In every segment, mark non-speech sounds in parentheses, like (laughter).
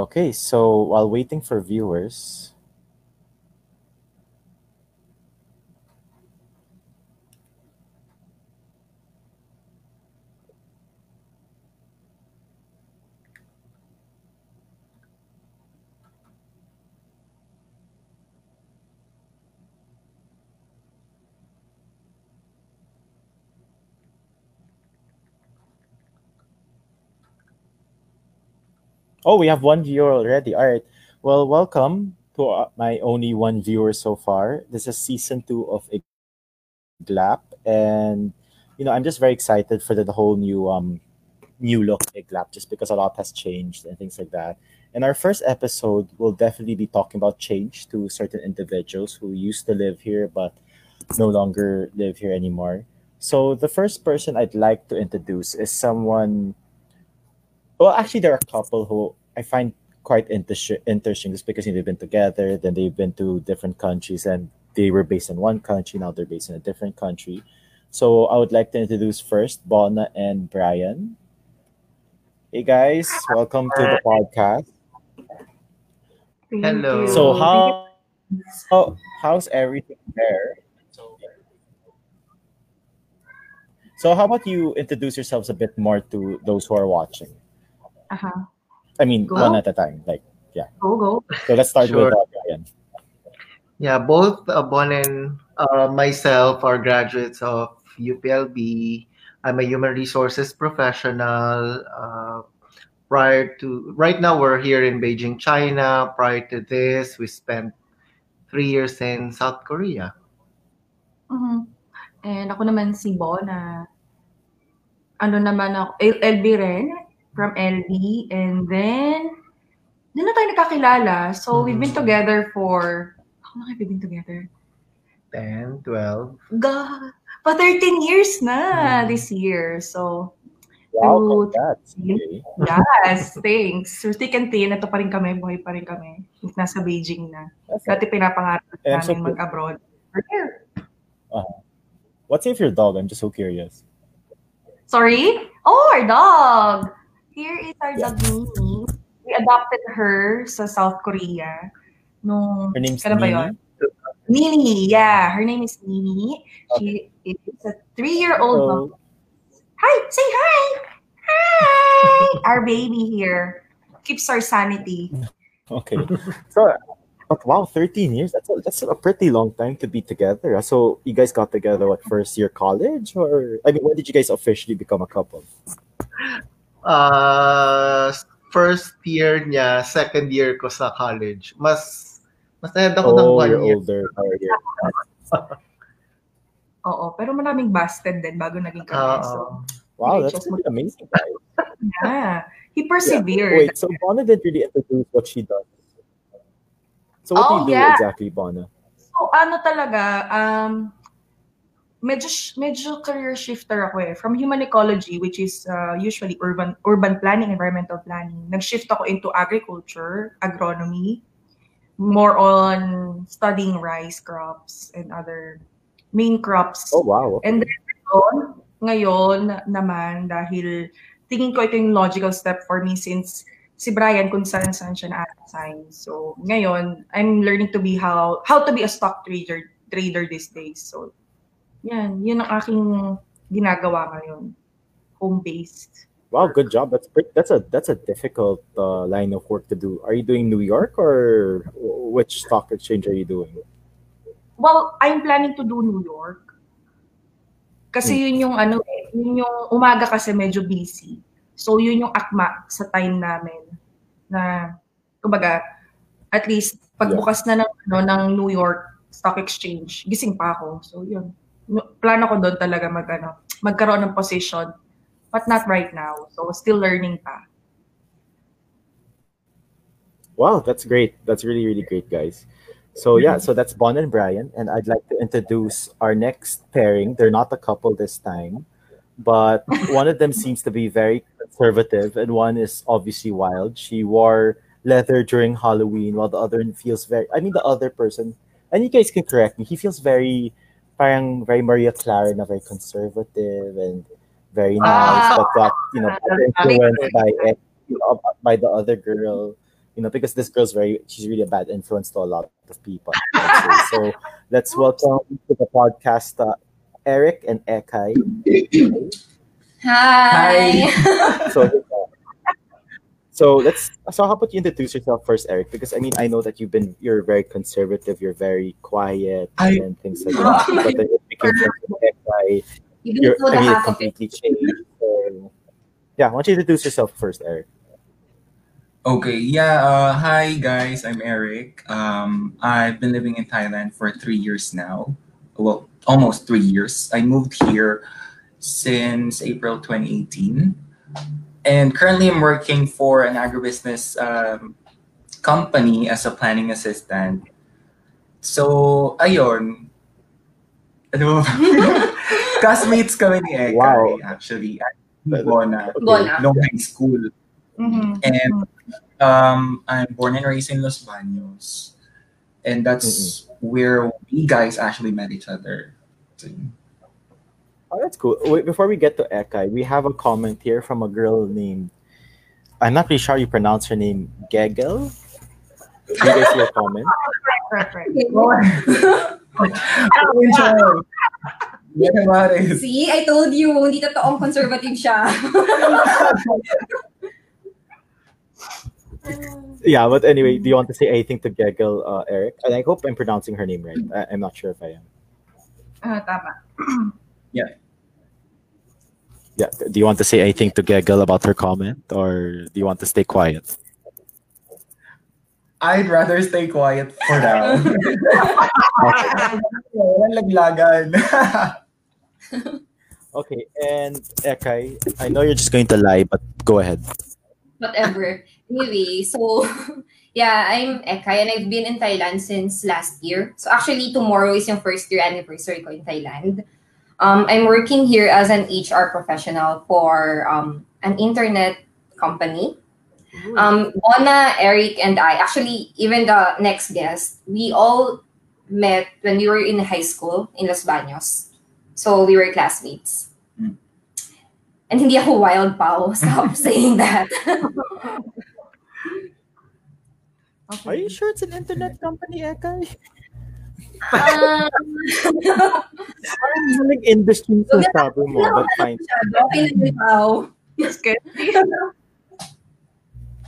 Okay, so while waiting for viewers, Oh, we have one viewer already. All right. Well, welcome to uh, my only one viewer so far. This is season two of Iglap, and you know I'm just very excited for the, the whole new um new look Iglap, just because a lot has changed and things like that. And our first episode, we'll definitely be talking about change to certain individuals who used to live here but no longer live here anymore. So the first person I'd like to introduce is someone well, actually, there are a couple who I find quite inter- interesting just because they've been together, then they've been to different countries, and they were based in one country, now they're based in a different country. So I would like to introduce first Bona and Brian. Hey guys, welcome to the podcast. Hello. So how, how how's everything there? So how about you introduce yourselves a bit more to those who are watching? Uh-huh. I mean, Go. one at a time. Like, yeah. Go, go. So let's start Sure. with uh, Brian. Yeah, both uh, Bon and uh, myself are graduates of UPLB. I'm a human resources professional. Uh, prior to right now, we're here in Beijing, China. Prior to this, we spent three years in South Korea. Mhm. And ako naman si Bona. Ano naman ako, L- LB rin, from LB. And then, doon na tayo nakakilala. So, we've been Mhm. together for, how long have we been together? 10, 12. God, pa 13 years na Mhm. this year. So, Wow, Through- congrats. Okay. yes, thanks. So, thick and thin, ito pa rin kami, buhay pa rin kami. Nasa Beijing na. That's Dati pinapangarap And so- namin mag-abroad. Here. What's if your dog? I'm just so curious. Sorry? Oh, our dog! Here is our Yeah. dog, Nini. We adopted her sa South Korea. Nung, Her name's ba Nini? Nini, yeah. Her name is Nini. She is a three-year-old. Hi! Say hi! Hi! (laughs) our baby here. Keeps our sanity. (laughs) Okay. So, but wow, 13 years. That's a, that's a pretty long time to be together. Ah. So you guys got together what first year college or I mean, when did you guys officially become a couple? Uh, first year niya, second year ko sa college. Mas mas ahead ako ng Oh, one you're year. older. Oh, (laughs) yeah. Oo, pero maraming busted din bago naging kami. Oo. So, Wow, Okay, that's just pretty amazing, guys. (laughs) yeah. He Yeah. persevered. Wait, so Bona didn't really introduce what she does. So what do Oh, you do yeah. exactly, Bona? So, ano talaga, um, medyo, medyo career shifter ako eh. From human ecology, which is uh, usually urban urban planning, environmental planning, nag-shift ako into agriculture, agronomy, more on studying rice crops and other main crops. Oh wow. And then ngayon, ngayon naman, dahil tingin ko ito yung logical step for me since si Brian kung saan saan siya na-assign. So, ngayon, I'm learning to be how how to be a stock trader trader these days. So, yan. Yun ang aking ginagawa ngayon. Home-based. Wow, good job. That's pretty, that's a that's a difficult uh, line of work to do. Are you doing New York or which stock exchange are you doing? Well, I'm planning to do New York. Kasi Hmm. yun yung ano eh, yun yung umaga kasi medyo busy. So yun yung akma sa time namin na kumbaga at least pagbukas na ng ano ng New York Stock Exchange, gising pa ako. So yun. No- Plano ko doon talaga mag ano, magkaroon ng position but not right now. So still learning pa. Wow, that's great. That's really, really great, guys. So yeah, so that's Bon and Brian, and I'd like to introduce our next pairing. They're not a couple this time, but (laughs) one of them seems to be very conservative, and one is obviously wild. She wore leather during Halloween, while the other feels very. I mean, the other person, and you guys can correct me. He feels very, parang very Maria Clara, na very conservative and very nice, Ah. but got you know influenced by it, you know, by the other girl you know, because this girl's very, she's really a bad influence to a lot of people. so let's (laughs) welcome to the podcast uh, Eric and Ekai. Hi. So, uh, so let's. So how about you introduce yourself first, Eric? Because I mean, I know that you've been, you're very conservative, you're very quiet, I- and things like that. (laughs) But then you became friends with Ekai. you You're, I mean, it it. completely changed. So, yeah, why don't you introduce yourself first, Eric? Okay, yeah. Uh, hi, guys. I'm Eric. Um, I've been living in Thailand for three years now. Well, almost three years. I moved here since April 2018. And currently, I'm working for an agribusiness um, company as a planning assistant. So, ayun. Ano? (laughs) Classmates kami ni Eka, Wow. actually. At Bona, Okay. Bona. nung high school. Mhm. And um, I'm born and raised in Los Baños, and that's where we guys actually met each other. So, Oh, that's cool. Wait, before we get to Ekai, we have a comment here from a girl named. I'm not really sure how you pronounce her name. Gegel. Do you guys see a comment? Right, right. Yan Maris. See, I told you, hindi totoong conservative siya. (laughs) Yeah, but anyway, do you want to say anything to Gegel, uh, Eric? And I hope I'm pronouncing her name right. I- I'm not sure if I am. Ah, tama. Yeah. Do you want to say anything to Gegel about her comment, or do you want to stay quiet? I'd rather stay quiet for now. (laughs) (laughs) Okay, and Ekai, I know you're just going to lie, but go ahead. Whatever. Anyway, so (laughs) yeah, I'm Eka and I've been in Thailand since last year. So actually, tomorrow is yung first year anniversary ko in Thailand. Um, I'm working here as an HR professional for um, an internet company. Um, Bona, Eric, and I, actually, even the next guest, we all met when we were in high school in Los Baños. So we were classmates. Mm. And hindi ako wild pao. (laughs) Stop (laughs) saying that. Are you sure it's an internet (laughs) company, Ekai? Um, Parang like industry sa sabi mo, but fine. okay na yun, pao. It's good.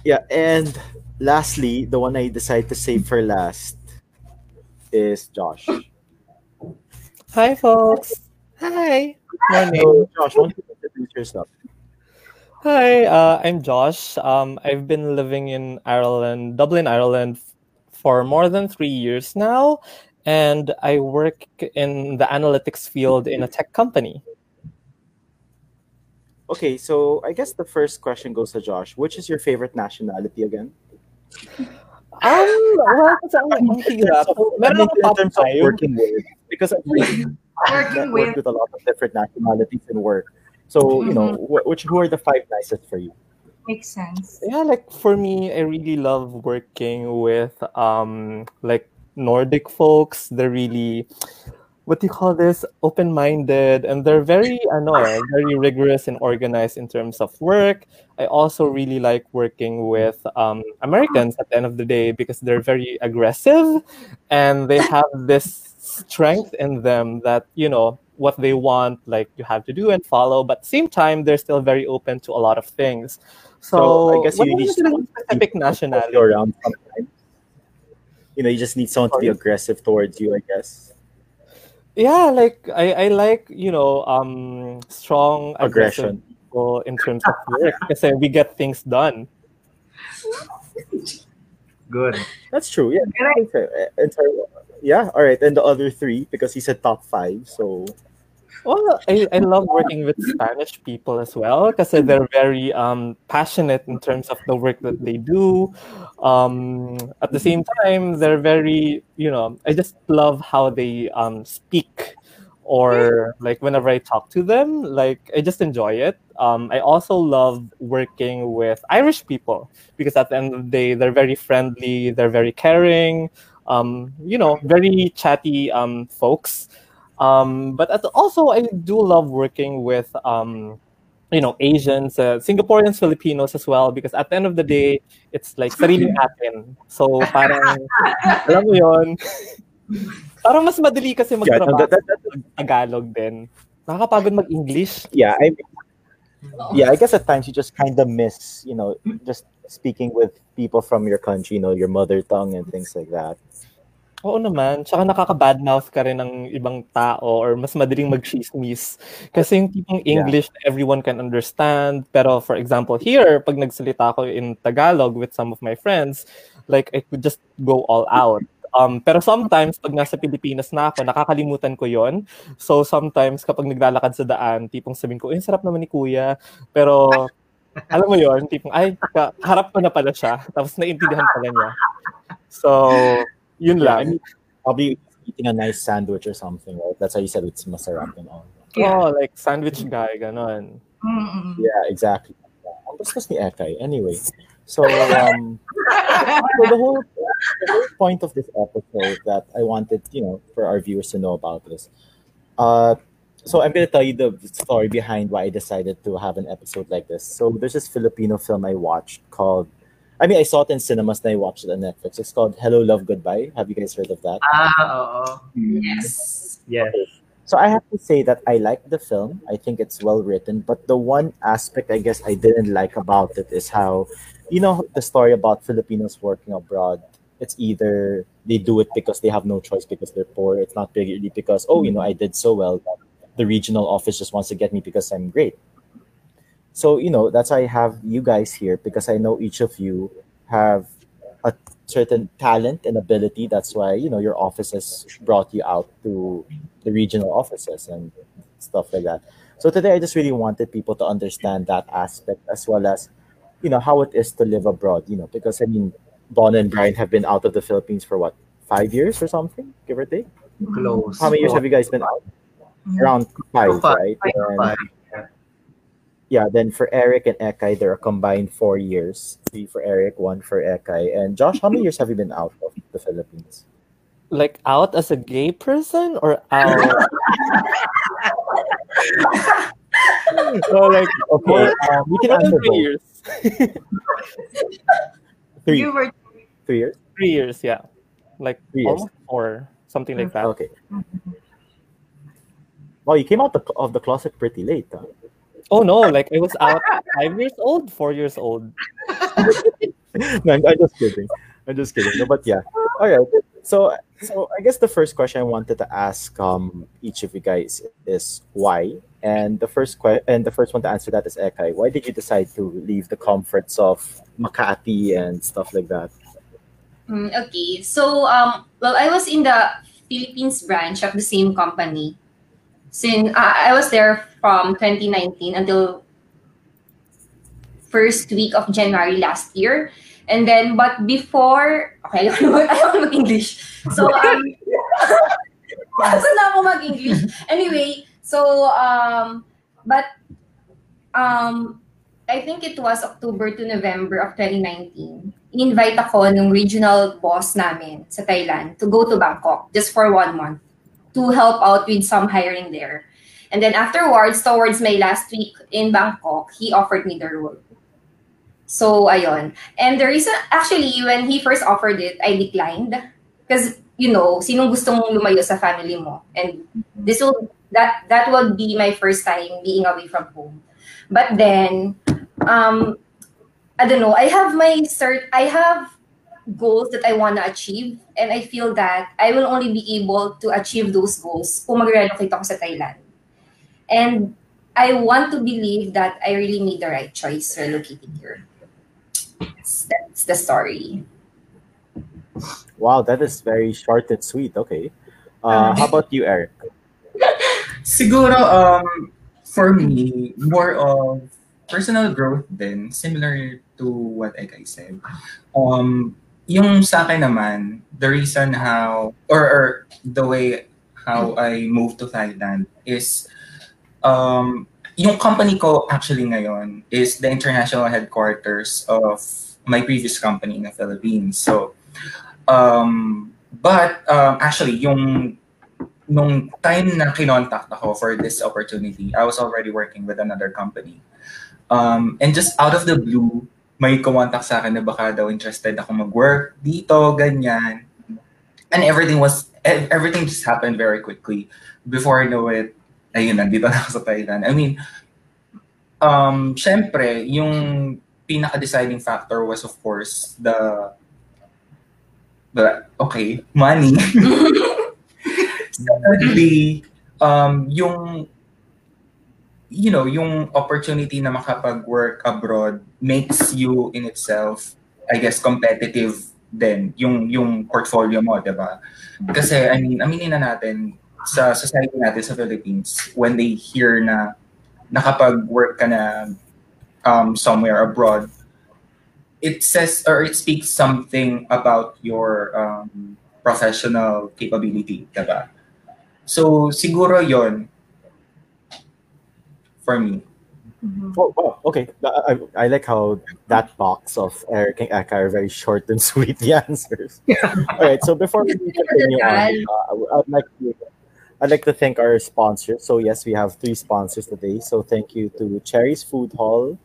Yeah, and lastly, the one I decided to save for last is Josh. Hi, folks. Hi. Morning. So, Josh, why don't you introduce yourself? Hi, uh, I'm Josh. Um, I've been living in Ireland, Dublin, Ireland, for more than three years now, and I work in the analytics field in a tech company. Okay, so I guess the first question goes to Josh. Which is your favorite nationality again? Um, well, kasi ang ang hirap. I (laughs) Meron mean, ako in top terms of working with, because I've (laughs) Working with. with a lot of different nationalities in work. So, you know, wh- which who are the five nicest for you? Makes sense. Yeah, like for me, I really love working with um like Nordic folks. They're really what do you call this? Open-minded and they're very ano, eh, very rigorous and organized in terms of work. I also really like working with um Americans at the end of the day because they're very aggressive and they have this strength in them that, you know, what they want, like you have to do and follow, but same time they're still very open to a lot of things. So, So, I guess you need silang specific nationality. around sometimes. You know, you just need someone to be aggressive towards you, I guess. Yeah, like I, I like, you know, um strong Aggression. people in terms of work because we get things done. Good. That's true. Yeah. And I- Okay. And so, yeah. All right. And the other three, because he said top five. So, Well, I, I love working with Spanish people as well because they're very um, passionate in terms of the work that they do. Um, at the same time, they're very, you know, I just love how they um, speak or like whenever I talk to them, like I just enjoy it. Um, I also love working with Irish people because at the end of the day, they're very friendly, they're very caring, um, you know, very chatty um, folks. Um, but also, I do love working with um, you know, Asians, uh, Singaporeans, Filipinos as well, because at the end of the day, it's like sariling (laughs) atin. So parang, alam mo yon (laughs) parang mas madali kasi Yeah, no, magtrabaho that, that, that, sa Tagalog din. Nakakapagod mag-English. yeah, I yeah, I guess at times you just kind of miss, you know, just speaking with people from your country, you know, your mother tongue and things like that. Oo naman. Tsaka nakaka-badmouth ka rin ng ibang tao or mas madaling mag-chismis. Kasi yung tipong English na everyone can understand. Pero for example, here, pag nagsalita ako in Tagalog with some of my friends, like I could just go all out. Um, pero sometimes, pag nasa Pilipinas na ako, nakakalimutan ko yon So sometimes, kapag naglalakad sa daan, tipong sabihin ko, eh, sarap naman ni kuya. Pero, (laughs) alam mo yon tipong, ay, harap ko na pala siya. Tapos naintindihan pala niya. So, yun Yeah, I lang. mean, probably eating a nice sandwich or something, right? That's how you said it's masarap and all. Yeah. Oh, like sandwich guy, ganon. Mm-mm. Yeah, exactly. Ang bastos ni Ekay. Anyway, so um, (laughs) so the whole the whole point of this episode that I wanted, you know, for our viewers to know about this. Uh, so I'm gonna tell you the story behind why I decided to have an episode like this. So there's this Filipino film I watched called. I mean, I saw it in cinemas, and I watched it on Netflix. It's called Hello, Love, Goodbye. Have you guys heard of that? Ah, oo. Yes. Yes. So I have to say that I like the film. I think it's well written, but the one aspect I guess I didn't like about it is how, you know, the story about Filipinos working abroad. It's either they do it because they have no choice because they're poor. It's not really because oh, you know, I did so well that the regional office just wants to get me because I'm great. So you know that's why I have you guys here because I know each of you have a certain talent and ability. That's why you know your office has brought you out to the regional offices and stuff like that. So today I just really wanted people to understand that aspect as well as you know how it is to live abroad. You know because I mean Bon and Brian have been out of the Philippines for what five years or something, give or take. Close. How many years have you guys been out? Around five, Five. right? And- Five. Yeah, then for Eric and Ekai, they're a combined four years. Three for Eric, one for Ekai. And Josh, how many years have you been out of the Philippines? Like out as a gay person or out? (laughs) oh, like Okay, um, we can more answer three years. (laughs) Three, You were three years. Three years, yeah. Like Three years. almost four, something like that. Okay. Well, you came out the, of the closet pretty late. Huh? Oh no, like I was out five years old, four years old. (laughs) no, I'm, I'm just kidding. I'm just kidding. No, but yeah. All right. So, so I guess the first question I wanted to ask um each of you guys is why. And the first que- and the first one to answer that is Ekai. Why did you decide to leave the comforts of Makati and stuff like that? Mm, okay. So, um, well, I was in the Philippines branch of the same company. Since uh, I was there from 2019 until first week of January last year. And then, but before, okay, (laughs) I don't mag-English. So, um, (laughs) Paano na ako mag-English? Anyway, so, um, but, um, I think it was October to November of 2019. In-invite ako ng regional boss namin sa Thailand to go to Bangkok just for one month to help out with some hiring there. And then afterwards, towards my last week in Bangkok, he offered me the role. So, ayun. And the reason, actually, when he first offered it, I declined. Because, you know, sinong gusto mong lumayo sa family mo? And this will, that, that would be my first time being away from home. But then, um, I don't know, I have my cert, I have goals that I want to achieve. And I feel that I will only be able to achieve those goals kung mag-relocate ako sa Thailand. And I want to believe that I really made the right choice relocating here. That's, that's the story. Wow, that is very short and sweet. Okay. Uh, how about you, Eric? (laughs) Siguro, um, for me, more of personal growth din, similar to what Ekay said. Um, yung sa akin naman, the reason how, or, or the way how I moved to Thailand is, um, yung company ko actually ngayon is the international headquarters of my previous company in the Philippines. So, um, but um, actually, yung nung time na kinontact ako for this opportunity, I was already working with another company. Um, and just out of the blue, may kumontak sa akin na baka daw interested ako mag-work dito, ganyan. And everything was, everything just happened very quickly. Before I know it, ayun, nandito na ako sa Thailand. I mean, um, syempre, yung pinaka-deciding factor was of course the, the okay, money. (laughs) Secondly, um, yung you know, yung opportunity na makapag-work abroad makes you in itself, I guess, competitive din yung yung portfolio mo, 'di ba? Kasi I mean, aminin na natin sa society natin sa Philippines when they hear na nakapag-work ka na um, somewhere abroad, it says or it speaks something about your um, professional capability, 'di ba? So siguro 'yon for me. Mhm. Oh, wow. Okay. I, I, I like how that box of Eric and Eka are very short and (laughs) sweet, the answers. (laughs) All right. So before we (laughs) continue on, uh, I would- I'd like to I'd like to thank our sponsors. So yes, we have three sponsors today. So thank you to Cherry's Food Hall,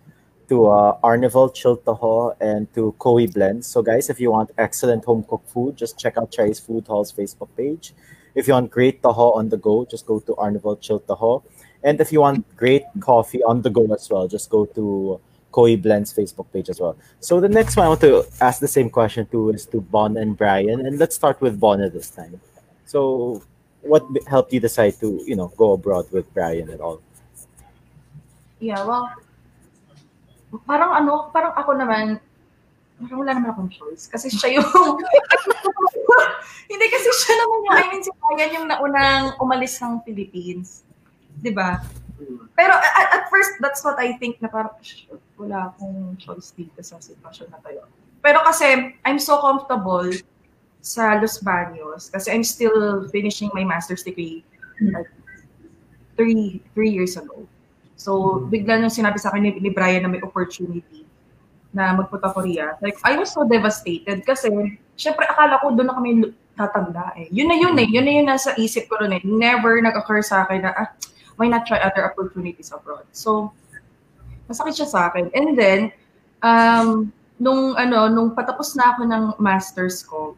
to uh, Arnival Chiltaho, and to Koi Blends. So guys, if you want excellent home cooked food, just check out Cherry's Food Hall's Facebook page. If you want great taho on the go, just go to Arnival Chiltaho. And if you want great coffee on the go as well, just go to Koi Blend's Facebook page as well. So the next one I want to ask the same question to is to Bon and Brian, and let's start with Bon at this time. So, what helped you decide to you know go abroad with Brian at all? Yeah, well, parang ano, parang ako naman, parang wala naman akong choice. Kasi siya yung, (laughs) hindi kasi siya naman yung, I mean, si Ryan yung naunang umalis ng Philippines. Di ba? Pero at, at first, that's what I think na parang, "Shit, wala akong choice dito sa sitwasyon na tayo. Pero kasi, I'm so comfortable sa Los Baños kasi I'm still finishing my master's degree like three, three years ago. So, bigla nung sinabi sa akin ni, ni Brian na may opportunity na magpunta Korea. Like, I was so devastated kasi, syempre, akala ko doon na kami tatanda eh. Yun na yun eh. Yun na yun nasa isip ko rin eh. Never nag-occur sa akin na, ah, why not try other opportunities abroad? So, masakit siya sa akin. And then, um, nung ano, nung patapos na ako ng master's ko,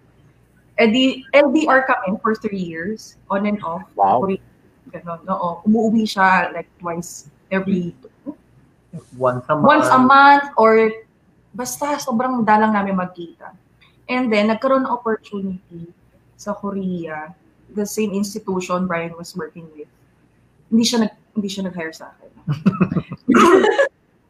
edi, LDR kami for three years, on and off. Wow. Korea, Ganon, oo. Umuwi siya like twice every Once a month. once a month or basta sobrang dalang namin magkita. And then, nagkaroon ng opportunity sa Korea, the same institution Brian was working with. Hindi siya nag hindi siya nag-hire sa akin. (laughs)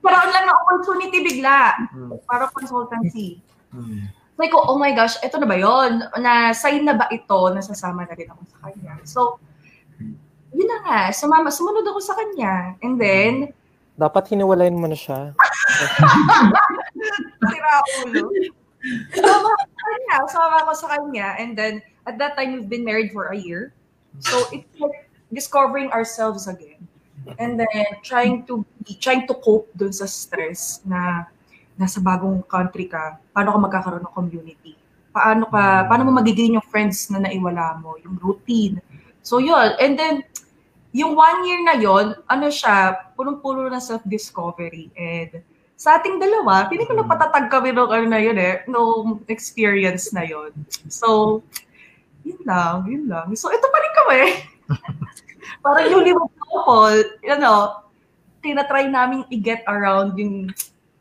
Parang lang na opportunity bigla Mm. para consultancy. Mm. Sabi ko, oh my gosh, ito na ba yon? Na sign na ba ito na sasama na rin ako sa kanya? So, yun na nga, sumama, sumunod ako sa kanya. And then, Dapat hiniwalayin mo na siya. (laughs) sira ulo. Sumama ako sa kanya, sumama ako sa kanya. And then, at that time, we've been married for a year. So, it's like discovering ourselves again. And then, trying to be, trying to cope dun sa stress na nasa bagong country ka, paano ka magkakaroon ng community? Paano ka, paano mo magiging yung friends na naiwala mo, yung routine. So, yun. And then, yung one year na yon ano siya, punong-puno na self-discovery. And sa ating dalawa, piling ko napatatag kami nung ano na yun eh, nung experience na yun. So, yun lang, yun lang. So, ito pa rin kami. (laughs) Parang yung limang couple, you know, tinatry namin i-get around yung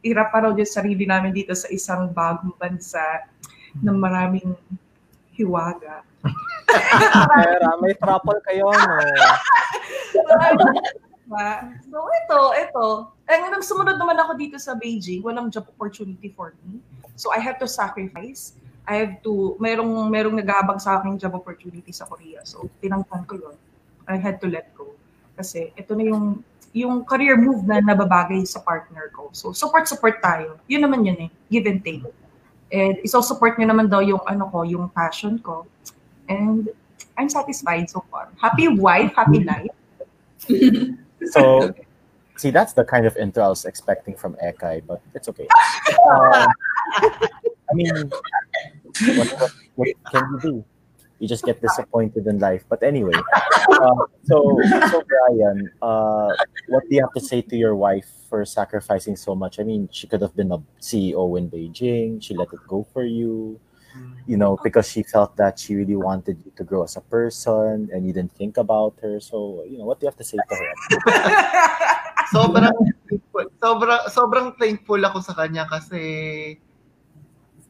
hirap around yung sarili namin dito sa isang bagong bansa ng maraming hiwaga. Pera, may trouble kayo, no? (laughs) So, ito, ito. Eh, nung sumunod naman ako dito sa Beijing, walang job opportunity for me. So, I have to sacrifice. I have to, merong, merong naghahabang sa akin job opportunity sa Korea. So, tinangkan ko yun. I had to let go. Kasi, ito na yung, yung career move na nababagay sa partner ko. So, support-support tayo. Yun naman yun eh. Give and take. And iso-support niya naman daw yung ano ko, yung passion ko. And I'm satisfied so far. Happy wife, happy life. (laughs) So, see, that's the kind of intro I was expecting from Ekai, but it's okay. (laughs) Um, I mean, what, what, what can you do? you just get disappointed in life. But anyway, uh, so so Brian, uh, what do you have to say to your wife for sacrificing so much? I mean, she could have been a CEO in Beijing. She let it go for you, you know, because she felt that she really wanted you to grow as a person, and you didn't think about her. So, you know, what do you have to say to her? (laughs) sobrang sobrang thankful ako sa kanya kasi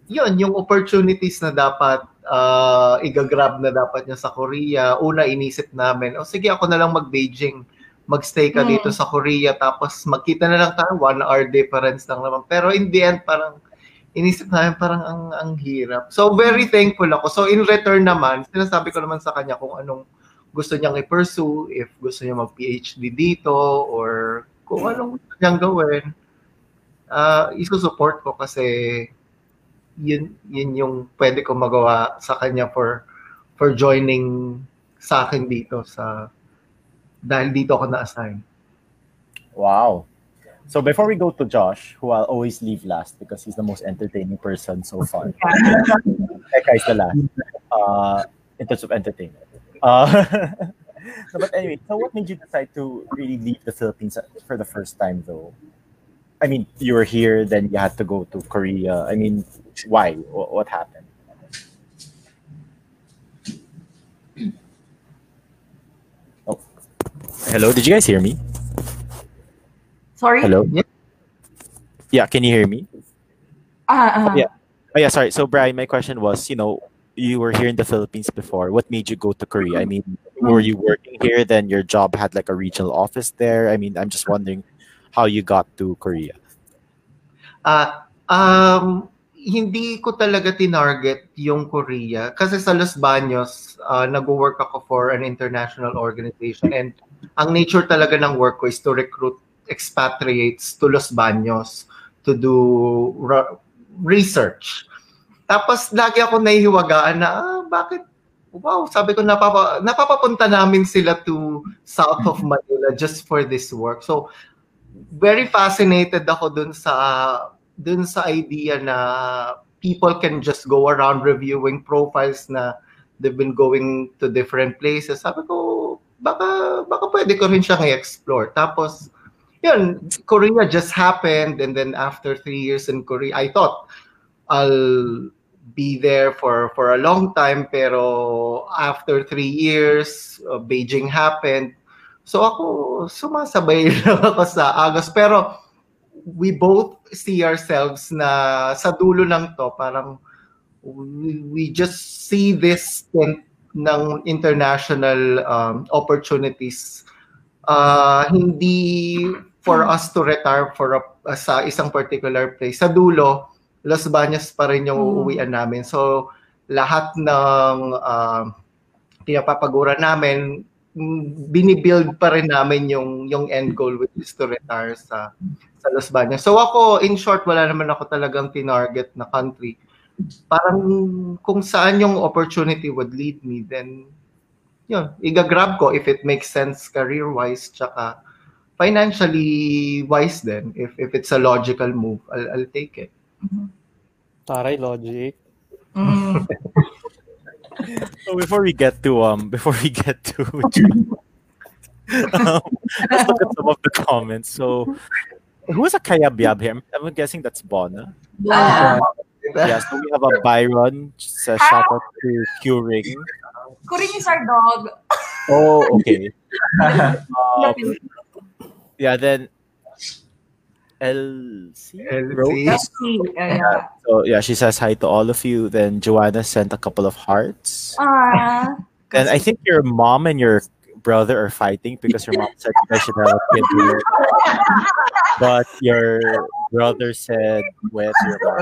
yun yung opportunities na dapat uh, igagrab na dapat niya sa Korea. Una inisip namin, oh sige ako na lang mag-Beijing. Magstay ka Hmm. dito sa Korea tapos magkita na lang tayo, one hour difference lang naman. Pero in the end, parang inisip namin parang ang, ang hirap. So very thankful ako. So in return naman, sinasabi ko naman sa kanya kung anong gusto niyang i-pursue, if gusto niya mag-PhD dito, or kung anong gusto niyang gawin, uh, isusupport ko kasi yun, yun yung pwede ko magawa sa kanya for for joining sa akin dito sa dahil dito ako na-assign. Wow. So before we go to Josh, who I'll always leave last because he's the most entertaining person so far. (laughs) Eka is the last. Uh, in terms of entertainment. Uh, (laughs) so, but anyway, so what made you decide to really leave the Philippines for the first time, though? I mean, you were here, then you had to go to Korea. I mean, why? Wh- What happened? Oh, hello. Did you guys hear me? Sorry? Hello. Yeah. Yeah. Can you hear me? Ah, ah. Yeah. Oh yeah, sorry. So Brian, my question was, you know, you were here in the Philippines before. What made you go to Korea? I mean, were you working here? Then your job had like a regional office there. I mean, I'm just wondering how you got to Korea. Ah, um, hindi ko talaga tinarget yung Korea kasi sa Los Baños, uh, nag-work ako for an international organization and ang nature talaga ng work ko is to recruit expatriates to Los Baños to do research. Tapos lagi ako nahihiwagaan na, ah, bakit wow, sabi ko napapa, napapapunta namin sila to south of Manila just for this work. So very fascinated ako dun sa dun sa idea na people can just go around reviewing profiles na they've been going to different places. Sabi ko, baka, baka pwede ko rin siyang i-explore. Tapos, yun, Korea just happened and then after three years in Korea, I thought I'll be there for for a long time pero after three years, uh, Beijing happened. So ako, sumasabay (laughs) lang ako sa Agos. Pero we both see ourselves na sa dulo ng to, parang we, we just see this tent ng international um, opportunities. Uh, hindi for us to retire for a, sa isang particular place. Sa dulo, Los Baños pa rin yung Mm. uuwian namin. So, lahat ng uh, pinapapagura namin, binibuild pa rin namin yung yung end goal which is to retire sa sa Los Baños. So ako, in short, wala naman ako talagang tinarget na country. Parang kung saan yung opportunity would lead me, then yun, iga-grab ko if it makes sense career-wise, tsaka financially wise then. If if it's a logical move, I'll, I'll take it. Taray logic. Mm. (laughs) (laughs) So before we get to um, before we get to, (laughs) (laughs) um, let's look at some of the comments. So, who's a kayabyab here? I'm, I'm guessing that's Bona. Ah, Yeah, so we have a Byron says shout out to Q Ring. Kuring is our dog. Oh, okay. (laughs) Um, yeah, then LC Rose. Let's. Yeah. So yeah, she says hi to all of you. Then Joanna sent a couple of hearts. Ah. And I think your mom and your brother are fighting because your mom said you should have a kid here. But your brother said with your mom.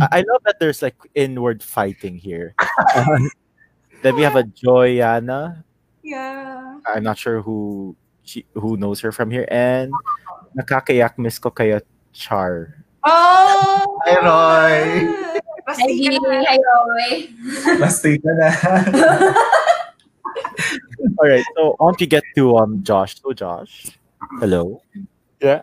I, I love that there's like inward fighting here. (laughs) then we have a Joyana. Yeah. I'm not sure who she who knows her from here. And nakakayak miss ko kaya Char. Oh! Hi, Roy. Hi, Basti ka na. Hi, Roy. Basta na. All right, so on to get to um Josh. So Josh, hello. Yeah.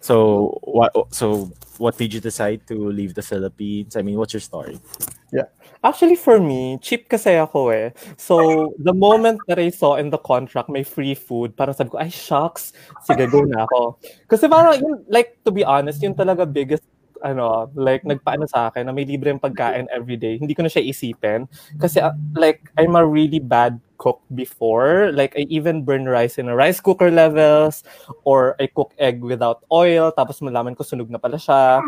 So what? So what made you decide to leave the Philippines? I mean, what's your story? Actually, for me, cheap kasi ako eh. So, the moment that I saw in the contract may free food, parang sabi ko, ay, shucks, sige, go na ako. Kasi parang, yun, like, to be honest, yun talaga biggest, ano, like, nagpaano sa akin na may libreng pagkain everyday. Hindi ko na siya isipin. Kasi, uh, like, I'm a really bad cook before. Like, I even burn rice in a rice cooker levels, or I cook egg without oil, tapos malaman ko sunog na pala siya.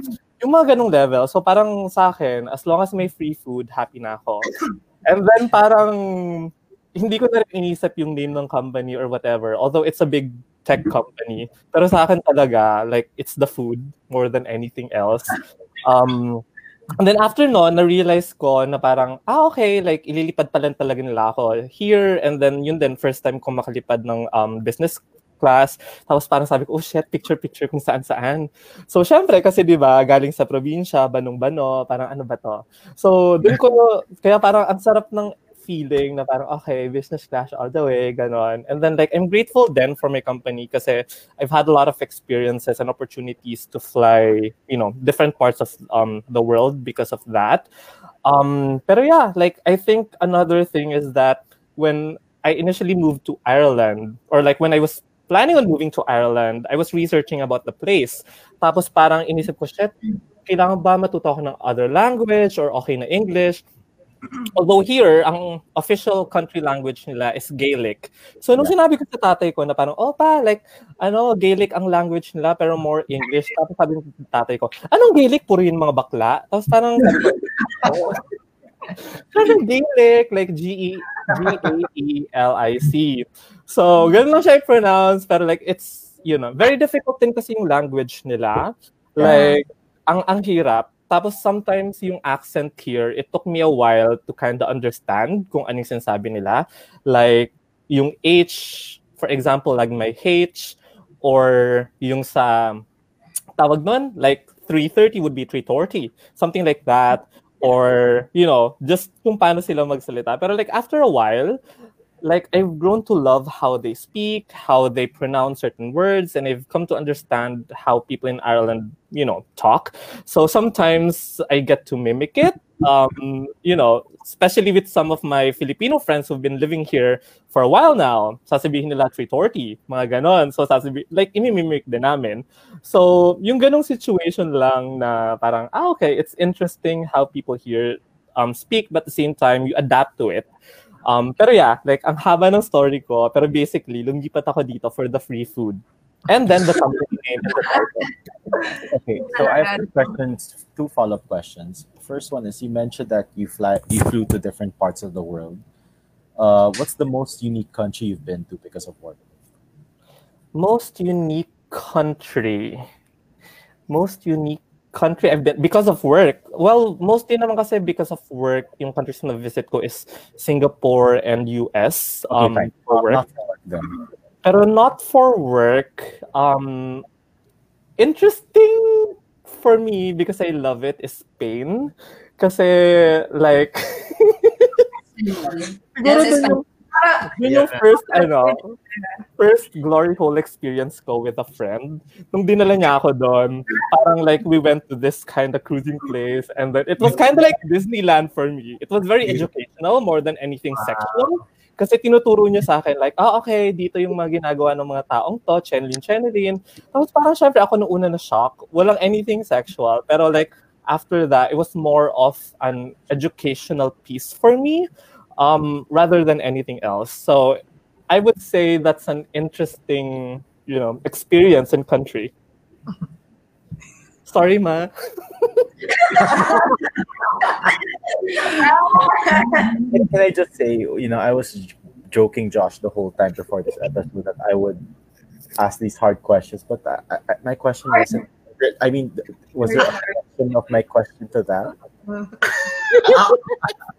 Yung mga ganong level. So parang sa akin, as long as may free food, happy na ako. And then parang hindi ko na rin inisip yung name ng company or whatever. Although it's a big tech company. Pero sa akin talaga, like, it's the food more than anything else. Um, and then after no, na-realize ko na parang, ah, okay, like, ililipad pa lang talaga nila ako here. And then, yun din, first time ko makalipad ng um, business class. Tapos parang sabi ko, oh shit, picture-picture kung saan-saan. So, syempre, kasi di ba galing sa probinsya, banong-bano, parang ano ba to? So, dun ko, kaya parang ang sarap ng feeling na parang, okay, business class all the way, ganon. And then, like, I'm grateful then for my company kasi I've had a lot of experiences and opportunities to fly, you know, different parts of um, the world because of that. Um, pero yeah, like, I think another thing is that when I initially moved to Ireland, or like when I was planning on moving to Ireland, I was researching about the place. Tapos parang inisip ko, shit, kailangan ba matuto ako ng other language or okay na English? (clears throat) Although here, ang official country language nila is Gaelic. So nung sinabi ko sa tatay ko na parang, oh pa, like, ano, Gaelic ang language nila pero more English. Tapos sabi sa tatay ko, anong Gaelic? Puro yun mga bakla? Tapos parang, oh. Parang Gaelic, like G-E, G-A-E-L-I-C. So, ganun lang siya i-pronounce, pero like, it's, you know, very difficult din kasi yung language nila. Like, ang ang hirap. Tapos sometimes yung accent here, it took me a while to kind of understand kung anong sinasabi nila. Like, yung H, for example, like my H, or yung sa, tawag nun, like 330 would be 340, something like that. Or, you know, just kung paano sila magsalita. Pero like after a while, like I've grown to love how they speak, how they pronounce certain words, and I've come to understand how people in Ireland, you know, talk. So sometimes I get to mimic it. Um, you know, especially with some of my Filipino friends who've been living here for a while now. Sasabihin nila 340, mga ganon. So sasabi like imimimic din namin. So yung ganong situation lang na parang, ah, okay, it's interesting how people here um, speak, but at the same time, you adapt to it. Um, pero yeah, like, ang haba ng story ko, pero basically, lumipat ako dito for the free food. And then the company name the. Okay, so I have two questions, two follow-up questions. First one is you mentioned that you fly, you flew to different parts of the world. Uh, what's the most unique country you've been to because of work? Most unique country. Most unique country I've been because of work. Well, mostly naman kasi because of work, yung countries na visit ko is Singapore and US Okay, um, fine. for work. not for work then. Pero not for work. Um, interesting for me because I love it is Spain. Kasi like siguro Yes, dun yung, yun yung first ano, first glory hole experience ko with a friend. Nung dinala niya ako doon, parang like we went to this kind of cruising place and then it was kind of like Disneyland for me. It was very educational more than anything sexual. Kasi tinuturo niya sa akin like, ah okay, dito yung mga ginagawa ng mga taong to, chenlin, chenlin. Tapos parang syempre ako nung una na shock. Walang anything sexual. Pero like, after that, it was more of an educational piece for me um, rather than anything else. So I would say that's an interesting, you know, experience in country. (laughs) Sorry, ma. Can can I just say, you know, I was joking, Josh, the whole time before this episode that I would ask these hard questions, but I, I, my question wasn't. I mean, was there a question of my question to that? (laughs)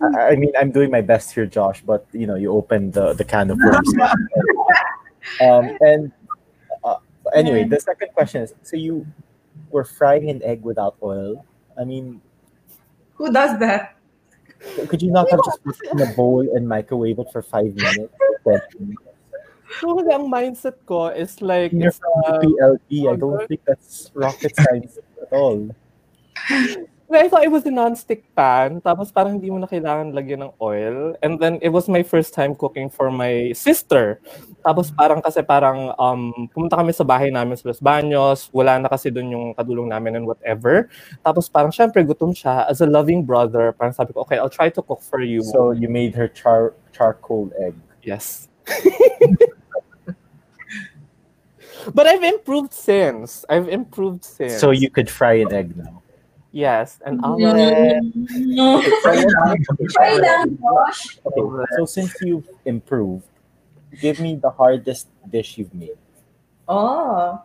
I, I mean, I'm doing my best here, Josh, but you know, you opened the, the can of worms. (laughs) um, and uh, anyway, the second question is: so you were frying an egg without oil? I mean, Who does that? could you not have just put it in a bowl and microwave it for five minutes? So kasi ang mindset ko is like, You're it's, uh, from PLP. I don't think that's rocket science at all. (laughs) I thought it was a non-stick pan, tapos parang hindi mo na kailangan lagyan ng oil. And then it was my first time cooking for my sister. Tapos parang kasi parang um, pumunta kami sa bahay namin sa Los Baños, wala na kasi doon yung kadulong namin and whatever. Tapos parang syempre gutom siya. As a loving brother, parang sabi ko, okay, I'll try to cook for you. So you made her char charcoal egg. Yes. (laughs) but I've improved since. I've improved since. So you could fry an egg now. Yes, an omelet. Try lang, Josh. Okay, so since you've improved, give me the hardest dish you've made. Oh.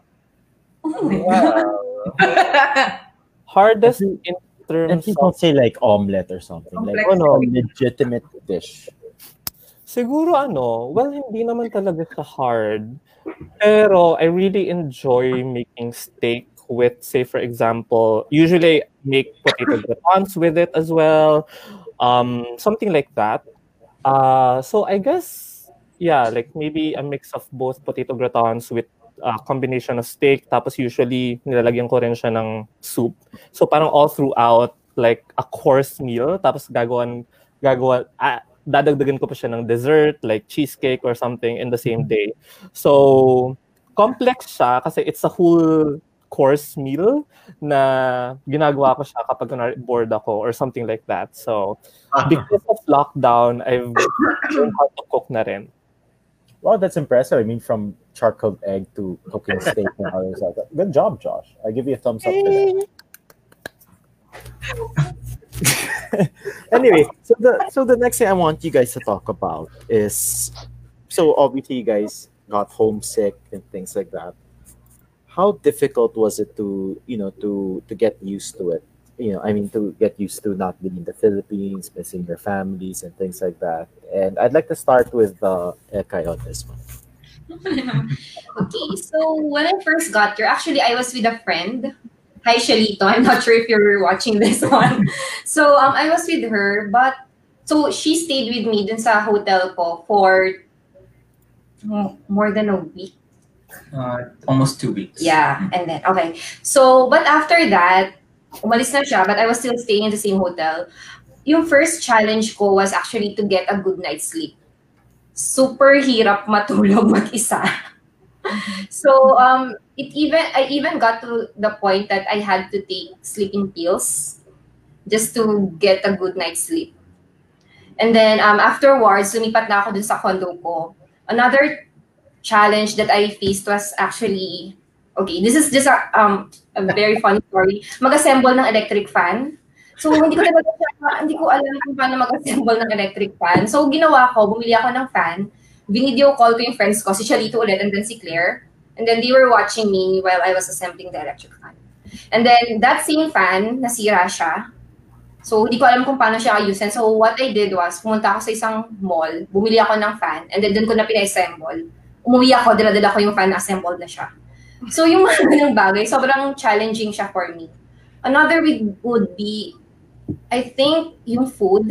oh (laughs) hardest And in And terms please of don't say like omelet or something. Like, Complex. oh no, legitimate dish. Siguro ano, well, hindi naman talaga siya hard. Pero I really enjoy making steak with, say, for example, usually make potato gratons with it as well. Um, something like that. Uh, so I guess, yeah, like maybe a mix of both potato gratons with a combination of steak. Tapos usually, nilalagyan ko rin siya ng soup. So parang all throughout, like a course meal. Tapos gagawan, gagawa, ah, dadagdagan ko pa siya ng dessert, like cheesecake or something in the same day. So, complex siya kasi it's a whole course meal na ginagawa ko siya kapag kunwari bored ako or something like that. So, ah. because of lockdown, I've learned how to cook na rin. Wow, that's impressive. I mean, from charcoal egg to cooking (laughs) steak and other stuff. Good job, Josh. I give you a thumbs up for that. (laughs) anyway, so the so the next thing I want you guys to talk about is so obviously you guys got homesick and things like that. How difficult was it to you know to to get used to it? You know, I mean to get used to not being in the Philippines, missing your families and things like that. And I'd like to start with uh, Ekay on this one. (laughs) okay, so when I first got here, actually I was with a friend. Hi Shalito, I'm not sure if you're watching this (laughs) one. So um, I was with her, but so she stayed with me dun sa hotel ko for mm, more than a week. Uh, almost two weeks. Yeah, and then okay. So but after that, umalis na siya, but I was still staying in the same hotel. Yung first challenge ko was actually to get a good night's sleep. Super hirap matulog (laughs) mag-isa. so um it even I even got to the point that I had to take sleeping pills just to get a good night's sleep. And then um afterwards, lumipat na ako dun sa condo ko. Another challenge that I faced was actually okay, this is just a um a very funny story. Mag-assemble ng electric fan. So hindi ko talaga hindi ko alam kung paano mag-assemble ng electric fan. So ginawa ko, bumili ako ng fan, video call ko yung friends ko, si Chalito ulit and then si Claire. And then they were watching me while I was assembling the electric fan. And then that same fan, nasira siya. So hindi ko alam kung paano siya ayusin. So what I did was, pumunta ako sa isang mall, bumili ako ng fan, and then doon ko na pina-assemble. Umuwi ako, dala-dala ko yung fan, assembled na siya. So yung mga ganung bagay, sobrang challenging siya for me. Another would, would be, I think, yung food.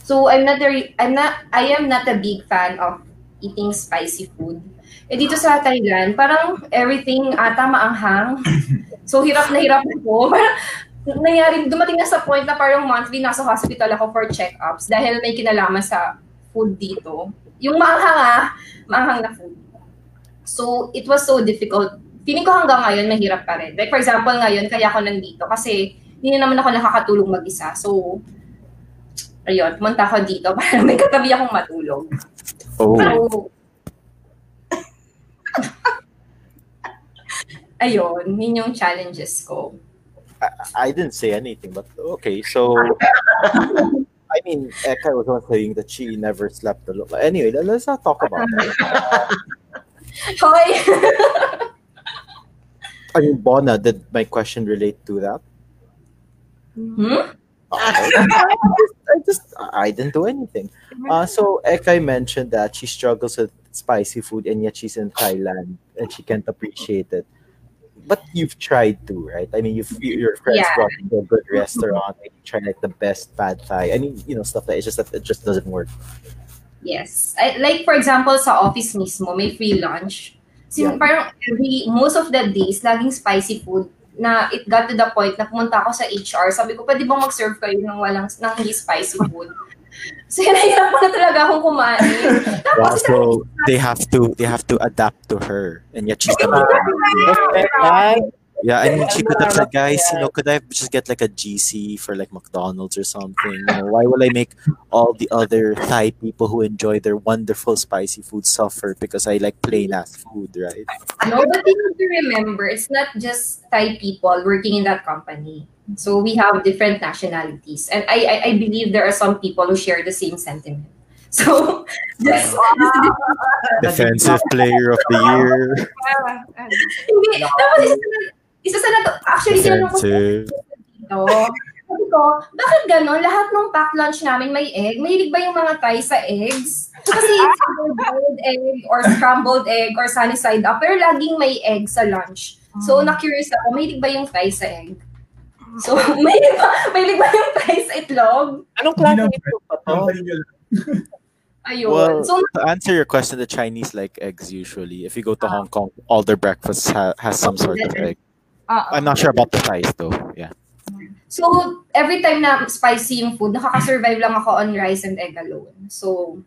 So I'm not a, I'm not I am not a big fan of eating spicy food. Eh dito sa Thailand, parang everything ata maanghang. (coughs) So hirap na hirap ako. (laughs) Parang nangyari, dumating na sa point na parang monthly nasa hospital ako for check-ups dahil may kinalaman sa food dito. Yung maanghang ah, maanghang na food. So it was so difficult. Feeling ko hanggang ngayon mahirap pa rin. Like for example ngayon, kaya ako nandito kasi hindi na naman ako nakakatulog mag-isa. So ayun, pumunta ako dito (laughs) para may katabi akong matulog. Oh, So, (laughs) ayun, yun yung challenges ko. I didn't say anything, but okay. So, (laughs) I mean, Eka was not saying that she never slept alone. Anyway, let- let's not talk about that. (laughs) Hi. I mean, Bona, did my question relate to that? hmm? I just, I just, I didn't do anything. Uh, so Ekai mentioned that she struggles with spicy food, and yet she's in Thailand and she can't appreciate it. But you've tried to, right? I mean, you've your friends Yeah. brought you to a good restaurant, and you try like the best pad thai. I mean, you know, stuff like it's just that it just doesn't work. Yes. I, like for example, sa office mismo, may free lunch. So, Yeah. parang every, most of the days, laging spicy food na it got to the point na pumunta ako sa HR. Sabi ko, pwede bang mag-serve kayo ng walang, ng hindi spicy food? So, nahihirapan na talaga akong kumain. Wow, Tapos, so they have to they have to adapt to her, and yet she's the Right? Yeah, I mean, she could have said, guys, you know, could I just get like a GC for like McDonald's or something? You know, why will I make all the other Thai people who enjoy their wonderful spicy food suffer because I like plain ass food, right? No, but you have to remember, it's not just Thai people working in that company. So we have different nationalities. And I, I, I believe there are some people who share the same sentiment. (laughs) So, just, Defensive player of the year. (laughs) hindi, tapos isa sa, isa sa nato, actually, tinanong ko dito, sabi ko, bakit gano'n? Lahat ng pack lunch namin may egg. Mahilig ba yung mga Thai sa eggs? Kasi (laughs) it's boiled egg or scrambled egg or sunny side up. Pero laging may egg sa lunch. So, na-curious ako, mahilig ba yung Thai sa egg? So, (laughs) mahilig ba, mahilig ba yung Thai sa itlog? Anong klase ito pa to? Ayun. Well, so, to answer your question, the Chinese like eggs usually. If you go to Hong Kong, all their breakfast ha- has some sort of egg. Ah, I'm not sure about the Thais though. Yeah. so, every time na spicy yung food, nakaka-survive lang ako on rice and egg alone. So,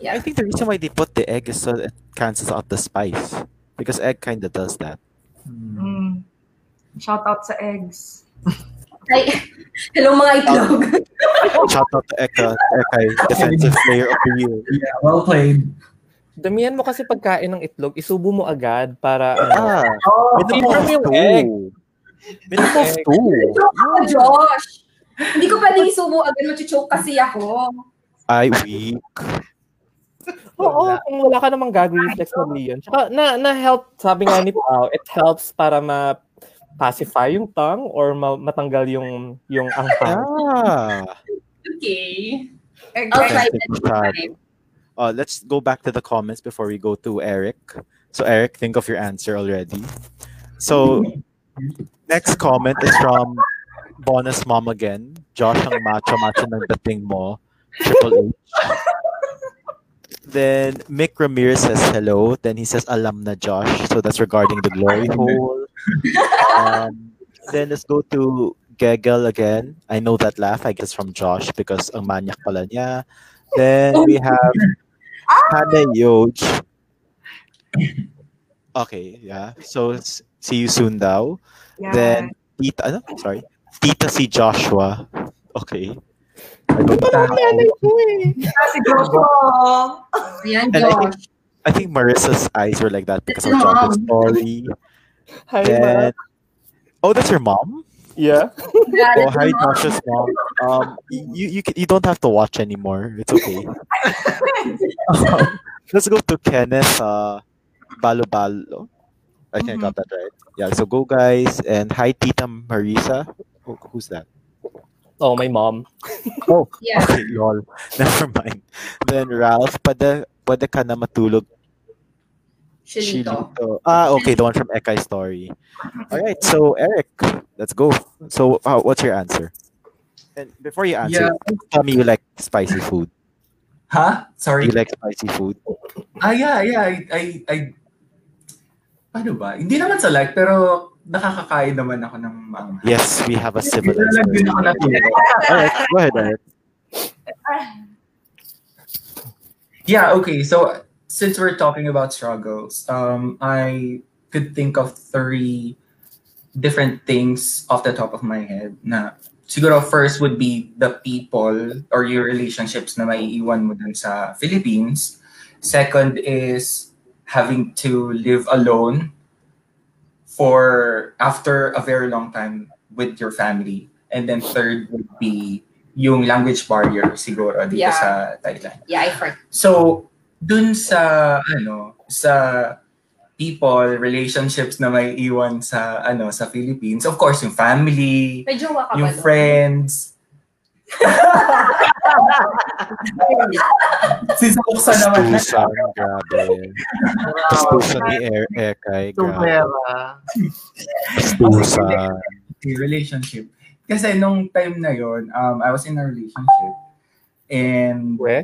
yeah. I think the reason why they put the egg is so it cancels out the spice. Because egg kind of does that. mm. Shout out sa eggs. (laughs) ay, hello mga itlog. Shout out to Eka, Eka, defensive player of the year. Yeah, well played. Damihan mo kasi pagkain ng itlog, isubo mo agad para ano. Ah, Oh, minimum of yung two. egg. Minimum of. Choke ako, Josh. Hindi ko pwedeng isubo agad, machuchoke kasi ako. I weak. Oo, kung wala ka namang gag reflex na yun. Tsaka na, na-help, sabi nga ni Pao, it helps para ma pacify yung tongue or ma- matanggal yung yung anghang. Ah. Okay. I'll try time. Uh, let's go back to the comments before we go to Eric. So Eric, think of your answer already. So next comment is from Bonus Mom again. Josh ang macho-macho ng dating mo. Triple H. Then Mick Ramirez says hello. Then he says alam na Josh. So that's regarding the glory hole. Um, then let's go to Gegel again. I know that laugh. I guess from Josh because ang manyak pala niya. Then we have Hannah Yoj. (laughs) Okay, yeah. So see you soon daw. Yeah. Then Tita, ano? Sorry. Tita si Joshua. Okay. I don't eh. si Joshua. Ayan, And I think, I think Marissa's eyes were like that because of That's your Josh's story. Hi, Then, oh, that's your mom. Yeah. Yeah, Oh, hi, your mom. Um, you you you don't have to watch anymore. It's okay. (laughs) Um, let's go to Kenneth. Uh, Balo Balo. I think I got that right. Yeah. So go, guys, and hi, Tita Marisa. Who, who's that? Oh, my mom. Oh, Yeah. okay, lol. (laughs) Never mind. Then Ralph, pwede, pwede ka na matulog Chilito. Chilito. Ah, okay, the one from Ekai Story. All right, so Eric, let's go. So, uh, what's your answer? And before you answer, tell me you like spicy food. Huh? Do Sorry. you like spicy food? Ah, yeah, yeah. I, I, I, paano ba? Hindi naman sa like, pero nakakakain naman ako ng mga. Yes, we have a civilized. Nilalag din ako person. natuto. All right, go ahead, Eric. Yeah, okay. So since we're talking about struggles, um, I could think of three different things off the top of my head na siguro first would be the people or your relationships na maiiwan mo dun sa Philippines. Second is having to live alone for after a very long time with your family. And then third would be yung language barrier siguro dito Yeah. sa Thailand. Yeah, I forgot. So, dun sa ano, sa people, relationships na may iwan sa ano, sa Philippines, of course, yung family, May jowa ka ba yung friends. (laughs) si Suksa naman. Tusan, grabe. Tusan ni Er- Ekay, grabe. Okay, relationship. Kasi nung time na yon, um, I was in a relationship. And We?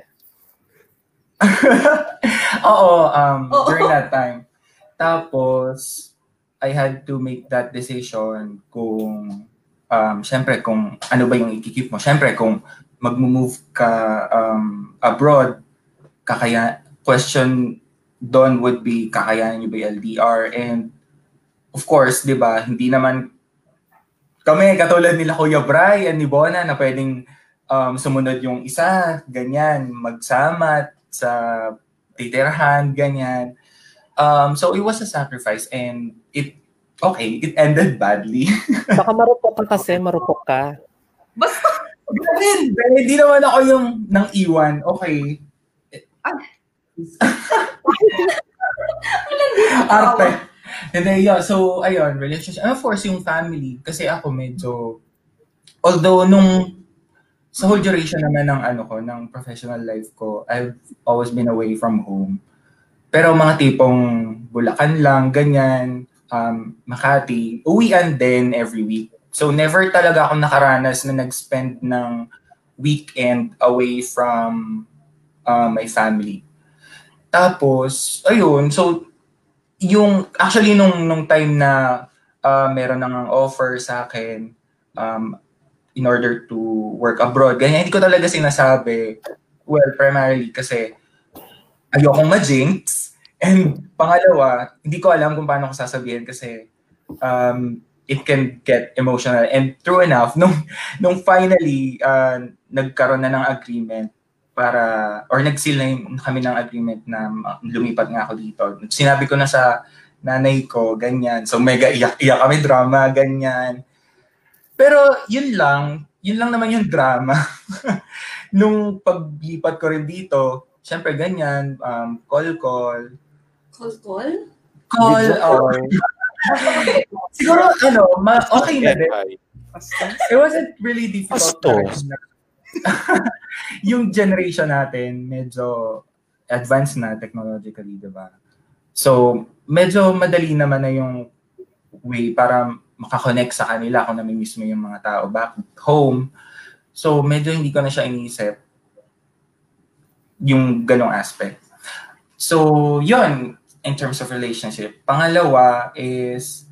(laughs) Oo, um, Oo. during that time. Tapos, I had to make that decision kung, um, syempre, kung ano ba yung ikikip mo. Syempre, kung mag-move ka um, abroad, kakaya, question doon would be, kakayanan nyo ba yung LDR? And, of course, di ba, hindi naman kami, katulad nila Kuya Brian, ni Bona, na pwedeng um, sumunod yung isa, ganyan, magsama sa titirhan, ganyan. Um, so it was a sacrifice and it, okay, it ended badly. (laughs) Baka marupok ka kasi, marupok ka. Basta, Ganun, hindi naman ako yung nang iwan. Okay. (laughs) Arte. And then, yeah, so, ayun, relationship. And of course, yung family. Kasi ako medyo, although nung, sa whole duration naman ng ano ko, ng professional life ko, I've always been away from home. Pero mga tipong Bulacan lang, ganyan, um, Makati, uwian din every week. So never talaga ako nakaranas na nag-spend ng weekend away from uh, my family. Tapos, ayun, so yung actually nung nung time na uh, meron nang offer sa akin um, in order to work abroad, ganyan, hindi ko talaga sinasabi. Well, primarily kasi ayokong ma-jinx. And pangalawa, hindi ko alam kung paano ko sasabihin kasi um, it can get emotional. And true enough, (laughs) nung, nung finally uh, nagkaroon na ng agreement para, or nag-seal na kami ng agreement na lumipat nga ako dito. Sinabi ko na sa nanay ko, ganyan. So mega iyak-iyak kami, drama, ganyan. Pero yun lang, yun lang naman yung drama. (laughs) nung paglipat ko rin dito, syempre ganyan, um, call-call, Call call? call, Video or (laughs) siguro ano, ma- okay na din. It wasn't really difficult. (laughs) Yung generation natin, medyo advanced na technologically, di ba? So, medyo madali naman na yung way para makakonect sa kanila kung namimiss mo yung mga tao back home. So, medyo hindi ko na siya iniisip yung ganong aspect. So, yun, in terms of relationship. Pangalawa is,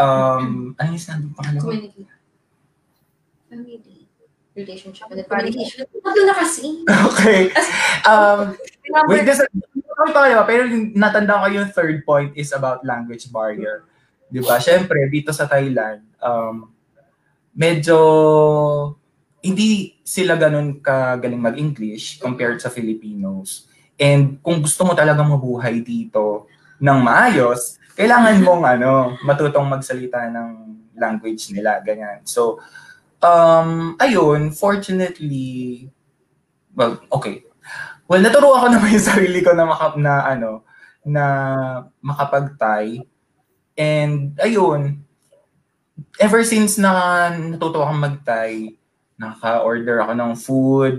um, (clears throat) ano yung sinabi pangalawa? Community. Family. Relationship. And communication. Tatlo na kasi. (laughs) Okay. Um, wait, this, pa kayo? Pero yung natanda ko yung third point is about language barrier. Di ba? Siyempre, dito sa Thailand, um, medyo hindi sila ganun kagaling mag-English compared sa Filipinos. And kung gusto mo talaga mabuhay dito ng maayos, kailangan mong (laughs) ano, matutong magsalita ng language nila, ganyan. So, um, ayun, fortunately, well, okay. Well, naturuan ko naman yung sarili ko na, maka, na ano, na makapag-Thai. And ayun, ever since na natuto akong mag-Thai, naka-order ako ng food,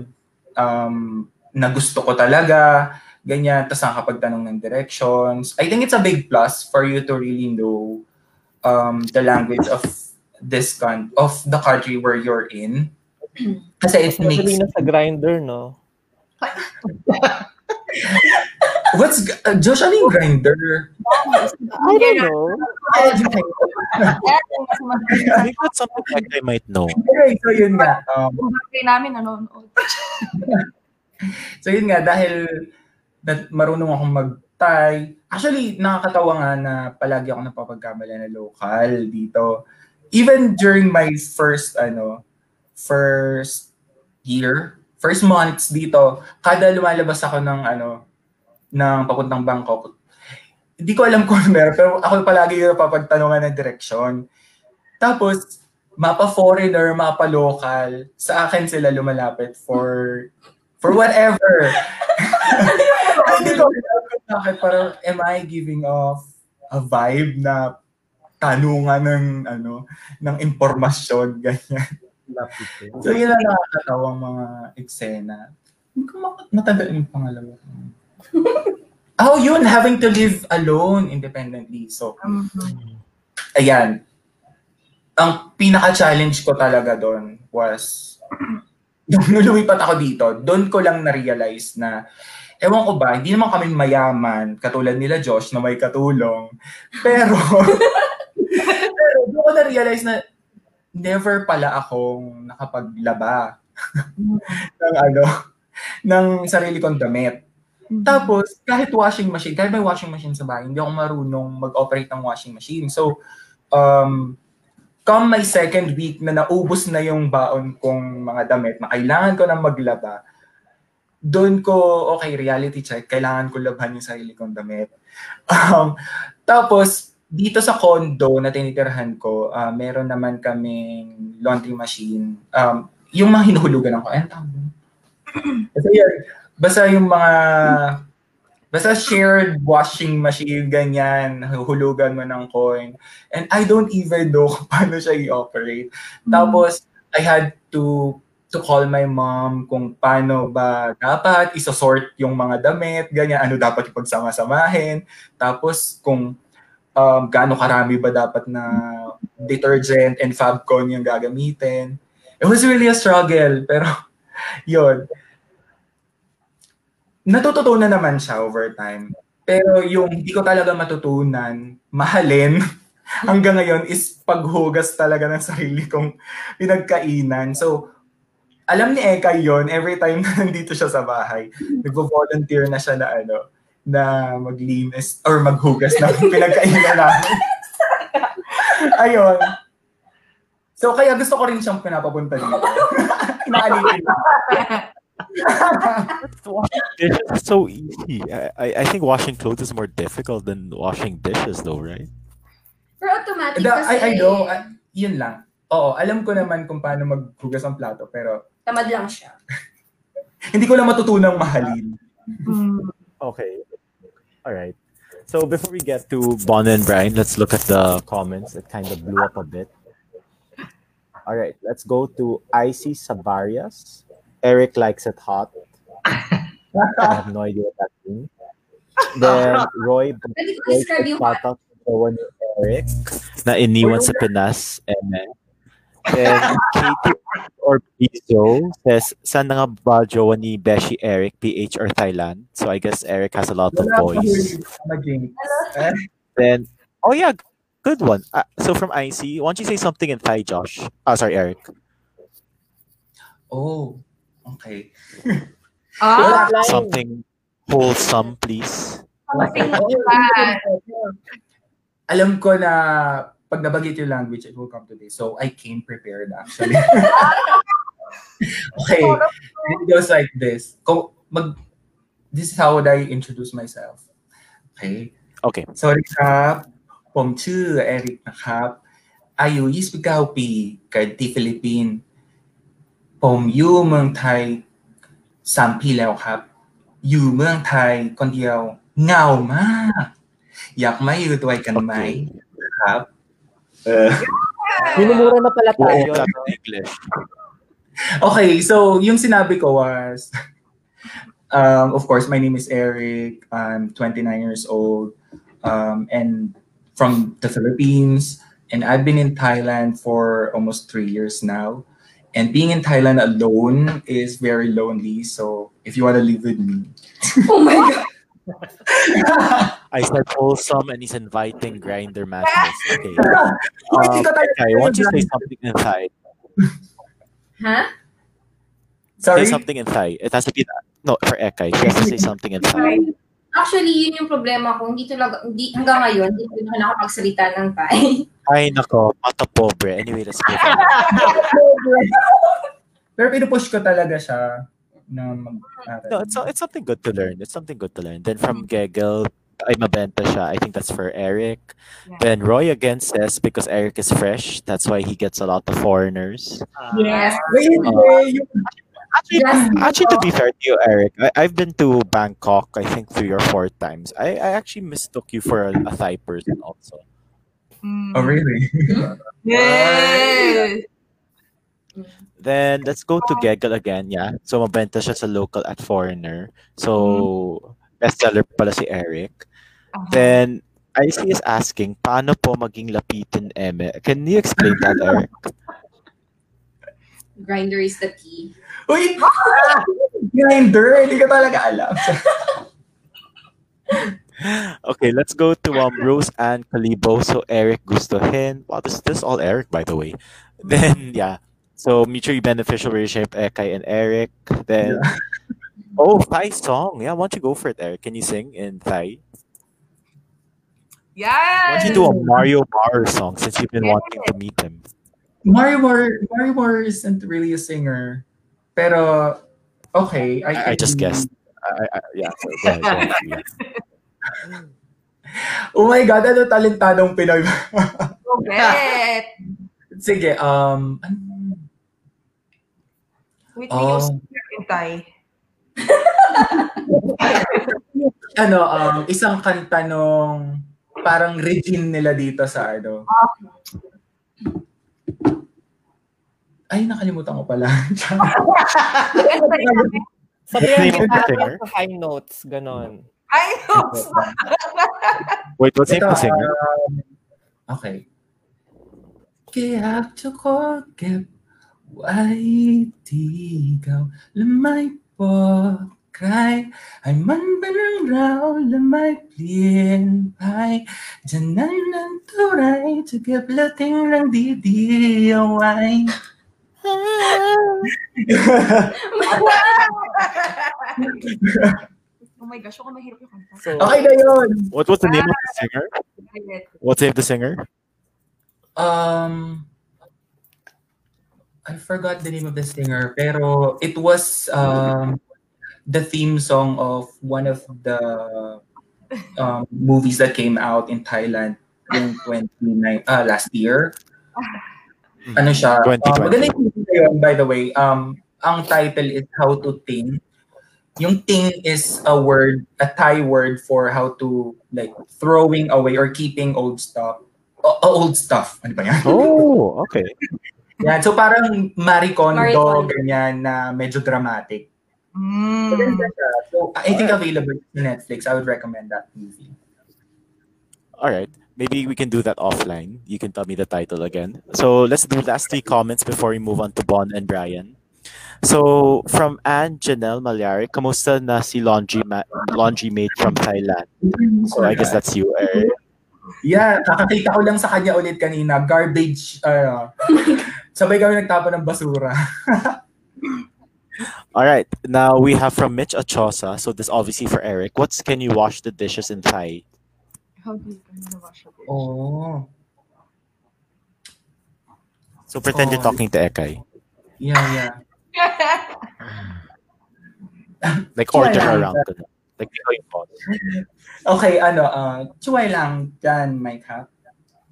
um, na gusto ko talaga, ganyan, tapos nakakapagtanong ng directions. I think it's a big plus for you to really know um, the language of this con of the country where you're in. Kasi it makes Especially na sa grinder, no? (laughs) (laughs) What's uh, Josh, ano yung grinder? I don't know. I think that's something like I might know. Okay, so yun nga. Um, birthday namin, nanonood. so yun nga, dahil na, marunong akong mag-Thai. Actually, nakakatawa nga na palagi ako napapagkamala na local dito. Even during my first, ano, first year, first months dito, kada lumalabas ako ng, ano, ng papuntang Bangkok, hindi ko alam (laughs) kung meron, pero ako palagi yung napapagtanungan ng direksyon. Tapos, mapa foreigner, mapa local, sa akin sila lumalapit for for whatever. (laughs) Hindi ko alam kung bakit parang am I giving off a vibe na tanungan ng ano ng impormasyon ganyan. So yun ang nakakatawang mga eksena. Hindi ko matandaan yung pangalawa. (laughs) oh, yun, having to live alone independently. So, ayan. Ang pinaka-challenge ko talaga doon was, (laughs) nung lumipat ako dito, doon ko lang na-realize na, ewan ko ba, hindi naman kami mayaman, katulad nila Josh na may katulong. Pero, (laughs) doon ko na-realize na never pala akong nakapaglaba (laughs) ng ano, ng sarili kong damit. Tapos, kahit washing machine, kahit may washing machine sa bahay, hindi ako marunong mag-operate ng washing machine. So, um, come my second week na naubos na yung baon kong mga damit na kailangan ko na maglaba, doon ko, okay, reality check, kailangan ko labhan yung sarili kong damit. (laughs) Um, tapos, dito sa condo na tinitirahan ko, uh, meron naman kaming laundry machine. Um, yung mga hinuhulugan ako, ayun, mo. So, yun, basta yung mga, basta shared washing machine, ganyan, hulugan mo ng coin. And I don't even know (laughs) kung paano siya i-operate. Mm-hmm. Tapos, I had to to call my mom kung paano ba dapat isosort yung mga damit, ganyan, ano dapat ipagsama-samahin. Tapos kung um, gaano karami ba dapat na detergent and Fabcon yung gagamitin. It was really a struggle, pero (laughs) yun. Natututunan naman siya over time. Pero yung hindi ko talaga matutunan, mahalin, (laughs) hanggang ngayon is paghugas talaga ng sarili kong pinagkainan. So, alam ni Eka yon every time na (laughs) nandito siya sa bahay, nagvo-volunteer na siya na ano, na maglinis or maghugas na (laughs) pinagkainan namin. Ayun. So, kaya gusto ko rin siyang pinapapunta dito. (laughs) Inaalipin. dishes is so easy. I, I think washing clothes is more difficult than washing dishes though, right? Pero automatic The, kasi. I, I know. Uh, yun lang. Oo, alam ko naman kung paano maghugas ang plato, pero Tamad lang siya. (laughs) hindi ko lang matutunang mahalin. Okay. All right. So before we get to Bon and Brian, let's look at the comments. It kind of blew up a bit. All right, let's go to Icy Sabarias. Eric likes it hot. I have no idea what that means. Then Roy, (laughs) Pwede ko Roy describe hot. Eric na iniwan sa Pinas. And then Katie or Bizo says, saan na nga ba jowa ni Beshi Eric, PH or Thailand? So I guess Eric has a lot of Wala pa boys. huli na jinx. Then, oh yeah, good one. Uh, so from IC, why don't you say something in Thai, Josh? Oh, sorry, Eric. Oh, okay. (laughs) Ah, Something wholesome, please. something Oo, bad. Alam ko na pag nabagit yung language, it will come to this. So I came prepared actually. okay. It goes like this. Kung mag, this is how would I introduce myself. Okay. Okay. สวัสดีครับ ผมชื่อเอริกนะครับ อายุ 29 ปี เกิดที่ฟิลิปปินส์ ผมอยู่เมืองไทย 3 ปีแล้วครับ อยู่เมืองไทยคนเดียวเหงามาก อยากมาอยู่ด้วยกันไหม Okay. ครับ Eh. Uh, Minumura na pala tayo. okay, so yung sinabi ko was, um, of course, my name is Eric. I'm 29 years old um, and from the Philippines. And I've been in Thailand for almost three years now. And being in Thailand alone is very lonely. So if you want to live with me. oh my God. (laughs) I said wholesome and he's inviting grinder matches. Okay. (laughs) Um, Kai, why don't you say something in Thai? Ha? Sorry? Say something in Thai. It has to be no for Ekai. She has to say something in Thai. Actually, yun yung problema ko. Hindi talaga, hindi, hanggang ngayon, hindi ko na nakapagsalita ng Thai. Ay nako, mata pobre. Anyway, let's on. (laughs) Pero pinupush ko talaga siya na mag No, it's it's something good to learn. It's something good to learn. Then from Gegel, ay mabenta siya. I think that's for Eric. Yeah. Then Roy again says because Eric is fresh, that's why he gets a lot of foreigners. Ah. Yes. Uh, wait, hindi. Uh, Yung Actually, actually to be fair to you, Eric, I, I've been to Bangkok, I think three or four times. I, I actually mistook you for a, a Thai person also. Mm. Oh, really? (laughs) Yes. Then let's go to Gegel again, yeah. So mabenta siya sa local at foreigner. So bestseller pala si Eric. Uh-huh. Then IC is asking, paano po maging lapitin eme? Can you explain that, Eric? (laughs) grinder is the key. Uy! (laughs) Grinder! Hindi ko talaga alam. (laughs) Okay, let's go to um Rose and Kalibo. So Eric Gustohin. Wow, this this is all Eric, by the way. Then yeah. So mutually beneficial relationship, Ekay and Eric. Then (laughs) oh Thai song. Yeah, why don't you go for it, Eric? Can you sing in Thai? Yeah. Why don't you do a Mario Bar song since you've been wanting to meet him? Mario War, Mario War isn't really a singer. Pero, okay. I, I, I just guessed. I, I, yeah, so go ahead, go ahead, yeah. (laughs) Oh my God, ano talentadong Pinoy. Correct! (laughs) Sige, um, ano- Whitney oh. Houston Kintay. (laughs) ano, um, isang kanta nung parang regime nila dito sa ano. Ay, nakalimutan ko pala. (laughs) Sabihan niya sa high notes, ganon. High notes! (laughs) Wait, what's it? Uh, um, okay. Kaya to forget ยากจะขอเก็บไว้ที่เก่าและไม่บอกใคร ให้มันเป็นเรื่องราวและไม่เปลี่ยนไปจะนั้นนั้นเท่าไรจะเก็บและทิ้งเรื่องดีๆเอาไว้ oh my gosh, ako mahirap yung kanta. So, okay na yun. What was the name of the singer? Correct. What's the name of the singer? Um, I forgot the name of the singer, pero it was um, the theme song of one of the um, movies that came out in Thailand in 29 uh, last year. Ano siya? 2020. Um, maganda yung yun, by the way. Um, ang title is How to Ting. Yung ting is a word, a Thai word for how to like throwing away or keeping old stuff. O- old stuff. Ano ba yan? Oh, okay. Yan. So parang Maricondo, Maricondo. ganyan na medyo dramatic. Mm. So I think available on Netflix. I would recommend that movie. All right. Maybe we can do that offline. You can tell me the title again. So let's do last three comments before we move on to Bon and Brian. So from Anne Janelle Malyari, kamusta na si laundry ma- laundry mate from Thailand? So I guess that's you, Eric. Yeah, kakakita ko lang sa kanya ulit kanina. Garbage. Uh, (laughs) sabay kami nagtapon ng basura. (laughs) All right. Now we have from Mitch Achosa. So this obviously for Eric. What's can you wash the dishes in Thai? How do you can you wash it? Oh. So pretend you're Oh. talking to Ekay. Yeah, yeah. (laughs) Like order her around. Like ikaw yung boss. Okay, ano, uh, tsuway lang dyan, Mike, ha?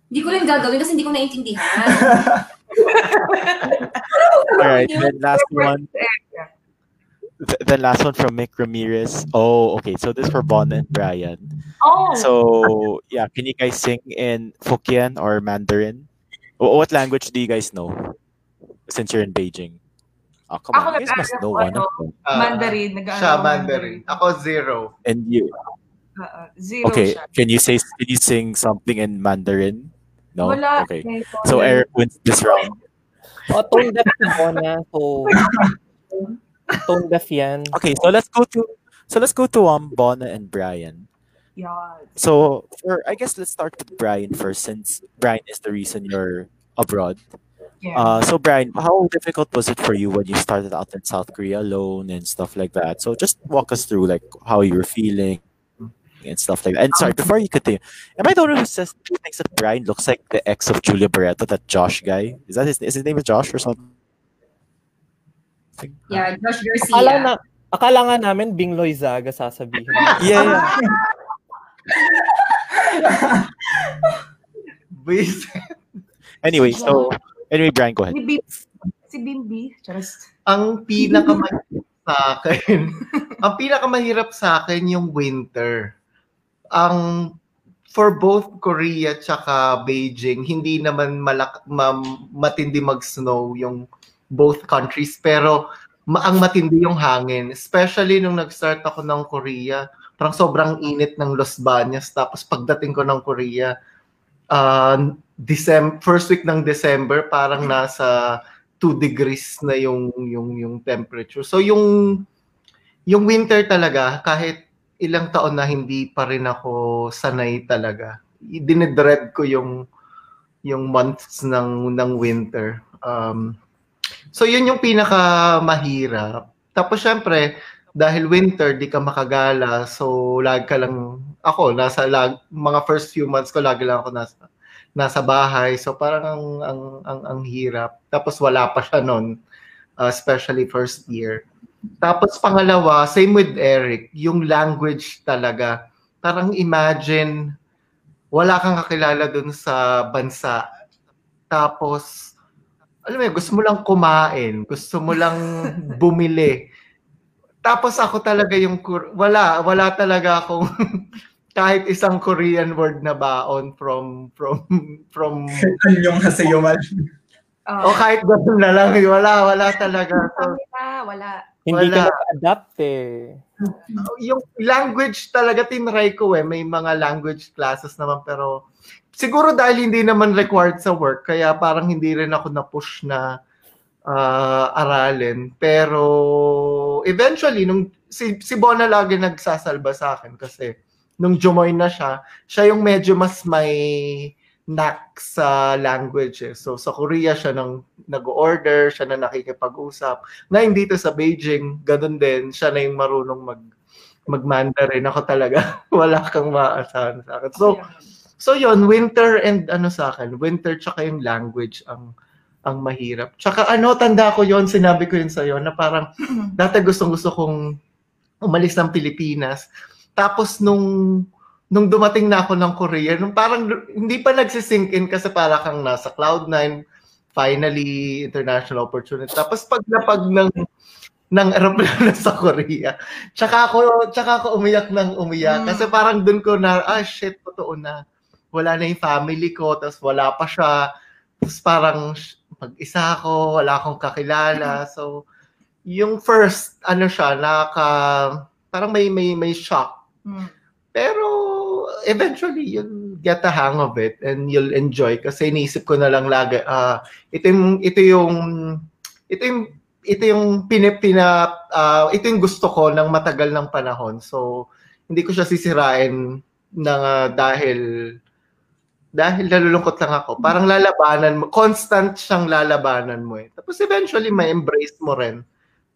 Hindi ko rin gagawin kasi hindi ko naintindihan. (laughs) All right. Then last one. th- Then last one from Mick Ramirez. Oh, okay. So this for Bon and Brian. oh! So yeah, can you guys sing in Hokkien or Mandarin? What language do you guys know? Since you're in Beijing. Oh, come Ako on. You guys must know one ano, of them. Ah, Mandarin. Nag-aaral Siya, ako Mandarin. Ako, zero. And you, Oo, zero okay, siya. can you say, can you sing something in Mandarin? No? Wala. Okay. So Eric wins this round. oh, tone deaf si Bona, so (laughs) tone deaf yan. Okay, so let's go to, so let's go to um, Bona and Brian. Yeah. So for I guess let's start with Brian first, since Brian is the reason you're abroad. Yeah. Uh, so Brian, how difficult was it for you when you started out in South Korea alone and stuff like that? So just walk us through like how you were feeling and stuff like that. And sorry, um, before you continue, am I the one who says who thinks that Brian looks like the ex of Julia Barreto, that Josh guy? Is that his is his name is Josh or something? yeah, Josh Akala, Garcia. na, akala nga namin Bing Loizaga sasabihin. (laughs) Yeah, yeah. Anyway, so anyway, Brian, go ahead. Si Bimbi. Si Bimbi. Just, ang pinakamahirap sa akin, (laughs) ang pinakamahirap sa akin yung winter. Ang for both Korea tsaka Beijing, hindi naman malak ma- matindi mag-snow yung both countries pero ma- ang matindi yung hangin. Especially nung nag-start ako ng Korea, parang sobrang init ng Los Baños tapos pagdating ko ng Korea, uh, December, first week ng December, parang nasa 2 degrees na yung yung yung temperature. So yung yung winter talaga kahit ilang taon na hindi pa rin ako sanay talaga. Dinedread ko yung yung months ng ng winter. Um, so yun yung pinaka mahirap. Tapos syempre, dahil winter, di ka makagala. So lag ka lang ako nasa lag, mga first few months ko lagi lang ako nasa nasa bahay. So parang ang ang ang, ang hirap. Tapos wala pa siya noon, uh, especially first year. Tapos pangalawa, same with Eric, yung language talaga. Parang imagine, wala kang kakilala dun sa bansa. Tapos, alam mo gusto mo lang kumain, gusto mo lang (laughs) bumili. Tapos ako talaga yung, wala, wala talaga akong (laughs) kahit isang Korean word na baon from, from, from... yung haseyo man. Uh, o kahit ganun na lang, wala, wala talaga. So, wala, wala. Hindi Wala. ka naka-adapt eh. Yung language talaga tinry ko eh. May mga language classes naman pero siguro dahil hindi naman required sa work kaya parang hindi rin ako na-push na uh, aralin. Pero eventually, nung si, si Bona lagi nagsasalba sa akin kasi nung jumoy na siya, siya yung medyo mas may knack sa language. Eh. So sa Korea siya nang nag-order, siya na nakikipag-usap. Ngayon dito sa Beijing, ganun din, siya na yung marunong mag mag-Mandarin. Ako talaga, (laughs) wala kang maaasahan sa akin. So, so yon winter and ano sa akin, winter tsaka yung language ang ang mahirap. Tsaka ano, tanda ko yon sinabi ko yun sa'yo, na parang (clears throat) dati gustong gusto kong umalis ng Pilipinas. Tapos nung nung dumating na ako ng Korea, nung parang hindi pa nagsisink in kasi para kang nasa Cloud9, finally, international opportunity. Tapos paglapag ng ng aeroplano (laughs) sa Korea, tsaka ako, tsaka ako umiyak ng umiyak. Mm. Kasi parang dun ko na, ah shit, totoo na. Wala na yung family ko, tapos wala pa siya. Tapos parang mag-isa ako, wala akong kakilala. (laughs) So, yung first, ano siya, naka, parang may, may, may shock. Mm. Pero eventually you'll get the hang of it and you'll enjoy kasi iniisip ko na lang lagi uh, ito yung ito yung ito yung ito yung pinipina uh, ito yung gusto ko ng matagal ng panahon. So hindi ko siya sisirain ng uh, dahil dahil nalulungkot lang ako. Parang lalabanan mo, constant siyang lalabanan mo eh. Tapos eventually may embrace mo rin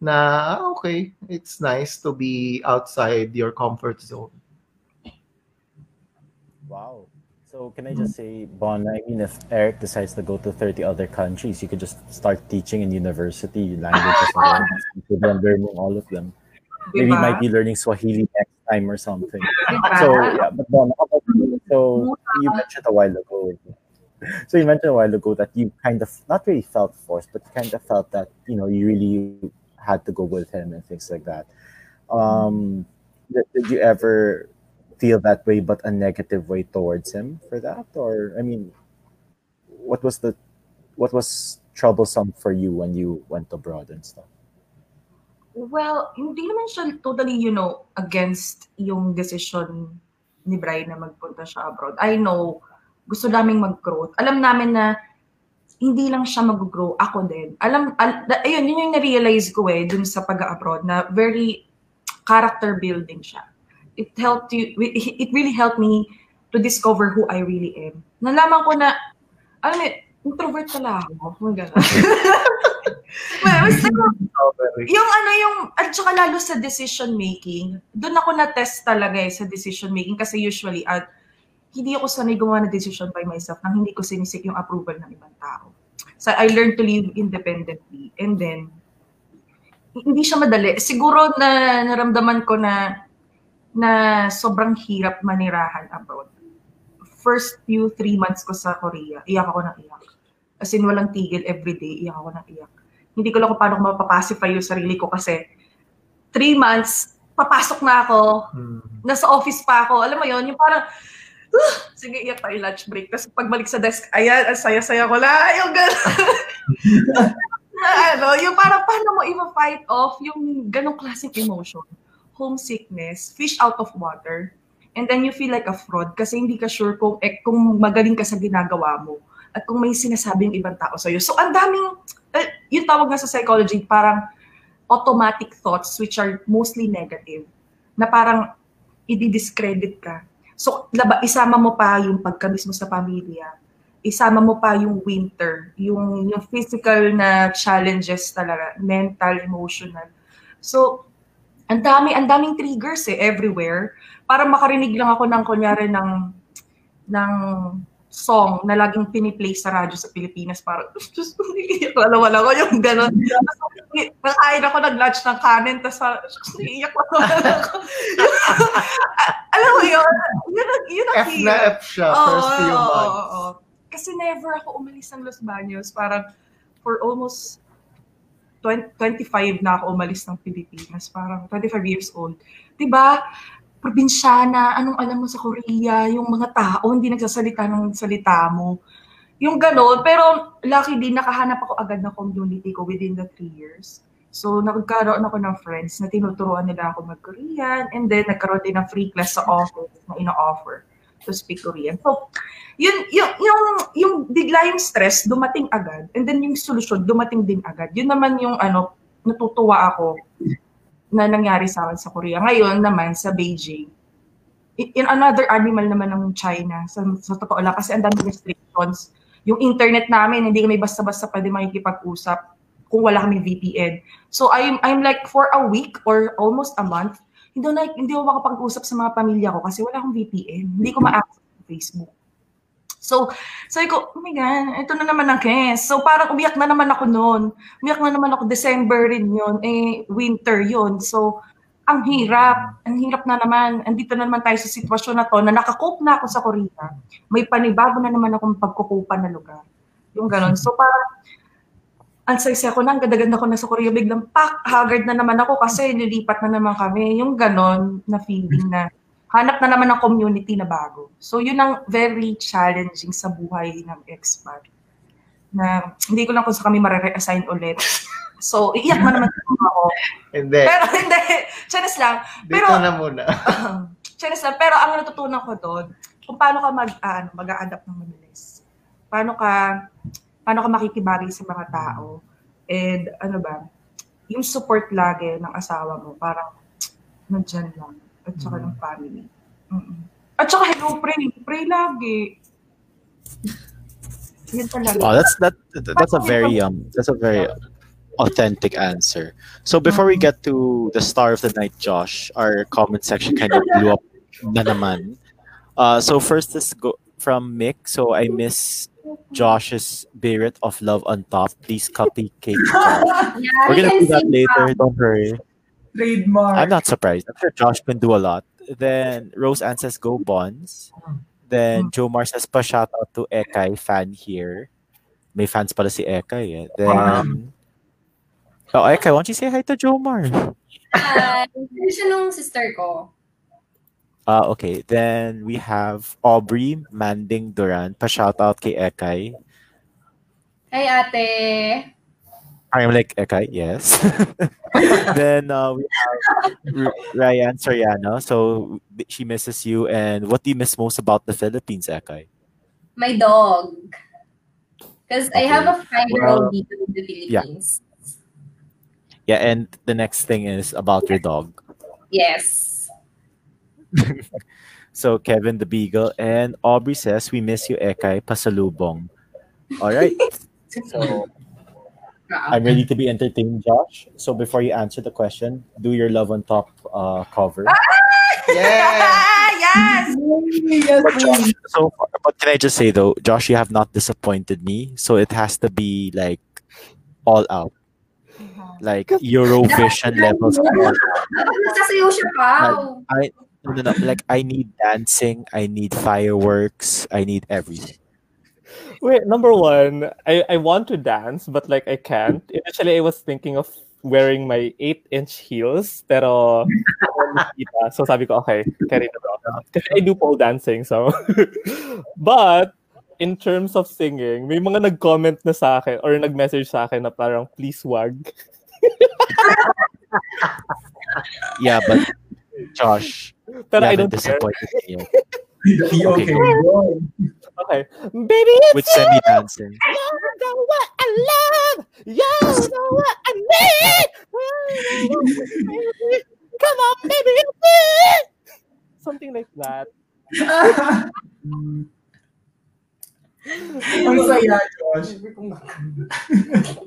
na okay, it's nice to be outside your comfort zone. Wow. So can I just say, Bon, I mean, if Eric decides to go to 30 other countries, you could just start teaching in university languages and then (laughs) learning all of them. Maybe you might be learning Swahili next time or something. So yeah, but Bon, so you mentioned a while ago. So you mentioned a while ago that you kind of not really felt forced, but kind of felt that you know you really had to go with him and things like that. Um, did, did you ever feel that way but a negative way towards him for that? Or i mean what was the what was troublesome for you when you went abroad and stuff? Well hindi naman siya totally you know against yung decision ni Brian na magpunta siya abroad. I know gusto naming mag-growth alam namin na hindi lang siya mag-grow ako din. Alam al, ayun yun yung na-realize ko eh dun sa pag-abroad na very character building siya it helped you, it really helped me to discover who I really am. Nalaman ko na, ano introvert pala ako. Oh my God. yung ano yung, at saka lalo sa decision making, doon ako na-test talaga eh sa decision making kasi usually, at hindi ako sanay gumawa ng decision by myself nang hindi ko sinisik yung approval ng ibang tao. So I learned to live independently. And then, hindi siya madali. Siguro na naramdaman ko na na sobrang hirap manirahan abroad. First few three months ko sa Korea, iyak ako ng iyak. As in, walang tigil everyday, iyak ako ng iyak. Hindi ko lang kung paano mapapacify yung sarili ko kasi three months, papasok na ako, hmm. nasa office pa ako. Alam mo yon yung parang, uh, sige, iyak tayo lunch break. Tapos pagbalik sa desk, ayan, ang saya-saya ko lang, yung gano'n. (laughs) (laughs) ano, yung parang paano mo i-fight off yung ganong klaseng emotion homesickness, fish out of water. And then you feel like a fraud kasi hindi ka sure kung, eh, kung magaling ka sa ginagawa mo at kung may sinasabi yung ibang tao sa'yo. So, ang daming, uh, yung tawag nga sa psychology, parang automatic thoughts which are mostly negative. Na parang, i-discredit ka. So, laba, isama mo pa yung pagkamis mo sa pamilya. Isama mo pa yung winter, yung, yung physical na challenges talaga, mental, emotional. So, ang dami, ang daming triggers eh, everywhere. Para makarinig lang ako ng, kunyari, ng, ng song na laging piniplay sa radyo sa Pilipinas. Parang, (laughs) just, wala, wala ko yung gano'n. Nakain ako nag-lunch ng kanin, tapos parang, iiyak ako. (laughs) Alam mo yun? Yun, ang- yun ang F na F siya, first few months. oo, oo. Kasi never ako umalis ng Los Baños. Parang for almost 20, 25 na ako umalis ng Pilipinas. Parang 25 years old. 'Di ba? Probinsyana, anong alam mo sa Korea, yung mga tao hindi nagsasalita ng salita mo. Yung ganon, pero lucky din nakahanap ako agad ng community ko within the three years. So, nagkaroon ako ng friends na tinuturuan nila ako mag-Korean and then nagkaroon din ng free class sa office na ina-offer to speak Korean. So, yun, yung, yung, yung bigla yung stress, dumating agad. And then yung solusyon, dumating din agad. Yun naman yung ano, natutuwa ako na nangyari sa akin sa Korea. Ngayon naman, sa Beijing, in another animal naman ng China, sa, sa totoo lang, kasi ang dami restrictions. Yung internet namin, hindi kami basta-basta pwede makikipag-usap kung wala kami VPN. So I'm I'm like for a week or almost a month, hindi na hindi ako makapag-usap sa mga pamilya ko kasi wala akong VPN. Hindi ko ma-access ang Facebook. So, sabi ko, oh my God, ito na naman ang case. So, parang umiyak na naman ako noon. Umiyak na naman ako, December rin yun, eh, winter yun. So, ang hirap, ang hirap na naman. Andito na naman tayo sa sitwasyon na to, na nakakope na ako sa Korea. May panibago na naman akong pagkukupan na lugar. Yung ganon. So, parang, ang saysay ko na, ang ganda-ganda ko na sa Korea, biglang pak, haggard na naman ako kasi nilipat na naman kami. Yung ganon na feeling na hanap na naman ng community na bago. So yun ang very challenging sa buhay ng expat. Na hindi ko lang kung sa kami mare-reassign ulit. So, iiyak na naman ako. Hindi. Pero hindi, chance lang. Dito Pero, na muna. (laughs) chance lang. Pero ang natutunan ko doon, kung paano ka mag, ah, ano, mag-a-adapt ng mabilis. Paano ka, paano ka makikibagay sa mga tao. And ano ba, yung support lagi ng asawa mo, parang nandyan lang. At saka ng family. Mm-mm. At saka hello, pray. Pray lagi. (laughs) Oh, that's that. That's a very um. That's a very authentic answer. So before we get to the star of the night, Josh, our comment section kind of blew up (laughs) na naman. Uh, so first is go from Mick. So I miss Josh's Spirit of Love on top. Please copy (laughs) Kate. Yeah, We're gonna do that later. that. Don't worry. Trademark. I'm not surprised. I'm sure Josh can do a lot. Then Rose Ann says go Bonds. Then Joe Mar says pa shout out to Ekay fan here. May fans pala si Ekay eh. Then Oh, Ekay, why don't you say hi to Joe Mar? Hi. Ano siya nung sister ko? Uh, okay. Then we have Aubrey Manding Duran. Pa shout out kay Ekay. Hi, ate. I'm like Ekay, yes. (laughs) then uh, we have Ryan Soriano. So she misses you. And what do you miss most about the Philippines, Ekay? My dog. Because I have a five-year-old dito in the yeah. Philippines. Yeah, and the next thing is about your dog. Yes. (laughs) So Kevin the Beagle and Aubrey says we miss you, Ekay Pasalubong. All right. so I'm ready to be entertained, Josh. So before you answer the question, do your love on top uh, cover. Yeah. (laughs) yes! But Josh, so far, but can I just say though, Josh, you have not disappointed me. So it has to be like all out, like Eurovision (laughs) levels. of all out. Nasasayaw siya pa. I no, no, no, like I need dancing, I need fireworks, I need everything. Wait, number one, I, I want to dance, but like I can't. Initially, I was thinking of wearing my 8-inch heels, pero so sabi ko, okay, carry na daw. Kasi I do pole dancing, so. (laughs) but, in terms of singing, may mga nag-comment na sa akin or nag-message sa akin na parang, please wag. (laughs) Yeah, but Josh, Pero you I don't care. disappointed me yet. okay. Okay. Okay. Baby, it's with semi dancing. You know what I love. You know what I need. Come on, baby. something like that. (laughs) Ang saya, Josh.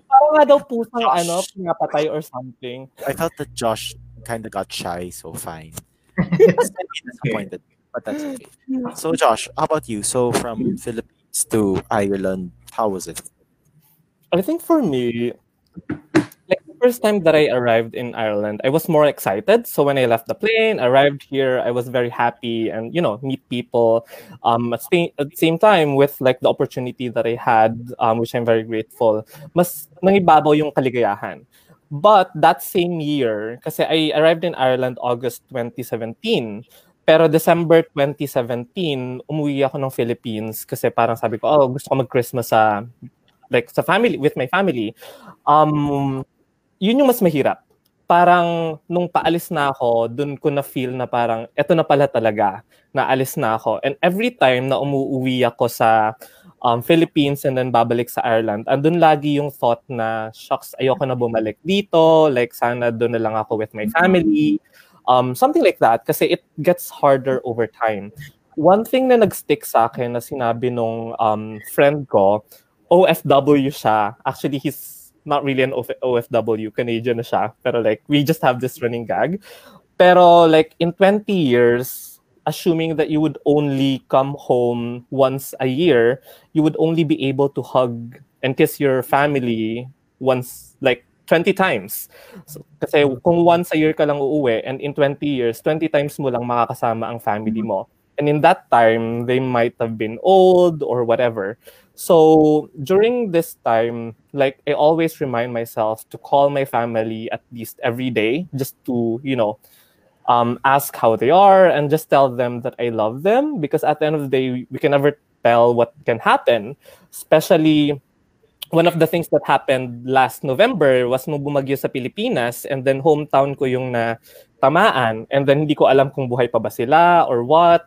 Parang nga daw pusang ano, pinapatay or something. I felt that Josh kind of got shy, so fine. Slightly (laughs) disappointed, but that's okay. So, Josh, how about you? So, from Philippines to Ireland, how was it? I think for me, like the first time that I arrived in Ireland, I was more excited. So when I left the plane, arrived here, I was very happy and you know meet people. Um, at, the, at the same time, with like the opportunity that I had, um, which I'm very grateful, mas nangibabaw yung kaligayahan. But that same year, kasi I arrived in Ireland August 2017. Pero December 2017, umuwi ako ng Philippines kasi parang sabi ko, oh, gusto ko mag-Christmas sa like sa family with my family. Um yun yung mas mahirap. Parang nung paalis na ako dun ko na feel na parang eto na pala talaga. Naalis na ako. And every time na umuwi ako sa um, Philippines and then babalik sa Ireland andun lagi yung thought na shucks ayoko na bumalik dito like sana doon na lang ako with my family um, something like that kasi it gets harder over time one thing na nagstick sa akin na sinabi nung um, friend ko OFW siya. Actually, he's not really an OFW, Canadian na siya. Pero like, we just have this running gag. Pero like, in 20 years, assuming that you would only come home once a year, you would only be able to hug and kiss your family once, like, 20 times. So, kasi kung once a year ka lang uuwi, and in 20 years, 20 times mo lang makakasama ang family mm-hmm. mo. And in that time, they might have been old or whatever. So during this time, like I always remind myself to call my family at least every day, just to you know, um, ask how they are and just tell them that I love them. Because at the end of the day, we can never tell what can happen, especially one of the things that happened last November was nung bumagyo sa Pilipinas and then hometown ko yung na tamaan and then hindi ko alam kung buhay pa ba sila or what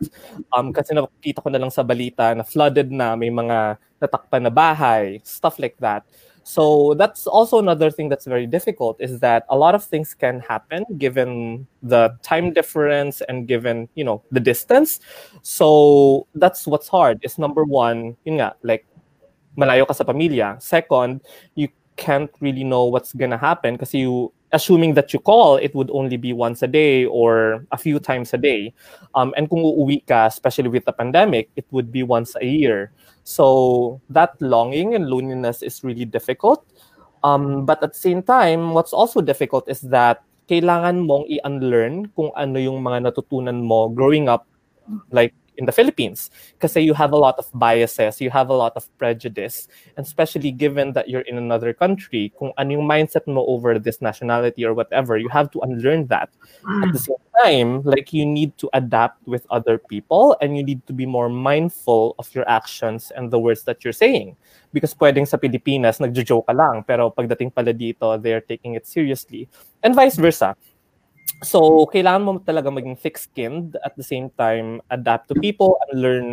um kasi nakita ko na lang sa balita na flooded na may mga natakpan na bahay stuff like that so that's also another thing that's very difficult is that a lot of things can happen given the time difference and given you know the distance so that's what's hard is number one yun nga like malayo ka sa pamilya. Second, you can't really know what's gonna happen because you assuming that you call, it would only be once a day or a few times a day. Um, and kung uuwi ka, especially with the pandemic, it would be once a year. So that longing and loneliness is really difficult. Um, but at the same time, what's also difficult is that kailangan mong i-unlearn kung ano yung mga natutunan mo growing up like in the Philippines because you have a lot of biases, you have a lot of prejudice, and especially given that you're in another country, kung ano yung mindset mo over this nationality or whatever, you have to unlearn that. At the same time, like you need to adapt with other people and you need to be more mindful of your actions and the words that you're saying. Because pwedeng sa Pilipinas, nagjo-joke ka lang, pero pagdating pala dito, they're taking it seriously. And vice versa So, kailangan mo talaga maging thick-skinned at the same time adapt to people and learn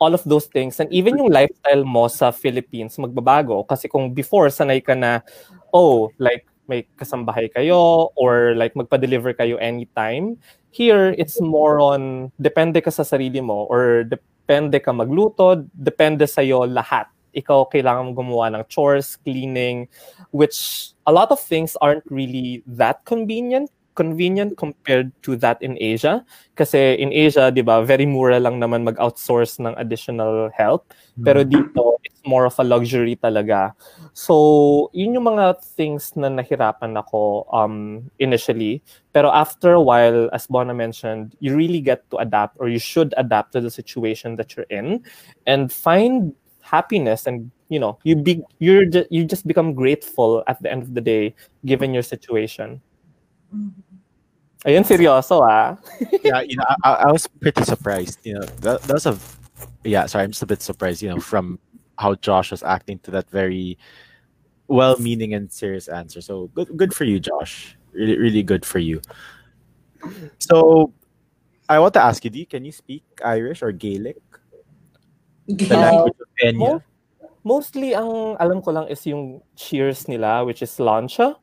all of those things. And even yung lifestyle mo sa Philippines magbabago. Kasi kung before, sanay ka na, oh, like, may kasambahay kayo or like magpa-deliver kayo anytime. Here, it's more on depende ka sa sarili mo or depende ka magluto, depende sa'yo lahat. Ikaw kailangan gumawa ng chores, cleaning, which a lot of things aren't really that convenient convenient compared to that in Asia. Kasi in Asia, di ba, very mura lang naman mag-outsource ng additional help. Pero mm-hmm. dito, it's more of a luxury talaga. So, yun yung mga things na nahirapan ako um, initially. Pero after a while, as Bona mentioned, you really get to adapt or you should adapt to the situation that you're in and find happiness and you know you be you're just, you just become grateful at the end of the day given your situation. Ayun, seryoso ah. (laughs) yeah, you know, I, I was pretty surprised. You know, that, that was a, yeah, sorry, I'm just a bit surprised, you know, from how Josh was acting to that very well-meaning and serious answer. So good, good for you, Josh. Really, really good for you. So, I want to ask you, do you, can you speak Irish or Gaelic? The language of Kenya? Mostly, ang alam ko lang is yung cheers nila, which is lancha.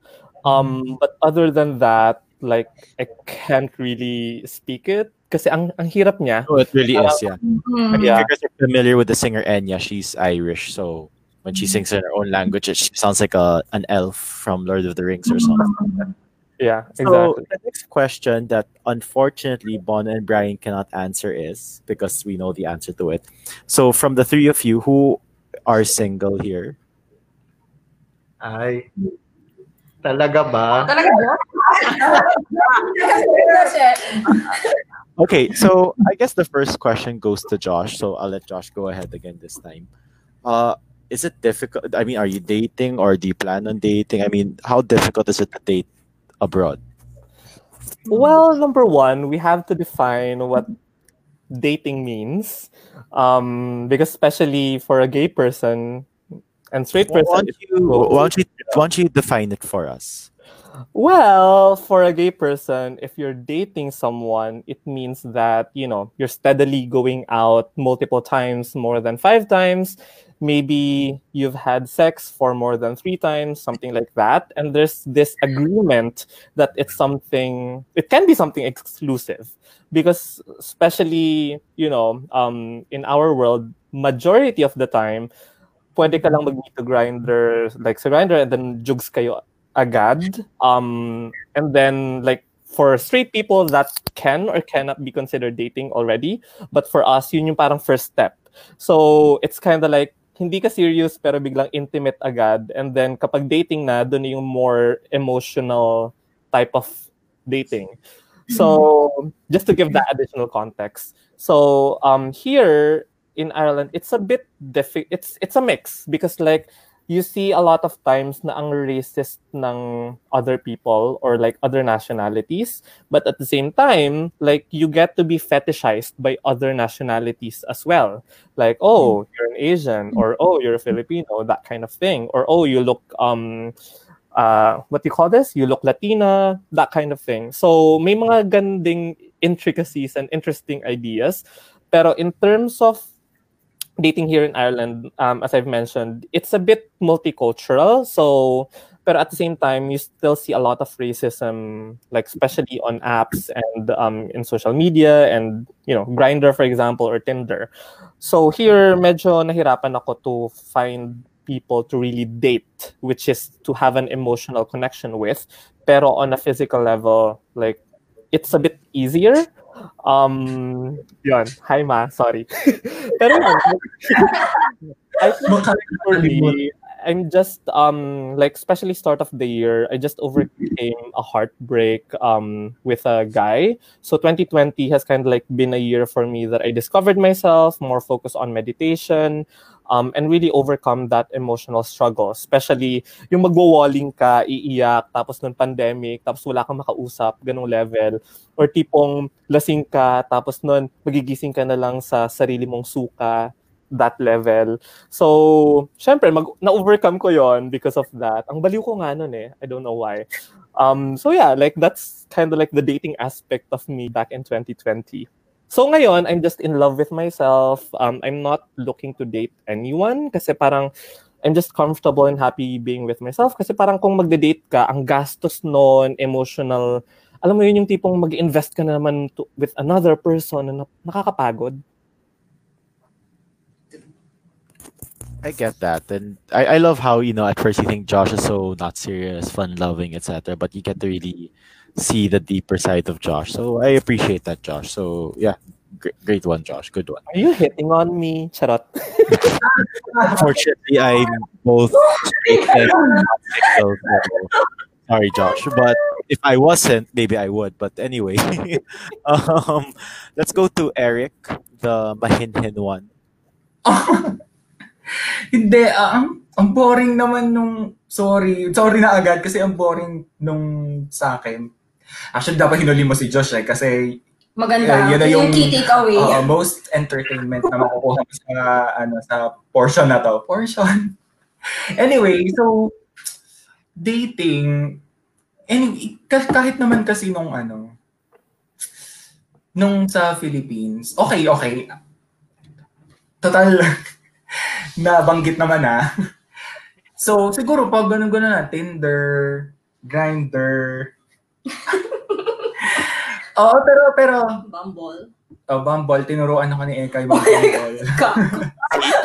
Um, but other than that, like I can't really speak it. Kasi ang, ang hirap niya. Oh, it really is, yeah. Mm. Yeah. If you guys are familiar with the singer Enya, she's Irish, so when she sings in her own language, it she sounds like a an elf from Lord of the Rings or something. Yeah, exactly. So the next question that unfortunately Bon and Brian cannot answer is because we know the answer to it. So from the three of you, who are single here? Ay, talaga ba? Talaga ba? (laughs) Okay, so I guess the first question goes to Josh. So I'll let Josh go ahead again this time. Uh, is it difficult? I mean, are you dating or do you plan on dating? I mean, how difficult is it to date abroad? Well, number one, we have to define what dating means. Um, because especially for a gay person and straight Why person, don't you, why don't you, why don't you define it for us? Well, for a gay person, if you're dating someone, it means that, you know, you're steadily going out multiple times, more than five times. Maybe you've had sex for more than three times, something like that. And there's this agreement that it's something, it can be something exclusive. Because, especially, you know, um, in our world, majority of the time, pwede ka lang mag-meet to grinder, like sa grinder, and then jugs kayo agad. Um, and then like for straight people that can or cannot be considered dating already, but for us yun yung parang first step. So it's kind of like hindi ka serious pero biglang intimate agad and then kapag dating na doon yung more emotional type of dating. So just to give that additional context. So um here in Ireland it's a bit diffi- it's it's a mix because like you see a lot of times na ang racist ng other people or like other nationalities but at the same time like you get to be fetishized by other nationalities as well. Like oh you're an asian or oh you're a filipino that kind of thing or oh you look um uh what do you call this? You look latina that kind of thing. So may mga ganding intricacies and interesting ideas. Pero in terms of dating here in Ireland, um, as I've mentioned, it's a bit multicultural. So, but at the same time, you still see a lot of racism, like especially on apps and um, in social media and you know, Grinder, for example, or Tinder. So here, medyo nahirapan ako to find people to really date, which is to have an emotional connection with. Pero on a physical level, like it's a bit easier. Um, yun. Hi, ma. Sorry. Pero (laughs) yun, I think for me, I'm just um like especially start of the year, I just overcame a heartbreak um with a guy. So 2020 has kind of like been a year for me that I discovered myself, more focused on meditation, um and really overcome that emotional struggle. Especially yung magwo-walling ka, iiyak, tapos nung pandemic, tapos wala kang makausap, ganong level. Or tipong lasing ka, tapos nun magigising ka na lang sa sarili mong suka, that level. So, syempre, mag, na-overcome ko yon because of that. Ang baliw ko nga nun eh. I don't know why. Um, so yeah, like that's kind of like the dating aspect of me back in 2020. So ngayon, I'm just in love with myself. Um, I'm not looking to date anyone kasi parang I'm just comfortable and happy being with myself kasi parang kung magde-date ka, ang gastos noon, emotional, alam mo yun yung tipong mag-invest ka na naman to, with another person na nakakapagod. I get that, and I, I love how you know at first you think Josh is so not serious, fun loving, etc. But you get to really see the deeper side of Josh. So I appreciate that, Josh. So yeah, great, great one, Josh. Good one. Are you hitting on me? Charot. (laughs) Unfortunately, I'm both straight and not single. so Sorry, Josh. But if I wasn't, maybe I would. But anyway, (laughs) um, let's go to Eric, the mahinhin one. (laughs) Hindi, ah, ang, ang boring naman nung, sorry, sorry na agad kasi ang boring nung sa akin. Actually, dapat hinuli mo si Josh eh, kasi Maganda. Yeah, yun na yung, yung- key takeaway. uh, most entertainment na makukuha mo sa, ano, sa portion na to. Portion. (laughs) anyway, so, dating, anyway, ka- kahit naman kasi nung ano, nung sa Philippines, okay, okay. Total, (laughs) nabanggit naman ah. (laughs) So, siguro pag ganun-ganun na, Tinder, Grindr, (laughs) Oo, pero, pero, Bumble. oh, Bumble, tinuruan ako ni Eka yung Bumble.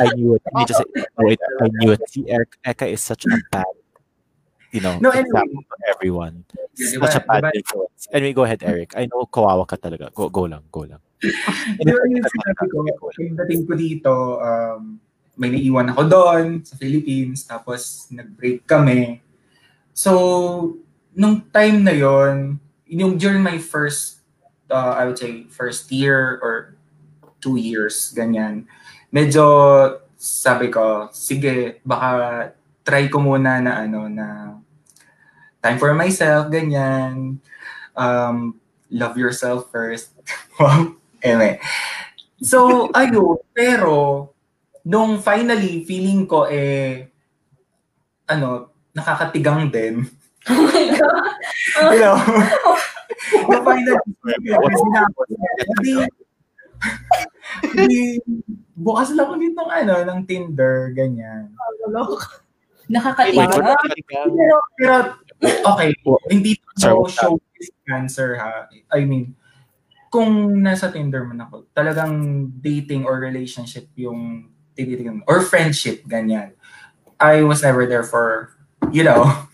I knew it. Let me just wait, I knew it. See, Eka, is such a bad, you know, No, anyway. example to everyone. Di Such a ba- bad di ba- influence. Anyway, go ahead, Eric. I know kawawa ka talaga. Go, go lang, go lang. Di ba yung sinabi ko, pagdating ko dito, um, may naiwan ako doon sa Philippines, tapos nag-break kami. So, nung time na yon yung during my first, uh, I would say, first year or two years, ganyan, medyo sabi ko, sige, baka try ko muna na ano, na time for myself, ganyan. Um, love yourself first. (laughs) Wow. Anyway. So, ayun. Pero, nung finally, feeling ko eh, ano, nakakatigang din. Oh my God. Kasi na ako, hindi, hindi, bukas lang ulit ng ano, ng Tinder, ganyan. Nakakatiwa. Pero, pero, okay, hindi what's show this cancer ha. I mean, kung nasa Tinder man ako, talagang dating or relationship yung tinitingnan mo, or friendship, ganyan. I was never there for, you know,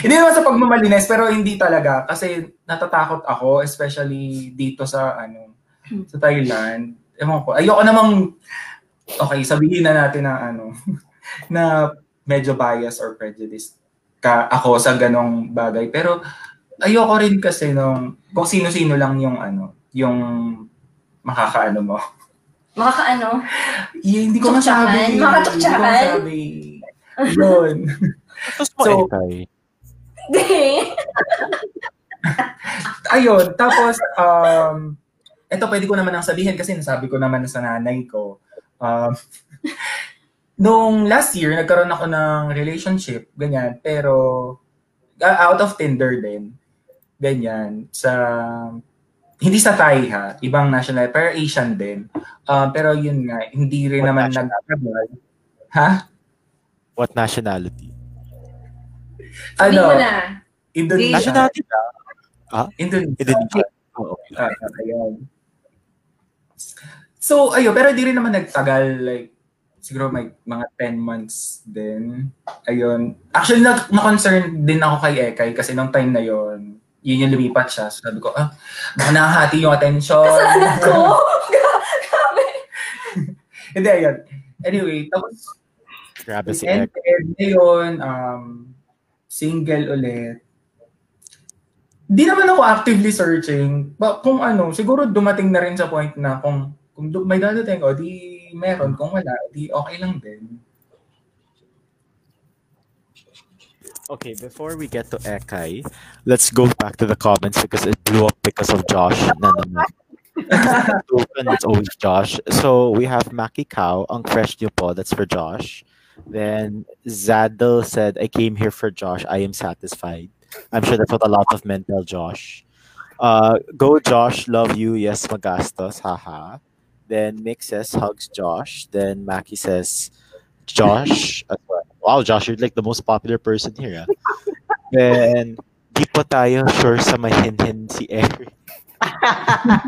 hindi naman sa pagmamalinis, pero hindi talaga. Kasi natatakot ako, especially dito sa, ano, sa Thailand. Ewan ko, ayoko namang, okay, sabihin na natin na, ano, (laughs) na medyo bias or prejudice ka ako sa ganong bagay. Pero ayoko rin kasi nung kung sino-sino lang yung ano, yung makakaano mo. Makakaano? (laughs) Y- hindi ko masabi. Hindi ko masabi. Yun. So-. Hindi. (laughs) Ayun. Tapos, um, ito pwede ko naman ang sabihin kasi nasabi ko naman sa nanay ko. Um, (laughs) nung last year, nagkaroon ako ng relationship, ganyan, pero uh, out of Tinder din. Ganyan. Sa, hindi sa Thai ha, ibang national, pero Asian din. Um, pero yun nga, hindi rin What naman nagtagal. Ha? What nationality? Sabihin Ano? mo na. Indonesia. Nationality na? Indonesia. Indonesia. Oo. Ah, ayun. So, ayun, pero di rin naman nagtagal, like, siguro may mga 10 months din. Ayun. Actually, na- na-concern din ako kay Ekay kasi nung time na yon yun yung lumipat siya. So, sabi ko, ah, baka nakahati yung attention. Kasalanan ko. (laughs) Grabe. Hindi, ayun. Anyway, tapos, Grabe si and, Ek. and ngayon, um, single ulit. Di naman ako actively searching. Ba, kung ano, siguro dumating na rin sa point na kung kung may dadating, o di meron. Kung wala, di okay lang din. Okay, before we get to Ekay, let's go back to the comments because it blew up because of Josh. Na naman. Open, (laughs) it's always Josh. So we have Maki Cow, ang fresh niyo po, that's for Josh. Then Zadel said, I came here for Josh. I am satisfied. I'm sure that's what a lot of men tell Josh. Uh, go Josh, love you. Yes, magastos. Haha. Then Mick says, hugs Josh. Then Maki says, Josh. Wow, Josh, you're like the most popular person here. ah. Then, di pa tayo sure sa mahinhin si Eric. (laughs)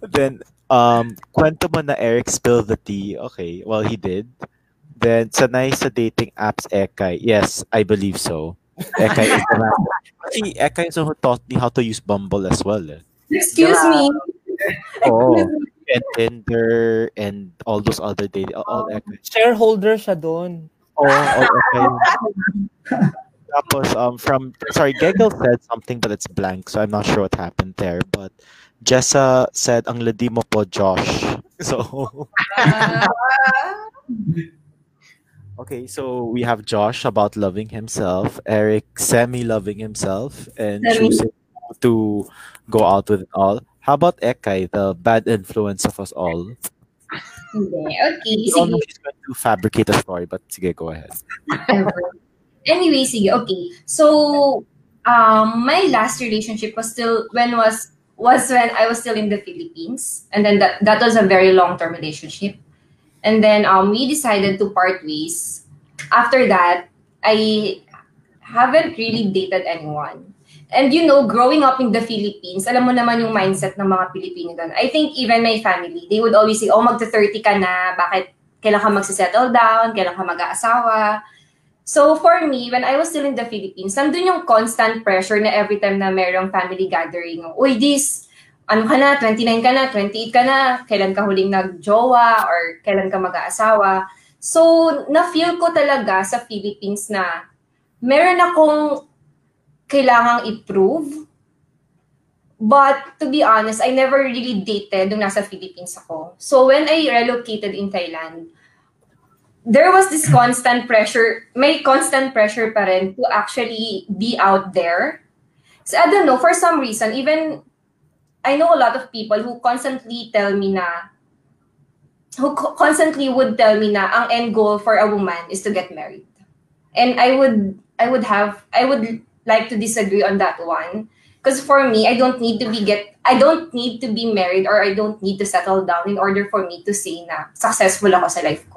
then, um, kwento mo na Eric spilled the tea. Okay, well, he did. Then, sanay sa dating apps, Ekay. Yes, I believe so. Ekay is the man. Actually, Ekay is the one who taught me how to use Bumble as well. Eh. Excuse me. Oh, and Tinder and all those other dating, all Ekay. Shareholder siya doon. Oh, oh, okay. Tapos, um, from, sorry, Gegel said something, but it's blank, so I'm not sure what happened there. But Jessa said, ang ladi mo po, Josh. (laughs) So, (laughs) okay, so we have Josh about loving himself, Eric semi-loving himself, and Semi. choosing to go out with it all. How about Ekay, the bad influence of us all? Hindi. Okay, We all know sige. she's going to fabricate a story, but sige, go ahead. Anyway, sige, okay. So, um, my last relationship was still when was was when I was still in the Philippines, and then that that was a very long term relationship, and then um, we decided to part ways. After that, I haven't really dated anyone And you know, growing up in the Philippines, alam mo naman yung mindset ng mga Pilipino doon. I think even my family, they would always say, oh, magta-30 ka na, bakit kailan ka magsisettle down, kailan ka mag-aasawa. So for me, when I was still in the Philippines, nandun yung constant pressure na every time na merong family gathering, uy, this, ano ka na, 29 ka na, 28 ka na, kailan ka huling nag-jowa, or kailan ka mag-aasawa. So, na-feel ko talaga sa Philippines na meron akong kailangang i-prove. But to be honest, I never really dated nung nasa Philippines ako. So when I relocated in Thailand, there was this constant pressure, may constant pressure pa rin to actually be out there. So I don't know, for some reason, even I know a lot of people who constantly tell me na, who constantly would tell me na ang end goal for a woman is to get married. And I would, I would have, I would like to disagree on that one. Because for me, I don't need to be get I don't need to be married or I don't need to settle down in order for me to say na successful ako sa life ko.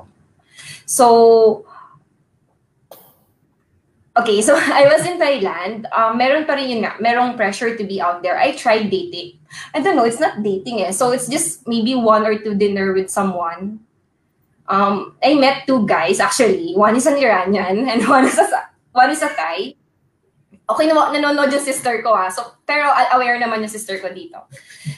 So, okay, so (laughs) I was in Thailand. Um, meron pa rin yun nga, merong pressure to be out there. I tried dating. I don't know, it's not dating eh. So it's just maybe one or two dinner with someone. Um, I met two guys actually. One is an Iranian and (laughs) one is a, one is a Thai okay na nanonood yung sister ko ha. So, pero aware naman yung sister ko dito.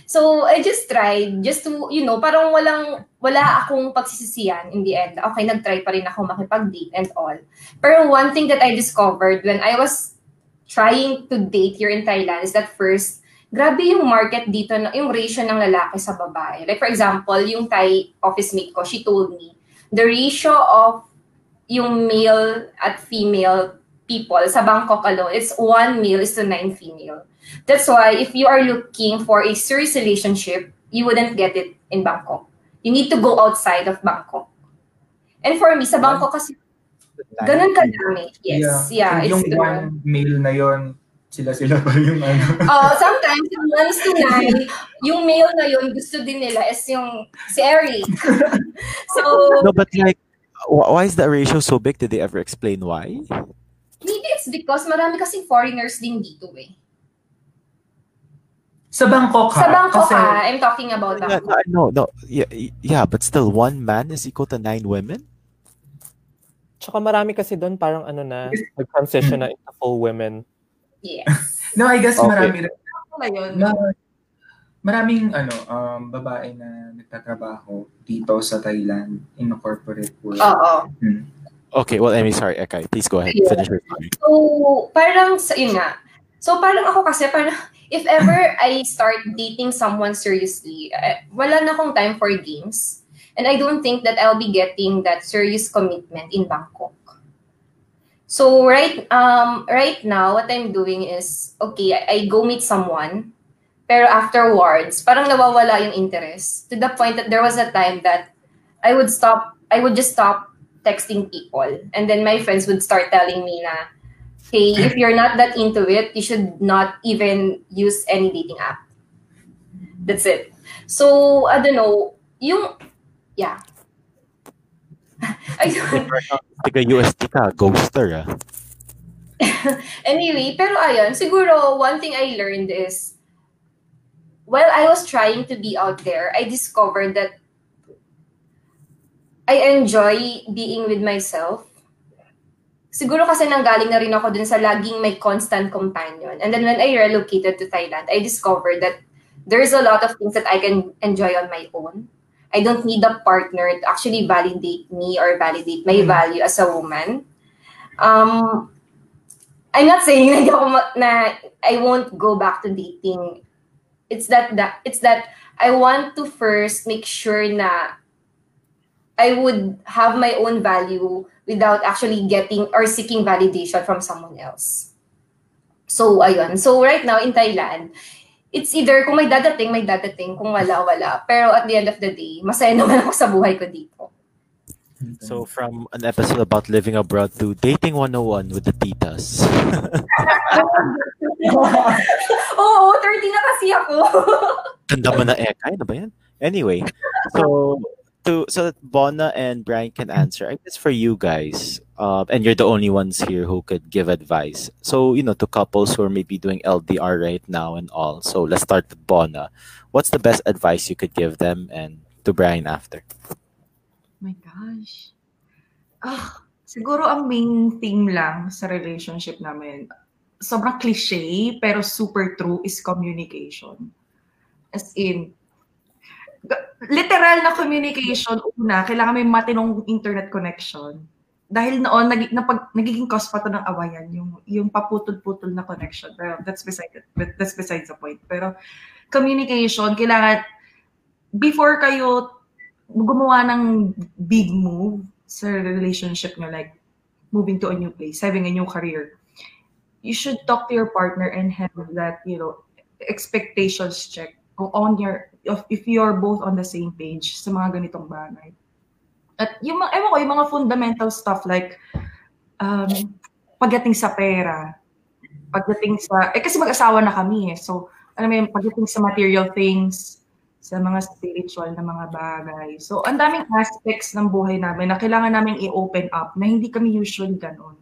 So, I just tried just to, you know, parang walang, wala akong pagsisisiyan in the end. Okay, nag-try pa rin ako makipag-date and all. Pero one thing that I discovered when I was trying to date here in Thailand is that first, grabe yung market dito, yung ratio ng lalaki sa babae. Like for example, yung Thai office mate ko, she told me, the ratio of yung male at female people sa Bangkok alone, it's one male is to nine female. That's why if you are looking for a serious relationship, you wouldn't get it in Bangkok. You need to go outside of Bangkok. And for me, sa Bangkok kasi, ganun kadami. Yes, yeah. yeah yung it's one male na yon sila-sila pa yung ano. Oh, sometimes yung one is to nine, yung male na yun, gusto din nila is yung si Eric. (laughs) so, No, but like, wh- why is that ratio so big? Did they ever explain why? Maybe it's because marami kasing foreigners din dito eh. Sa Bangkok ha? Sa Bangkok Kasi, ha, I'm talking about Yeah, Bangkok. no, no, yeah, yeah, but still, one man is equal to nine women. Tsaka marami kasi doon parang ano na, nag-transition na (clears throat) into full women. Yes. (laughs) no, I guess Okay. marami rin. Ano yun? Ma- maraming ano, um, babae na nagtatrabaho dito sa Thailand in a corporate world. Oo. Hmm. Okay, well, Amy, sorry, Ekay, please go ahead. Yeah. Finish your story. So, parang, sa- yun nga. So, parang ako kasi, parang, if ever I start dating someone seriously, eh, wala na akong time for games. And I don't think that I'll be getting that serious commitment in Bangkok. So, right, um, right now, what I'm doing is, okay, I, I go meet someone, pero afterwards, parang nawawala yung interest. To the point that there was a time that I would stop, I would just stop texting people. And then my friends would start telling me na, hey, if you're not that into it, you should not even use any dating app. That's it. So, I don't know, yung, yeah. I don't, Tiga UST ka, ghoster ah. (laughs) anyway, pero ayun, siguro one thing I learned is while I was trying to be out there, I discovered that I enjoy being with myself. Siguro kasi nanggaling na rin ako dun sa laging may constant companion. And then when I relocated to Thailand, I discovered that there's a lot of things that I can enjoy on my own. I don't need a partner to actually validate me or validate my value as a woman. Um, I'm not saying (laughs) na, ako ma- na I won't go back to dating. It's that that it's that I want to first make sure na I would have my own value without actually getting or seeking validation from someone else. So ayun. So right now in Thailand, it's either kung may dadating, may dadating. Kung wala, wala. Pero at the end of the day, masaya (laughs) naman ako sa buhay ko dito. So from an episode about living abroad to dating 101 with the titas. (laughs) Oo, 30 na kasi ako. Tanda mo na eh. Ekay, ano ba yan? Anyway, so to so that Bona and Brian can answer. I guess for you guys, uh, and you're the only ones here who could give advice. So, you know, to couples who are maybe doing LDR right now and all. So, let's start with Bona. What's the best advice you could give them and to Brian after? my gosh. Ah, siguro ang main theme lang sa relationship namin, sobrang cliche, pero super true, is communication. As in, literal na communication, una, kailangan may matinong internet connection. Dahil noon, nag, napag, nagiging cause pa to ng awayan, yung, yung paputol-putol na connection. Pero that's beside, that's besides the point. Pero communication, kailangan, before kayo gumawa ng big move sa relationship nyo, like moving to a new place, having a new career, you should talk to your partner and have that, you know, expectations check kung on your, if, if you're both on the same page sa mga ganitong bagay. At yung, mga- ewan ko, yung mga fundamental stuff like, um, pagdating sa pera, pagdating sa, eh kasi mag-asawa na kami eh, so, alam mo yun, pagdating sa material things, sa mga spiritual na mga bagay. So, ang daming aspects ng buhay namin na kailangan namin i-open up na hindi kami usually ganun.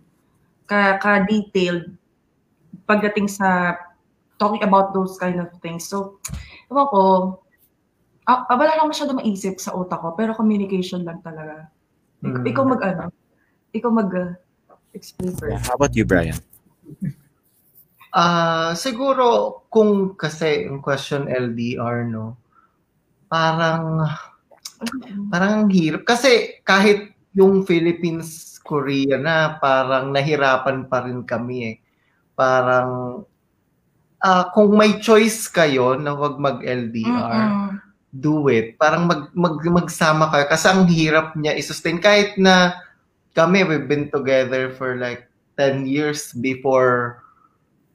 Ka- Ka-detailed pagdating sa talking about those kind of things. So, ewan ko, ah, ah, wala lang masyado maisip sa utak ko, pero communication lang talaga. Ik- Mm. Ikaw mag, ano, ikaw mag, uh, explain Yeah. first. How about you, Brian? Ah, siguro kung kasi yung question LDR no, parang parang ang hirap kasi kahit yung Philippines, Korea na parang nahirapan pa rin kami eh. Parang ah, kung may choice kayo na wag mag-LDR, do it. Parang mag, mag, magsama kayo. Kasi ang hirap niya i-sustain. Kahit na kami, we've been together for like 10 years before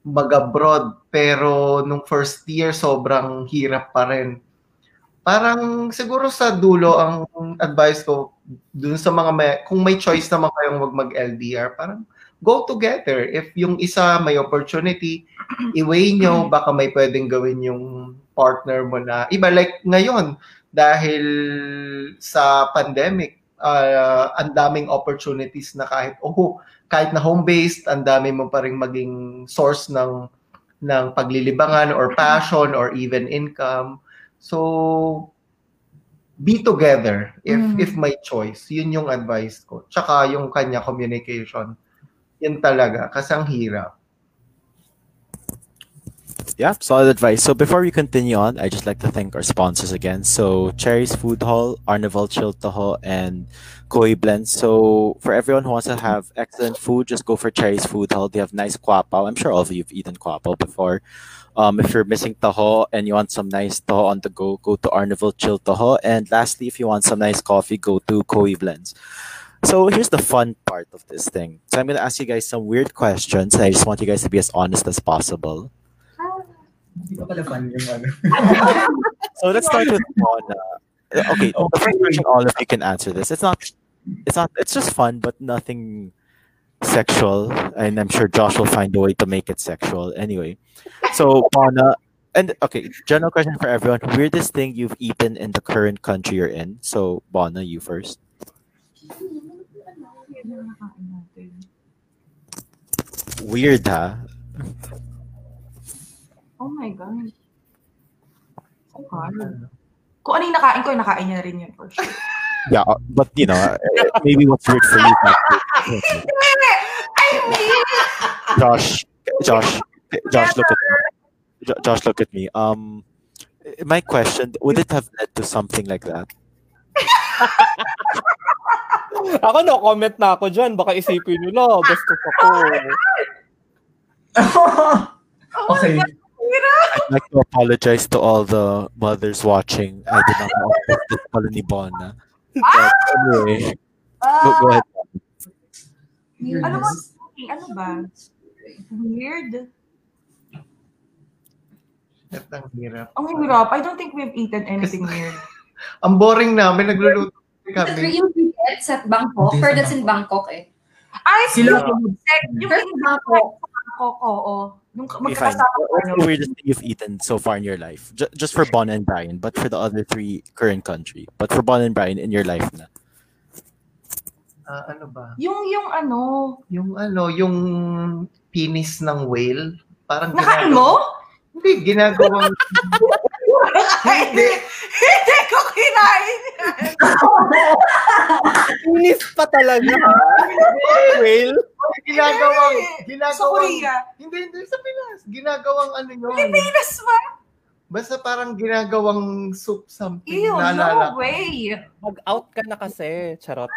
mag-abroad. Pero nung first year, sobrang hirap pa rin. Parang siguro sa dulo, ang advice ko dun sa mga may, kung may choice naman kayong wag mag-LDR, parang go together. If yung isa may opportunity, (clears throat) i-weigh nyo, baka may pwedeng gawin yung partner mo na iba. Like ngayon, dahil sa pandemic, uh, ang daming opportunities na kahit, oh, kahit na home-based, ang dami mo pa rin maging source ng ng paglilibangan or passion or even income. So, be together if Mm. if my choice. Yun yung advice ko. Tsaka yung kanya communication. Yun talaga. Hirap. Yeah, solid advice. So before we continue on, I just like to thank our sponsors again. So Cherry's Food Hall, Arnival Chill Taho, and Koi Blends. So for everyone who wants to have excellent food, just go for Cherry's Food Hall. They have nice kwapao. I'm sure all of you have eaten kwapao before. Um, if you're missing taho and you want some nice taho on the go, go to Arnival Chill Taho. And lastly, if you want some nice coffee, go to Koi Blends. So here's the fun part of this thing. So I'm gonna ask you guys some weird questions. and I just want you guys to be as honest as possible. Hindi pa pala fun yung ano. So let's start with Mona. Okay, the first question, all of you can answer this. It's not, it's not, it's just fun, but nothing sexual. And I'm sure Josh will find a way to make it sexual. Anyway, so Mona, and okay, general question for everyone: weirdest thing you've eaten in the current country you're in. So Bona, you first. Weird, huh? (laughs) Oh my God. So hard. Kung ano yung nakain ko, nakain niya na rin yun for sure. (laughs) Yeah, uh, but you know, uh, maybe what's weird for you. I mean, (laughs) Josh, Josh, Josh, look at me. Josh, look at me. Um, my question: Would it have led to something like that? Ako no comment na ako dyan. Baka isipin nila, bastos ako. (laughs) oh okay. hirap. I'd like to apologize to all the mothers watching. I did not want this pala ni Bona. But anyway, go, go ahead. Ano ba? Ano ba? Weird. At ang hirap. Ang hirap. I don't think we've eaten anything weird. (laughs) Ang boring namin. Nagluluto The kami. dream tickets at Bangkok. Hindi Or sa that's in Bangkok eh. Ay, Sila- yung, yung, Pero yung, Bangkok. Bangkok, oo. Yung Okay, fine. magkakasama What's tayo. the weirdest thing you've eaten so far in your life? Ju- just for Bona and Brian, but for the other three current country. But for Bona and Brian in your life na. Ah, ano ba? Yung, yung ano, Yung ano, yung penis ng whale. Parang nakain ginagawa- mo? Hindi, ginagawang... (laughs) Hindi. Hindi ko kinain yan. Inis pa talaga. Whale. ginagawang... Sa Ginagawang... Korea. Hindi, hindi sa Pinas. Ginagawang ano yun. Pilipinas ba? Basta parang ginagawang soup something. Ew, Naalala no way. Mag-out ka na kasi. Charot.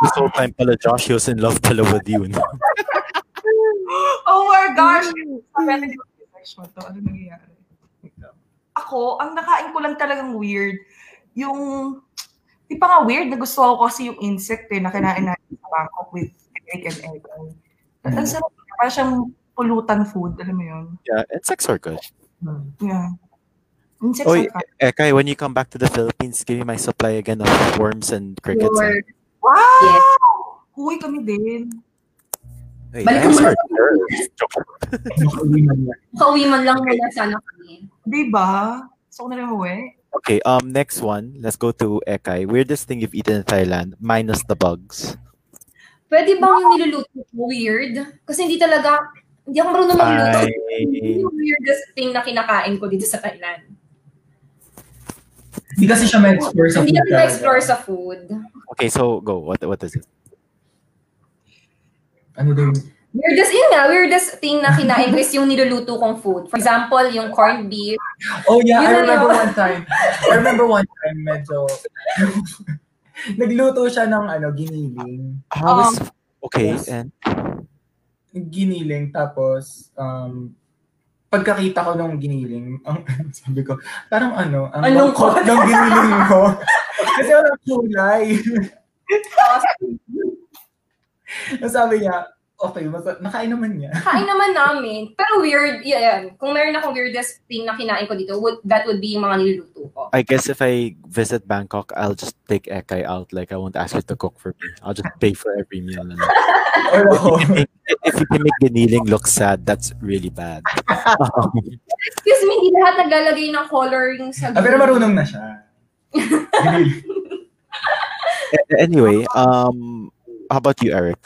This whole time pala, Josh, he was in love pala with you. no? (laughs) (gasps) Oh my gosh. Sabi natin yung section to. Ano nangyayari? Ako, ang nakain ko lang talagang weird, yung, di pa nga weird, na gusto ko kasi yung insect eh, na kinain natin sa Bangkok with egg and egg. Mm. Ang sarap, parang siyang pulutan food, alam mo yun? Yeah, insects are good. Hmm. Yeah. Insects Oy, are fun. Ekay, when you come back to the Philippines, give me my supply again of worms and crickets. ah. Or- Wow! Yes. Huwi kami din. Hey, Balik I mo heard na- worms. (laughs) Joke. Makauwi man lang muna sana kami. Di ba? Gusto ko na rin huwi. Okay, um, next one. Let's go to Ekay. Weirdest thing you've eaten in Thailand, minus the bugs. Pwede bang yung niluluto ko weird? Kasi hindi talaga, hindi ako marunong magluto. Hindi yung weirdest thing na kinakain ko dito sa Thailand. Hindi kasi siya ma-explore sa Hindi food natin talaga. na-explore sa food. Okay, so go. What what is it? Ano daw yung Weirdest, yun nga, weirdest thing na kinain ko is yung niluluto kong food. For example, yung corned beef. Oh yeah, I Yun na remember yun. one time. I remember one time medyo (laughs) nagluto siya ng ano giniling. How is okay Yes. and Giniling tapos um pagkakita ko ng giniling, ang (laughs) sabi ko, parang ano, ang lungkot ng giniling mo. (laughs) Kasi walang kulay. Sabi niya, okay, mas, nakain naman niya. (laughs) Kain naman namin. Pero weird, yan. Kung meron akong weirdest thing na kinain ko dito, would, that would be yung mga niluluto ko. I guess if I visit Bangkok, I'll just take Ekay out. Like I won't ask her to cook for me. I'll just pay for every meal. And Oh, if you can make giniling look sad, that's really bad. Um, (laughs) Excuse me, hindi lahat naglalagay ng coloring sa ah, pero marunong na siya. (laughs) Anyway, um, how about you, Eric?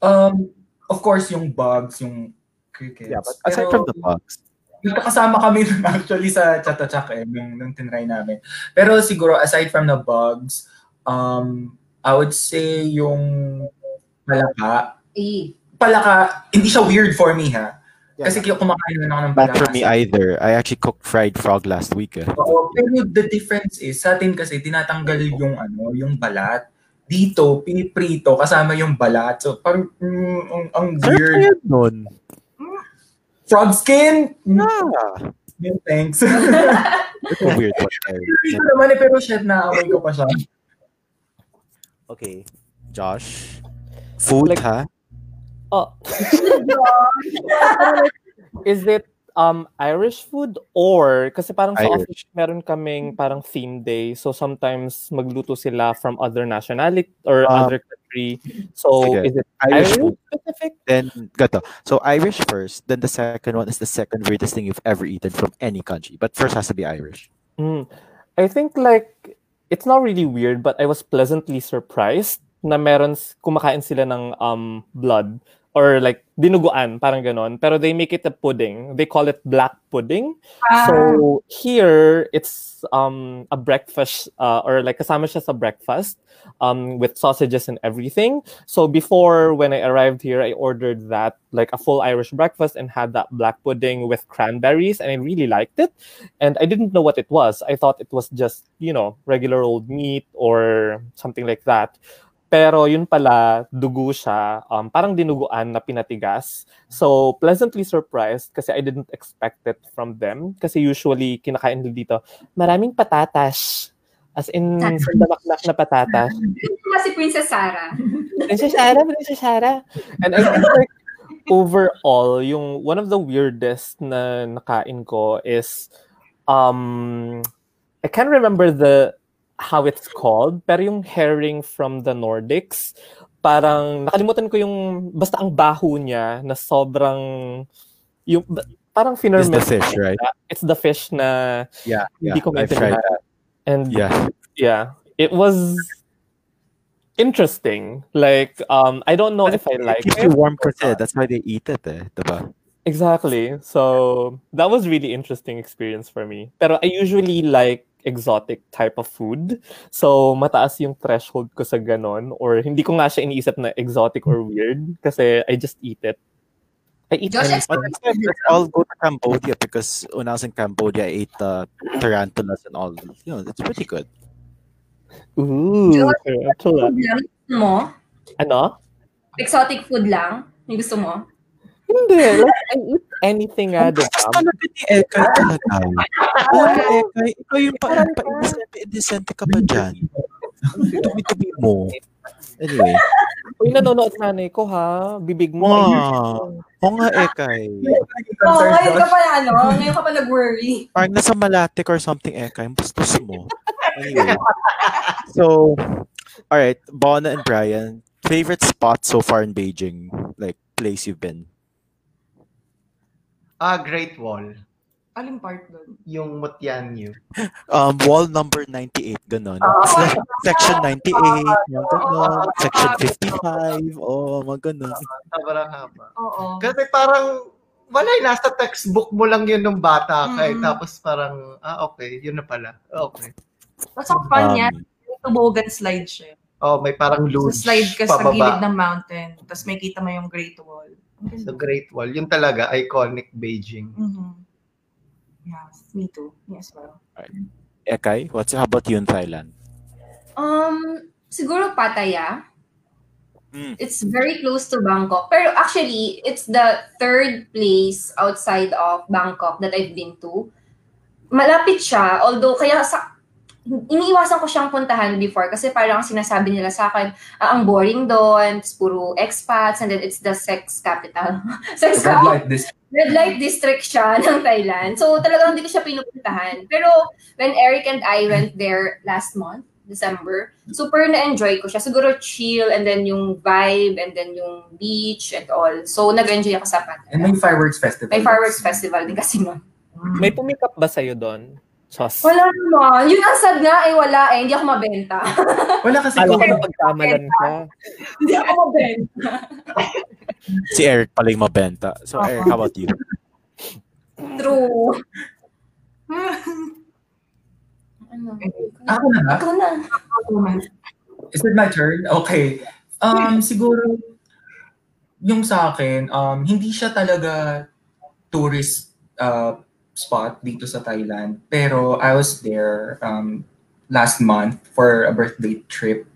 Um, of course, yung bugs, yung crickets. Yeah, but aside Pero- from the bugs, Nagkakasama kami nun (laughs) actually sa Chatachak eh, nung, nung tinry namin. Pero siguro, aside from the bugs, um, I would say yung palaka. Eh, Palaka, hindi siya weird for me ha. Yeah. Kasi kumakain na ako ng not palaka. for me either. I actually cooked fried frog last week. eh. Oo, pero the difference is, sa atin kasi tinatanggal yung ano, yung balat. Dito, piniprito kasama yung balat. So, parang, mm, ang, ang Sarap weird. kaya nun. Frog skin? Mm, Yeah. thanks. (laughs) It's a weird one. (laughs) Eric. Ito naman eh, pero shit, naamoy ko pa siya. Okay, Josh. Food, Like- ha? Oh. (laughs) Is it um Irish food or kasi parang sa Irish. office meron kaming parang theme day so sometimes magluto sila from other nationality or Um, other country so sige. is it Irish Irish food. specific Then, gato. So, Irish first. Then the second one is the second weirdest thing you've ever eaten from any country. But first has to be Irish. Mm. I think like it's not really weird but I was pleasantly surprised na meron kumakain sila ng um blood or like dinuguan parang ganon pero they make it a pudding they call it black pudding Ah, So here it's um a breakfast uh, or like kasama siya sa breakfast um with sausages and everything. So before when I arrived here I ordered that like a full Irish breakfast and had that black pudding with cranberries and I really liked it. And I didn't know what it was. I thought it was just, you know, regular old meat or something like that. Pero yun pala, dugo siya, um, parang dinuguan na pinatigas. So, pleasantly surprised kasi I didn't expect it from them. Kasi usually, kinakain nila dito, maraming patatas. As in, sandalaknak na patatas. ito nga si Princess Sarah. (laughs) Princess Sarah, Princess Sarah. And I think like, overall, yung one of the weirdest na nakain ko is, um, I can't remember the how it's called, pero yung herring from the Nordics, parang nakalimutan ko yung basta ang baho niya na sobrang yung parang It's the fish, right? It's the fish na Yeah, Hindi yeah. ko that. And Yeah. yeah, it was interesting. Like, um, I don't know if I like Keeps it. you warm kasi. That's why they eat it eh. Diba? Exactly. So that was really interesting experience for me. Pero I usually like exotic type of food. So mataas yung threshold ko sa ganon or hindi ko nga siya iniisip na exotic or weird kasi I just eat it. I eat Josh, anything. But let's, let's all go to Cambodia because when I was in Cambodia, I ate uh, tarantulas and all. You know, it's pretty good. Ooh, Josh, tarantula. Food lang gusto mo? Ano? Exotic food lang? Yung gusto mo? Hindi. Like, I eat anything nga, diba? Tapos talaga ni Ekay talaga. Oo na Ekay, ikaw yung pa, pa indecente, indecente ka pa dyan. Dumi-dumi mo. Anyway. Uy, nanonood nanay ko ha. Bibig mo. Oo nga Ekay. Oo, ngayon ka pa ano, ngayon ka pa nag-worry. Parang nasa Malatic or something Ekay. Ang bastos mo. Anyway. So, alright. Bona and Brian, favorite spot so far in Beijing? Like, place you've been? Ah, Great Wall. Alin part doon? Yung Mutianyu. Um, wall number 98, ganon. Ah. Se- section 98, mga ganon. Section 55, oh, mga ganon. Sobrang haba. Oo. Kasi parang, wala eh, nasa textbook mo lang yun nung bata ka eh. Mm. Tapos parang, ah, okay, yun na pala. Okay. Tapos ang fun niya, Um, yung tubogan slide siya. Oh, may parang So luge slide ka sa pababa. gilid ng mountain. Tapos may kita mo yung Great Wall. Sa. Great Wall. Yun talaga, iconic Beijing. Mhm. Yeah, me too. Me as well. Ekay, what's, how about you in Thailand? Um, siguro Pattaya. Mm. It's very close to Bangkok. Pero actually, it's the third place outside of Bangkok that I've been to. Malapit siya, although kaya sa iniiwasan ko siyang puntahan before kasi parang sinasabi nila sa akin, ah, ang boring doon, it's puro expats, and then it's the sex capital. (laughs) sex Red capital. light this. Red light district siya (laughs) ng Thailand. So talagang hindi ko siya pinupuntahan. Pero when Eric and I went there last month, December, super na-enjoy ko siya. Siguro chill and then yung vibe and then yung beach and all. So nag-enjoy ako sa And Pattaya. may fireworks festival. May fireworks festival din kasi nun. May pumikap ba sa'yo doon? Sos. Wala naman. Yun ang sad nga ay wala eh. Hindi ako mabenta. (laughs) Wala kasi Alam ko na pagkamalan ka. Hindi ako mabenta. (laughs) Si Eric pala yung mabenta. So, Eric, how about you? True. Ano? Ako na ba? Ikaw na. Is it my turn? Okay. Um, (laughs) siguro, yung sa akin, um, hindi siya talaga tourist uh, spot dito sa Thailand. Pero I was there um, last month for a birthday trip.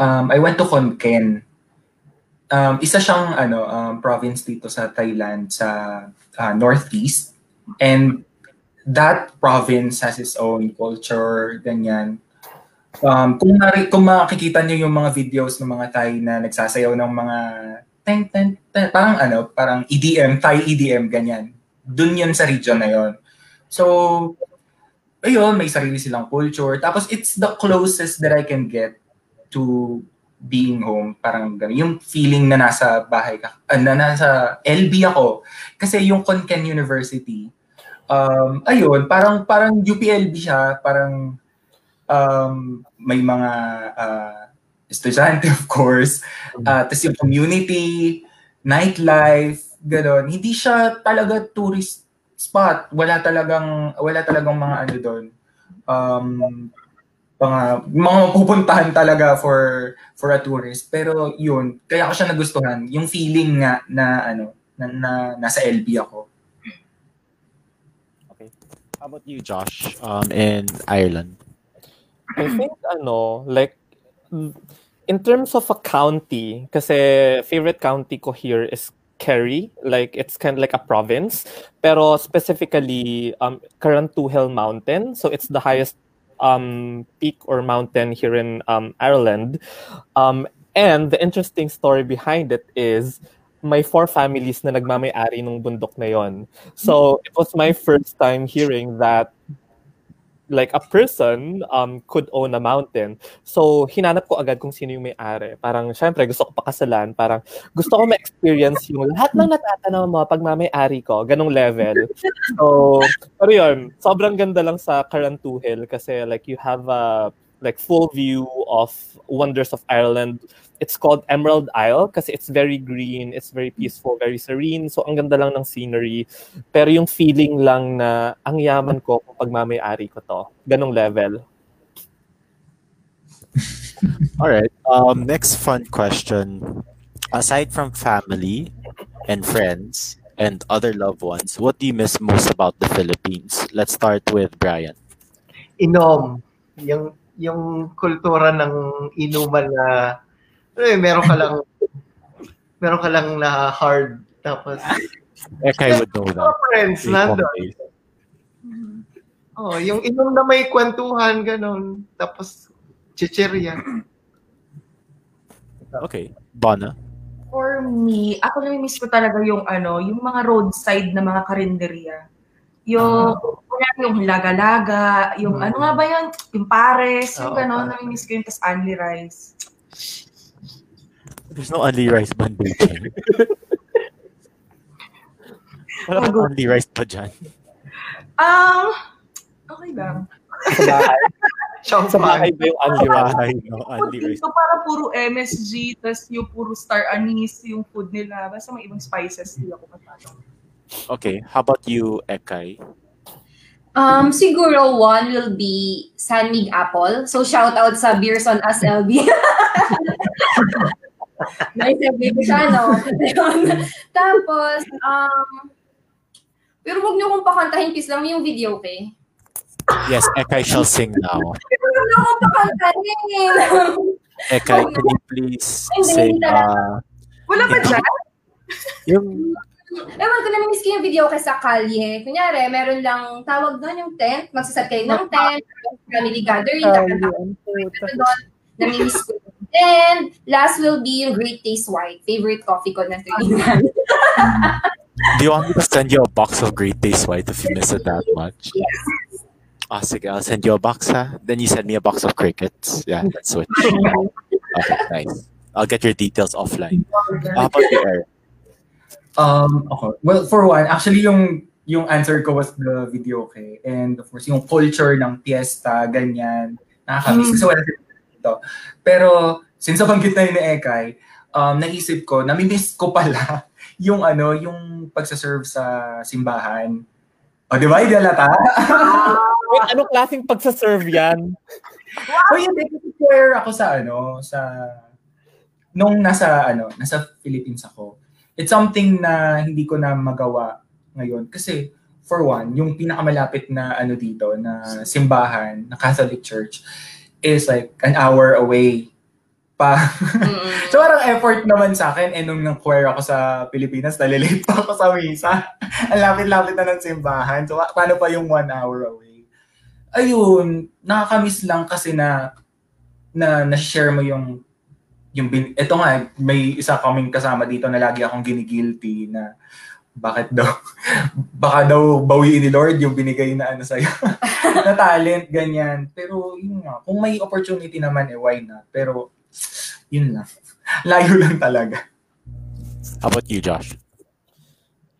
Um, I went to Khon Kaen. Um, isa siyang ano, um, province dito sa Thailand sa uh, northeast. And that province has its own culture, ganyan. Um, kung, nari, kung makikita niyo yung mga videos ng mga Thai na nagsasayaw ng mga ten, ten, ten, parang ano, parang EDM, Thai EDM, ganyan. Dun yun sa region na yon. So, ayun, may sarili silang culture. Tapos, it's the closest that I can get to being home. Parang ganun. Yung feeling na nasa bahay ka, ah, na nasa LB ako. Kasi yung Konkan University, um, ayun, parang, parang UPLB siya, parang um, may mga uh, estudyante, (laughs) of course. Uh, Tapos yung community, nightlife, gano'n. Hindi siya talaga tourist spot. Wala talagang, wala talagang mga ano doon. Um, mga, mga pupuntahan talaga for for a tourist. Pero yun, kaya ko siya nagustuhan. Yung feeling nga na ano, na, na nasa LB ako. Okay. How about you, Josh, um, in Ireland? I think ano, like in terms of a county, kasi favorite county ko here is Kerry, like it's kind of like a province, pero specifically um Karantuhel Mountain, so it's the highest um peak or mountain here in um Ireland. Um and the interesting story behind it is my four families na nagmamay-ari ng bundok na yon. So it was my first time hearing that like a person um, could own a mountain. So, hinanap ko agad kung sino yung may-ari. Parang, syempre, gusto ko pakasalan. Parang, gusto ko ma-experience yung lahat ng natatanaw mo pag mamay-ari ko. Ganong level. So, pero yun, sobrang ganda lang sa Karantuhil kasi like you have a like full view of wonders of Ireland. It's called Emerald Isle kasi it's very green, it's very peaceful, very serene. So ang ganda lang ng scenery. Pero yung feeling lang na ang yaman ko kung pagmamayari ko to. Ganong level. All right. Um, next fun question. Aside from family and friends and other loved ones, what do you miss most about the Philippines? Let's start with Brian. Inom. Yung, yung kultura ng inuman na, eh, meron ka lang, meron ka lang na hard. Tapos, Ekay would know that. friends nandun. Oh, yung inom na may kwentuhan, ganun. Tapos, chichirya. Okay. Bana. For me, ako nami-miss ko talaga yung ano, yung mga roadside na mga karinderya. Yung, kunyari yung laga-laga, yung Mm. ano nga ba yun? Yung pares, yung Oo, gano'n, nami-miss ko yung tas only rice. There's no only rice ban baking. (laughs) Wala kang only rice pa dyan. Um, okay lang. Sa bahay, sa bahay ba (laughs) yung only rice? No, only rice. dito para puro MSG, tas yung puro star anise, yung food nila. Basta may ibang spices nila ko masyado. Okay. How about you, Ekay? Um, siguro one will be San Mig Apple. So shout out sa Beers on Us LB. (laughs) nice LB ko siya, no? (laughs) Tapos, um, pero wag niyo kong pakantahin, please lang yung video, okay? Yes, Ekay shall sing now. Pero wag niyo akong pakantahin. (laughs) Ekay, can you please sing uh, Wala Yeah. dyan? yung Ewan ko, namimiss ko yung video kay sa kalye. Kunyari, meron lang tawag doon yung tent. Magsasat kayo ng tent. Family gathering. ko doon. Namimiss ko. Then, last will be yung Great Taste White. Favorite coffee ko na Trinidad. (laughs) Do you want me to send you a box of Great Taste White if you miss it that much? Yes. Ah, sige, I'll send you a box, ha? Then you send me a box of crickets. Yeah, let's switch. Okay, nice. I'll get your details offline. How about you, Eric? Um, okay. Well, for one, actually yung yung answer ko was the video okay. And of course, yung culture ng fiesta, ganyan, nakakamiss. Kasi wala sila dito. Pero, since nabanggit na yun ni Ekay, um, naisip ko, namimiss ko pala (laughs) yung ano, yung pagsaserve sa simbahan. O, di ba? Hindi halata? (laughs) Wait, anong klaseng pagsaserve yan? O yun, eh, kasi share ako sa ano, sa nung nasa ano, nasa Philippines ako. It's something na hindi ko na magawa ngayon kasi for one, yung pinakamalapit na ano dito na simbahan, na Catholic Church is like an hour away pa. Mm-mm. (laughs) so parang effort naman sa akin eh nung nang choir ako sa Pilipinas, nalilate pa ako sa misa. (laughs) Ang lapit-lapit na ng simbahan. So pa- paano pa yung one hour away? Ayun, nakakamiss lang kasi na na na-share mo yung yung bin, ito nga may isa kaming kasama dito na lagi akong ginigilty na bakit daw? (laughs) Baka daw bawiin ni Lord yung binigay na ano sa'yo. (laughs) Na talent ganyan. Pero yun nga kung may opportunity naman eh why not? Pero yun lang. (laughs) Layo lang talaga. How about you, Josh?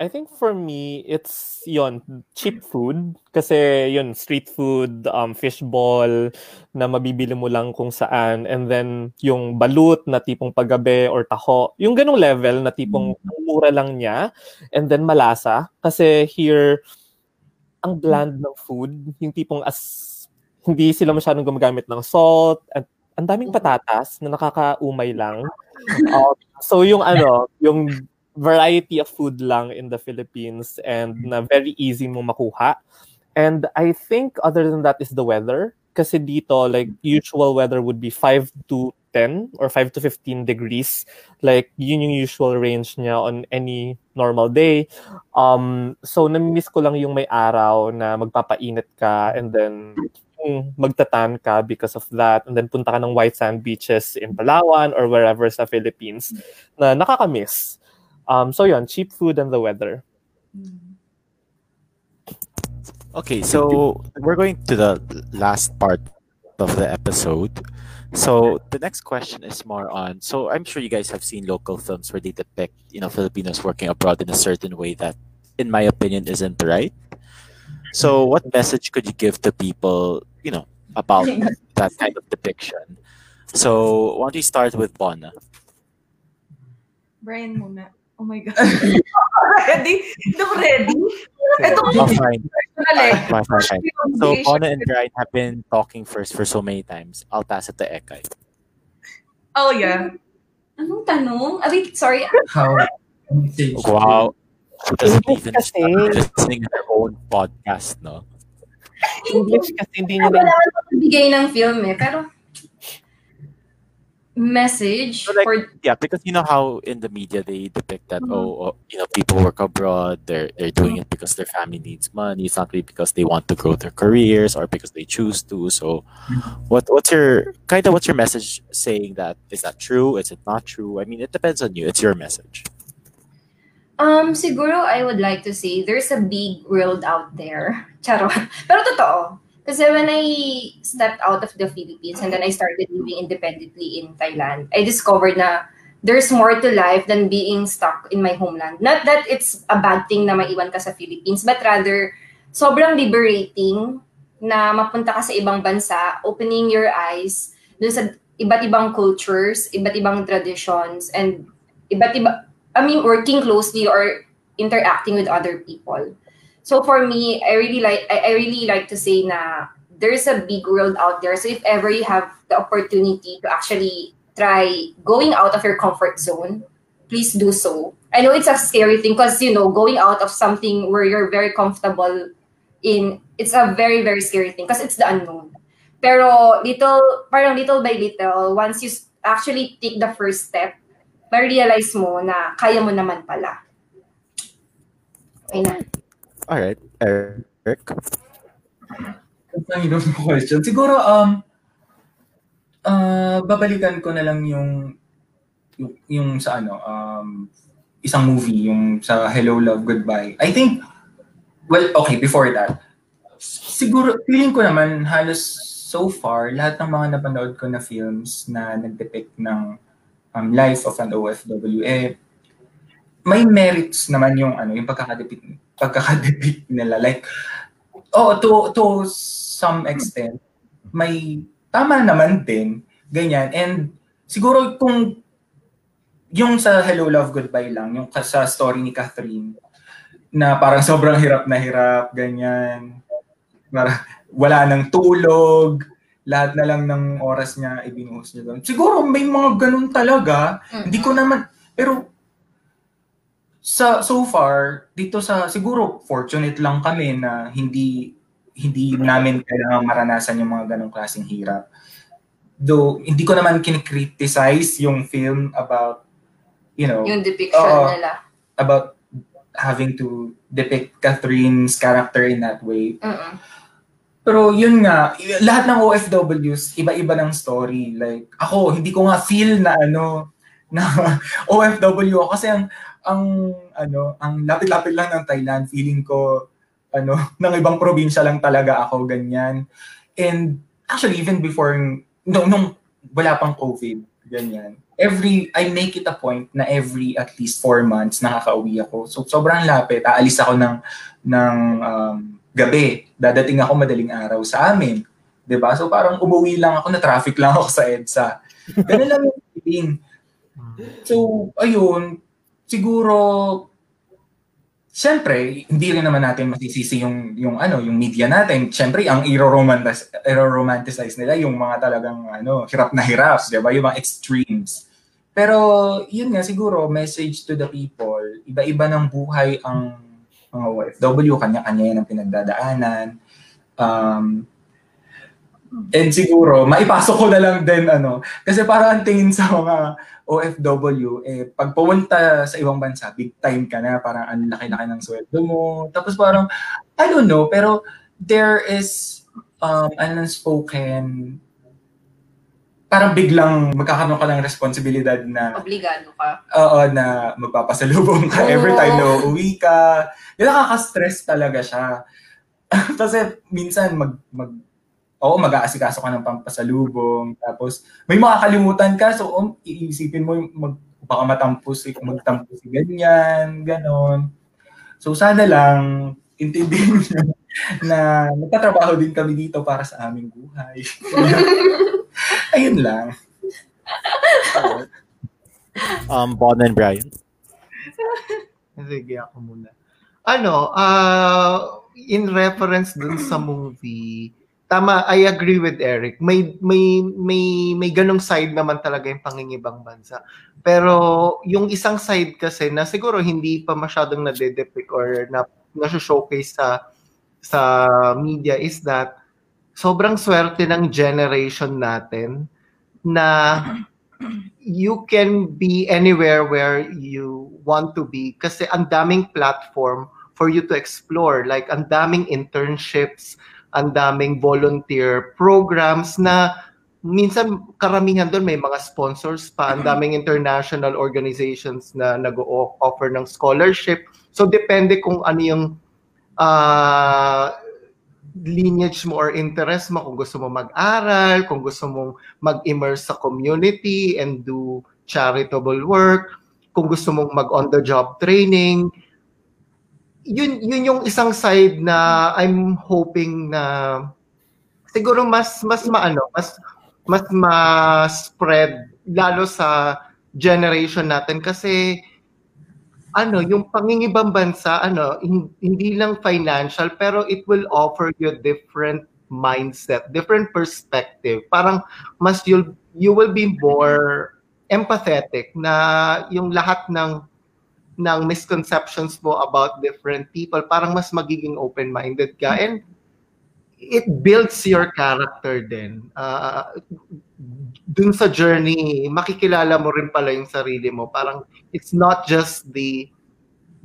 I think for me, it's yon cheap food. Kasi yun, street food, um, fishball, na mabibili mo lang kung saan. And then, yung balut na tipong paggabi or taho. Yung ganong level na tipong ang mura lang niya. And then malasa. Kasi here, ang bland ng food. Yung tipong as hindi sila masyadong gumagamit ng salt. At ang daming patatas na nakakaumay lang. (laughs) Um, so yung ano, yung variety of food lang in the Philippines and na very easy mo makuha. And I think other than that is the weather. Kasi dito, like, usual weather would be 5 to 10 or 5 to 15 degrees. Like, yun yung usual range niya on any normal day. Um, so, namimiss ko lang yung may araw na magpapainit ka and then yung magtatan ka because of that. And then punta ka ng white sand beaches in Palawan or wherever sa Philippines na nakakamiss. Um, so yun, cheap food and the weather. Okay, so we're going to the last part of the episode. So the next question is more on. So I'm sure you guys have seen local films where they depict, you know, Filipinos working abroad in a certain way that, in my opinion, isn't right. So what message could you give to people, you know, about (laughs) that kind of depiction? So why don't we start with Bona? Brian muna. Oh my God. ready? Hindi ako ready. Ito Oh, fine. Fine, Fine, fine, fine. So Bona and Brian have been talking first for so many times. I'll pass it to Ekay. Oh, yeah. Anong tanong? Ah, wait, sorry. How message Wow. She doesn't English even kasi. start listening to her own podcast, no? English kasi hindi niya Wala na naman bigay ng film eh. Pero, message So, like, for Yeah, because you know how in the media they depict that Mhm. oh, oh, you know people work abroad they're they're doing it because their family needs money it's not really because they want to grow their careers or because they choose to so what what's your kind of what's your message saying that is that true is it not true I mean it depends on you it's your message Um, siguro I would like to say there's a big world out there. (laughs) Charot. Pero totoo. Kasi when I stepped out of the Philippines and then I started living independently in Thailand, I discovered na there's more to life than being stuck in my homeland. Not that it's a bad thing na maiwan ka sa Philippines, but rather sobrang liberating na mapunta ka sa ibang bansa, opening your eyes dun sa iba't ibang cultures, iba't ibang traditions, and iba't iba, I mean, working closely or interacting with other people. So for me, I really like I, really like to say na there's a big world out there. So if ever you have the opportunity to actually try going out of your comfort zone, please do so. I know it's a scary thing because you know going out of something where you're very comfortable in it's a very very scary thing because it's the unknown. Pero little parang little by little once you actually take the first step, ma-realize mo na kaya mo naman pala. Okay na. All right Eric hirap ng question. Siguro, um, ah, babalikan ko na lang yung, yung, sa ano, um, isang movie, yung sa Hello, Love, Goodbye. I think, well, okay, before that, siguro, feeling ko naman, halos so far, lahat ng mga napanood ko na films na nag-depict ng um, life of an OFW, eh, may merits naman yung ano yung pagkakadepict pagkakadepict nila like oh to to some extent may tama naman din ganyan and siguro kung yung sa Hello Love Goodbye lang yung sa story ni Catherine na parang sobrang hirap na hirap ganyan wala nang tulog lahat na lang ng oras niya ibinuhos niya doon. Siguro may mga ganun talaga. Hindi ko naman, pero sa so far dito sa siguro fortunate lang kami na hindi hindi namin kailangan maranasan yung mga ganong klaseng hirap. Though hindi ko naman kinikriticize yung film about you know Yung depiction Oo. nila. about having to depict Catherine's character in that way. Mm-mm. Pero yun nga, lahat ng OFWs, iba-iba ng story. Like, ako, hindi ko nga feel na ano, na (laughs) OFW ako. Kasi ang, ang, ano, ang lapit-lapit lang ng Thailand, feeling ko, ano, (laughs) ng ibang probinsya lang talaga ako, ganyan. And actually, even before, nung, nung wala pang COVID, ganyan, every, I make it a point na every at least four months nakakauwi ako. So, sobrang lapit. Aalis ako ng, ng um, gabi. Dadating ako madaling araw sa amin. 'Di ba So parang umuwi lang ako na traffic lang ako sa EDSA. Ganun lang yung feeling. So, ayun, siguro Siyempre, hindi rin naman natin masisisi yung yung ano, yung media natin. Siyempre, ang iro-romanticize, iro-romanticize nila yung mga talagang ano, hirap na hirap, 'di ba? Yung mga extremes. Pero yun nga siguro message to the people, iba-iba ng buhay ang mga OFW, kanya-kanya yan ang pinagdadaanan. Um, and siguro, maipasok ko na lang din, ano, kasi parang ang tingin sa mga OFW, eh, pag pumunta sa ibang bansa, big time ka na, parang ang laki-laki ng sweldo mo. Tapos parang, I don't know, pero there is um, an unspoken, parang biglang magkakaroon ka ng responsibilidad na Obligado ka. Oo, na magpapasalubong ka every time na uuwi ka. Yung nakaka-stress talaga siya. (laughs) kasi minsan mag, mag oo, mag-aasikaso ka ng pampasalubong, tapos may makakalimutan ka, so um, iisipin mo, mag, baka matampos, eh, magtampos si ganyan, ganon. So sana lang, intindihin (laughs) nyo na nagtatrabaho din kami dito para sa aming buhay. (laughs) Ayun lang. (laughs) Um, Bon and Brian. Sige, ako muna. Ano, uh, in reference dun sa movie, tama, I agree with Eric. May may may may ganong side naman talaga yung pangingibang bansa. Pero yung isang side kasi na siguro hindi pa masyadong nade-depict or na na-showcase sa sa media is that sobrang swerte ng generation natin na you can be anywhere where you want to be kasi ang daming platform for you to explore like ang daming internships ang daming volunteer programs na minsan karamihan doon may mga sponsors pa, ang daming international organizations na nag-offer ng scholarship. So depende kung ano yung uh, lineage mo or interest mo, kung gusto mo mag-aral, kung gusto mong mag-immerse sa community and do charitable work, kung gusto mong mag-on-the-job training, yun yun yung isang side na I'm hoping na siguro mas mas maano mas mas ma-spread lalo sa generation natin. Kasi ano yung pangingibang bansa ano hindi lang financial pero it will offer you different mindset different perspective. Parang mas you'll you will be more empathetic na yung lahat ng ng misconceptions mo about different people, parang mas magiging open-minded ka. And it builds your character din. Uh, dun sa journey, makikilala mo rin pala yung sarili mo. Parang it's not just the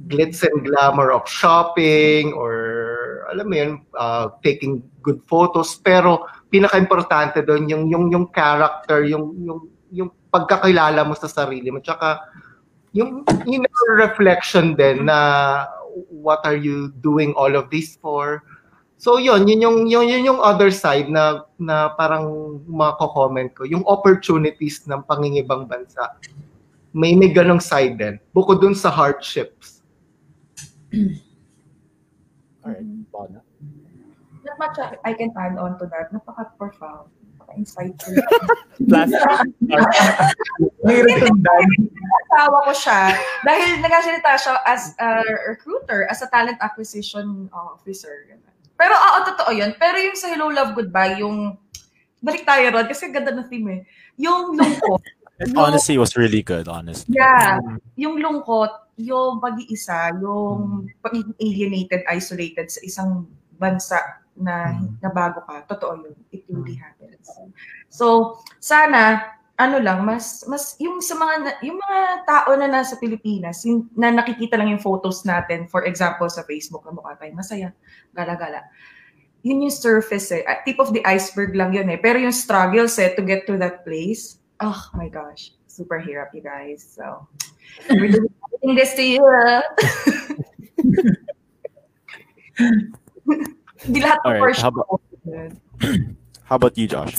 glitz and glamour of shopping or alam mo yun, uh, taking good photos. Pero pinaka-importante doon yung, yung, yung character, yung, yung, yung pagkakilala mo sa sarili mo. Tsaka yung inner reflection din na what are you doing all of this for? So yun, yun yung yun, yun yung other side na na parang mako-comment ko, yung opportunities ng pangingibang bansa. May may ganong side din. Bukod dun sa hardships. Alright, Bona. I can add on to that. Napaka-profound. Napaka-insightful. (laughs) Asawa ko siya dahil nagasalita siya as a recruiter, as a talent acquisition officer. Pero oo, totoo yun. Pero yung sa Hello, Love, Goodbye, yung balik tayo ron kasi ganda na theme eh. Yung lungkot. (laughs) It honestly was really good, honestly. Yeah. Yung lungkot, yung pag-iisa, yung pagiging alienated, isolated sa isang bansa na Mm. na bago ka. Totoo yun. It really happens. So, sana ano lang mas mas yung sa mga yung mga tao na nasa Pilipinas yung, na nakikita lang yung photos natin for example sa Facebook na mukha tayo masaya gala-gala. Yun yung surface eh. Ah, tip of the iceberg lang yun eh. Pero yung struggles eh to get to that place oh my gosh super hirap you guys. So we're doing (laughs) this to you ah. (laughs) Hindi lahat first (clears throat) (clears throat) how about- you, Josh?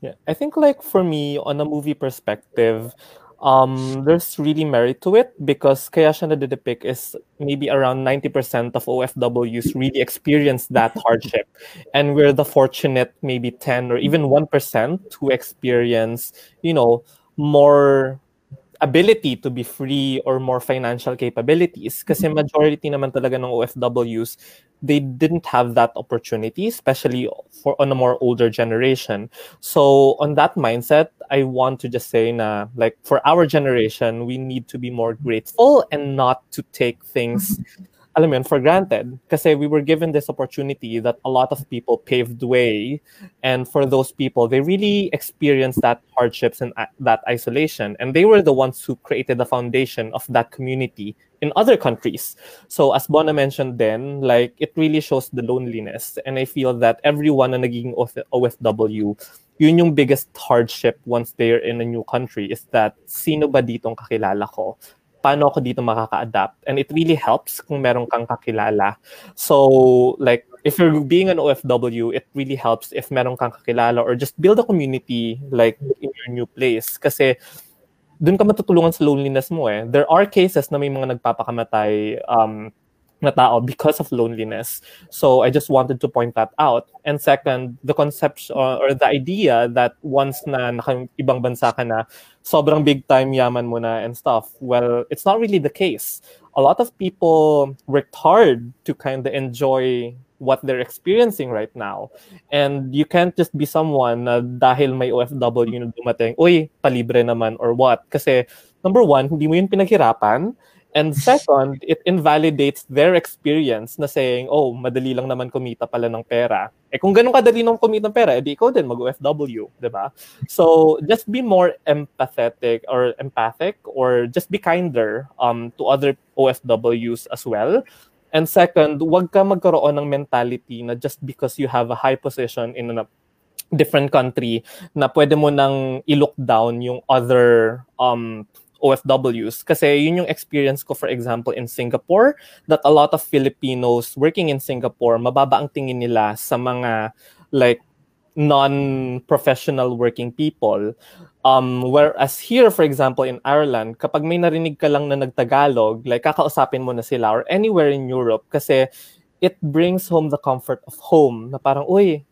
Yeah, I think like for me on a movie perspective, um, there's really merit to it because kaya siya nade-depict is maybe around 90% of OFWs really experience that (laughs) hardship. And we're the fortunate maybe 10 or even 1% who experience, you know, more ability to be free or more financial capabilities. Kasi mm-hmm. majority naman talaga ng OFWs they didn't have that opportunity especially for on a more older generation. So on that mindset i want to just say na like for our generation we need to be more grateful and not to take things mm-hmm. Alam yun, for granted. Kasi we were given this opportunity that a lot of people paved way. And for those people they really experienced that hardships and uh, that isolation. And they were the ones who created the foundation of that community in other countries. So as Bona mentioned then like it really shows the loneliness. And I feel that everyone na naging OF- OFW yun yung biggest hardship once they're in a new country is that sino ba ditong kakilala ko paano ako dito makaka-adapt and it really helps kung meron kang kakilala so like if you're being an OFW, it really helps if meron kang kakilala or just build a community like in your new place. Kasi dun ka matutulungan sa loneliness mo eh. There are cases na may mga nagpapakamatay um, na tao because of loneliness. So I just wanted to point that out. And second, the concept uh, or the idea that once na naka ibang bansa ka na, sobrang big time yaman mo na and stuff. Well, it's not really the case. A lot of people worked hard to kind of enjoy what they're experiencing right now. And you can't just be someone na dahil may OFW na dumating, uy, palibre naman or what. Kasi number one, hindi mo yun pinaghirapan. And second, it invalidates their experience na saying, oh, madali lang naman kumita pala ng pera. Eh kung ganun kadali nang kumita ng pera, edi ikaw din mag-OFW, di ba? So, just be more empathetic or empathic or just be kinder um, to other OFWs as well. And second, wag ka magkaroon ng mentality na just because you have a high position in a different country na pwede mo nang i-look down yung other um, OFWs. Kasi yun yung experience ko, for example, in Singapore, that a lot of Filipinos working in Singapore, mababa ang tingin nila sa mga like non-professional working people. Um, whereas here, for example, in Ireland, kapag may narinig ka lang na nagtagalog, like kakausapin mo na sila or anywhere in Europe kasi it brings home the comfort of home na parang, uy,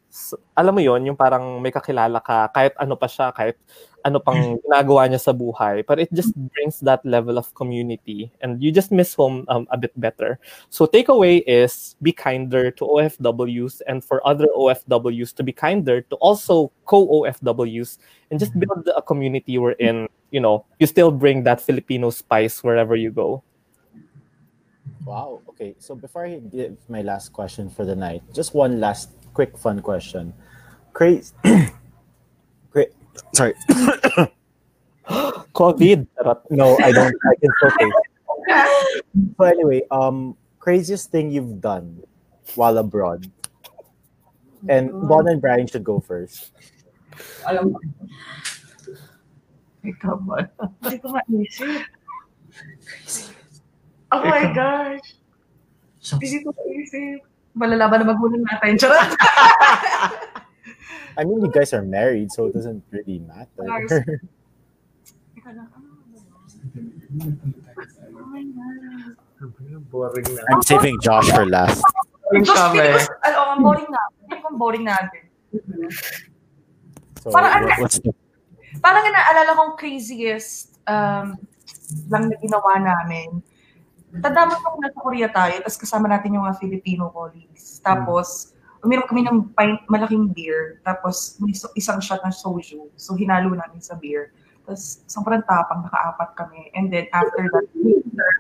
alam mo yon yung parang may kakilala ka, kahit ano pa siya, kahit ano pang ginagawa niya sa buhay. But it just brings that level of community and you just miss home um, a bit better. So takeaway is be kinder to OFWs and for other OFWs to be kinder to also co-OFWs and just build a community wherein, you know, you still bring that Filipino spice wherever you go. Wow. Okay. So before I give my last question for the night, just one last quick fun question. Crazy. (clears throat) Great. Sorry. (coughs) COVID. No, I don't. I can still take. So anyway, um, craziest thing you've done while abroad, and Bon and Brian should go first. Alam mo. Ikaw ba? Hindi ko maisip. Oh my gosh. Hindi ko maisip. Malalaban na magulang natin. Charot! (laughs) I mean, you guys are married, so it doesn't really matter. Ikaw lang, ano ba? My God. Boring na. I'm saving Josh for last. Boring Just kami. because, ang boring natin. Hindi ko boring natin. So Parang ano- what- what's the Parang nga naalala kong craziest um, lang na ginawa namin. Tanda mo nung nasa Korea tayo, tapos kasama natin yung mga Filipino colleagues. Tapos, uminom kami ng pint, malaking beer, tapos isang shot ng soju. So, hinalo namin sa beer. Tapos, sobrang tapang, nakaapat kami. And then, after that, winter.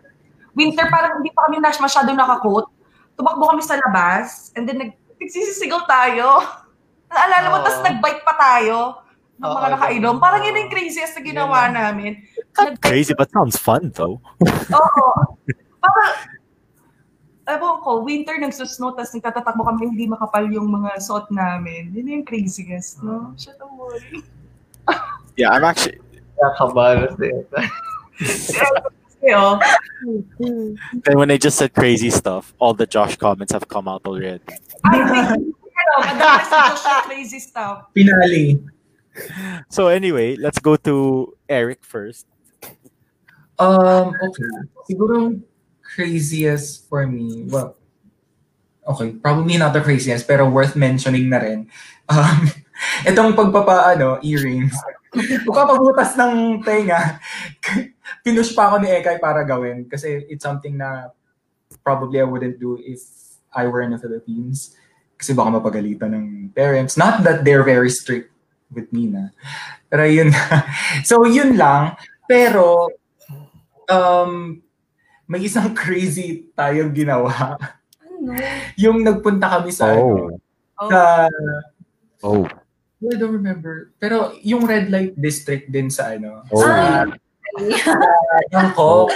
Winter, parang hindi pa kami nas masyado nakakoat. Tumakbo kami sa labas, and then, nag, nagsisisigaw tayo. (laughs) Naalala mo, Oo. tapos nag-bike pa tayo ng mga nakainom. ganun. Parang yun yung craziest na ginawa namin. Not crazy, but sounds fun though. Oo. (laughs) Parang, ewan ko, winter nagsusnow, tapos nagtatatakbo kami, hindi makapal yung mga suot namin. Yun yung craziest, no? Shit, don't worry. Yeah, I'm actually. Din. Kasi, oh, Then when I just said crazy stuff, all the Josh comments have come out already. I think, yung crazy stuff. Pinali. So anyway, let's go to Eric first. Um, okay. Siguro craziest for me, well, okay, probably not the craziest, pero worth mentioning na rin. Um, (laughs) itong pagpapa, ano, earrings. (laughs) Pagpapabutas ng tenga, (laughs) pinush pa ako ni Ekay para gawin kasi it's something na probably I wouldn't do if I were in the Philippines. Kasi baka mapagalitan ng parents. Not that they're very strict with me na. Pero yun. so yun lang. Pero um, may isang (laughs) crazy tayong ginawa. Ano? Yung nagpunta kami sa, ano, Oh, sa, Oh. I don't remember. Pero yung red light district din sa ano, Oh. sa (laughs) Bangkok.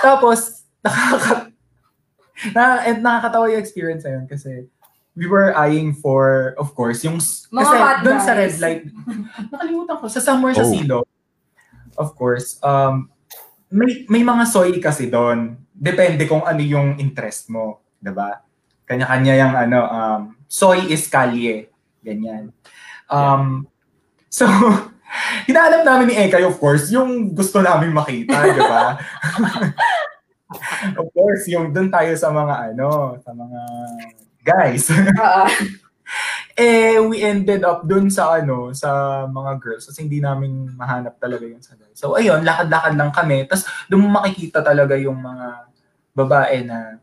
Tapos, nakaka, na, and nakakatawa yung experience na yun kasi we were eyeing for, of course, yung, Mga kasi doon sa red light, nakalimutan ko, sa somewhere sa Oh. Silo, of course, um, may, may mga soy kasi doon. Depende kung ano yung interest mo, 'di ba? Kanya-kanya yung ano, um, soy is kalye. Ganyan. Um, so, (laughs) hinahanap namin ni Ekay, of course, yung gusto namin makita, di ba? (laughs) of course, yung dun tayo sa mga ano, sa mga guys. (laughs) Eh, we ended up dun sa ano, sa mga girls kasi hindi namin mahanap talaga yung sa guys. So, ayun, lakad-lakad lang kami. Tapos, doon makikita talaga yung mga babae na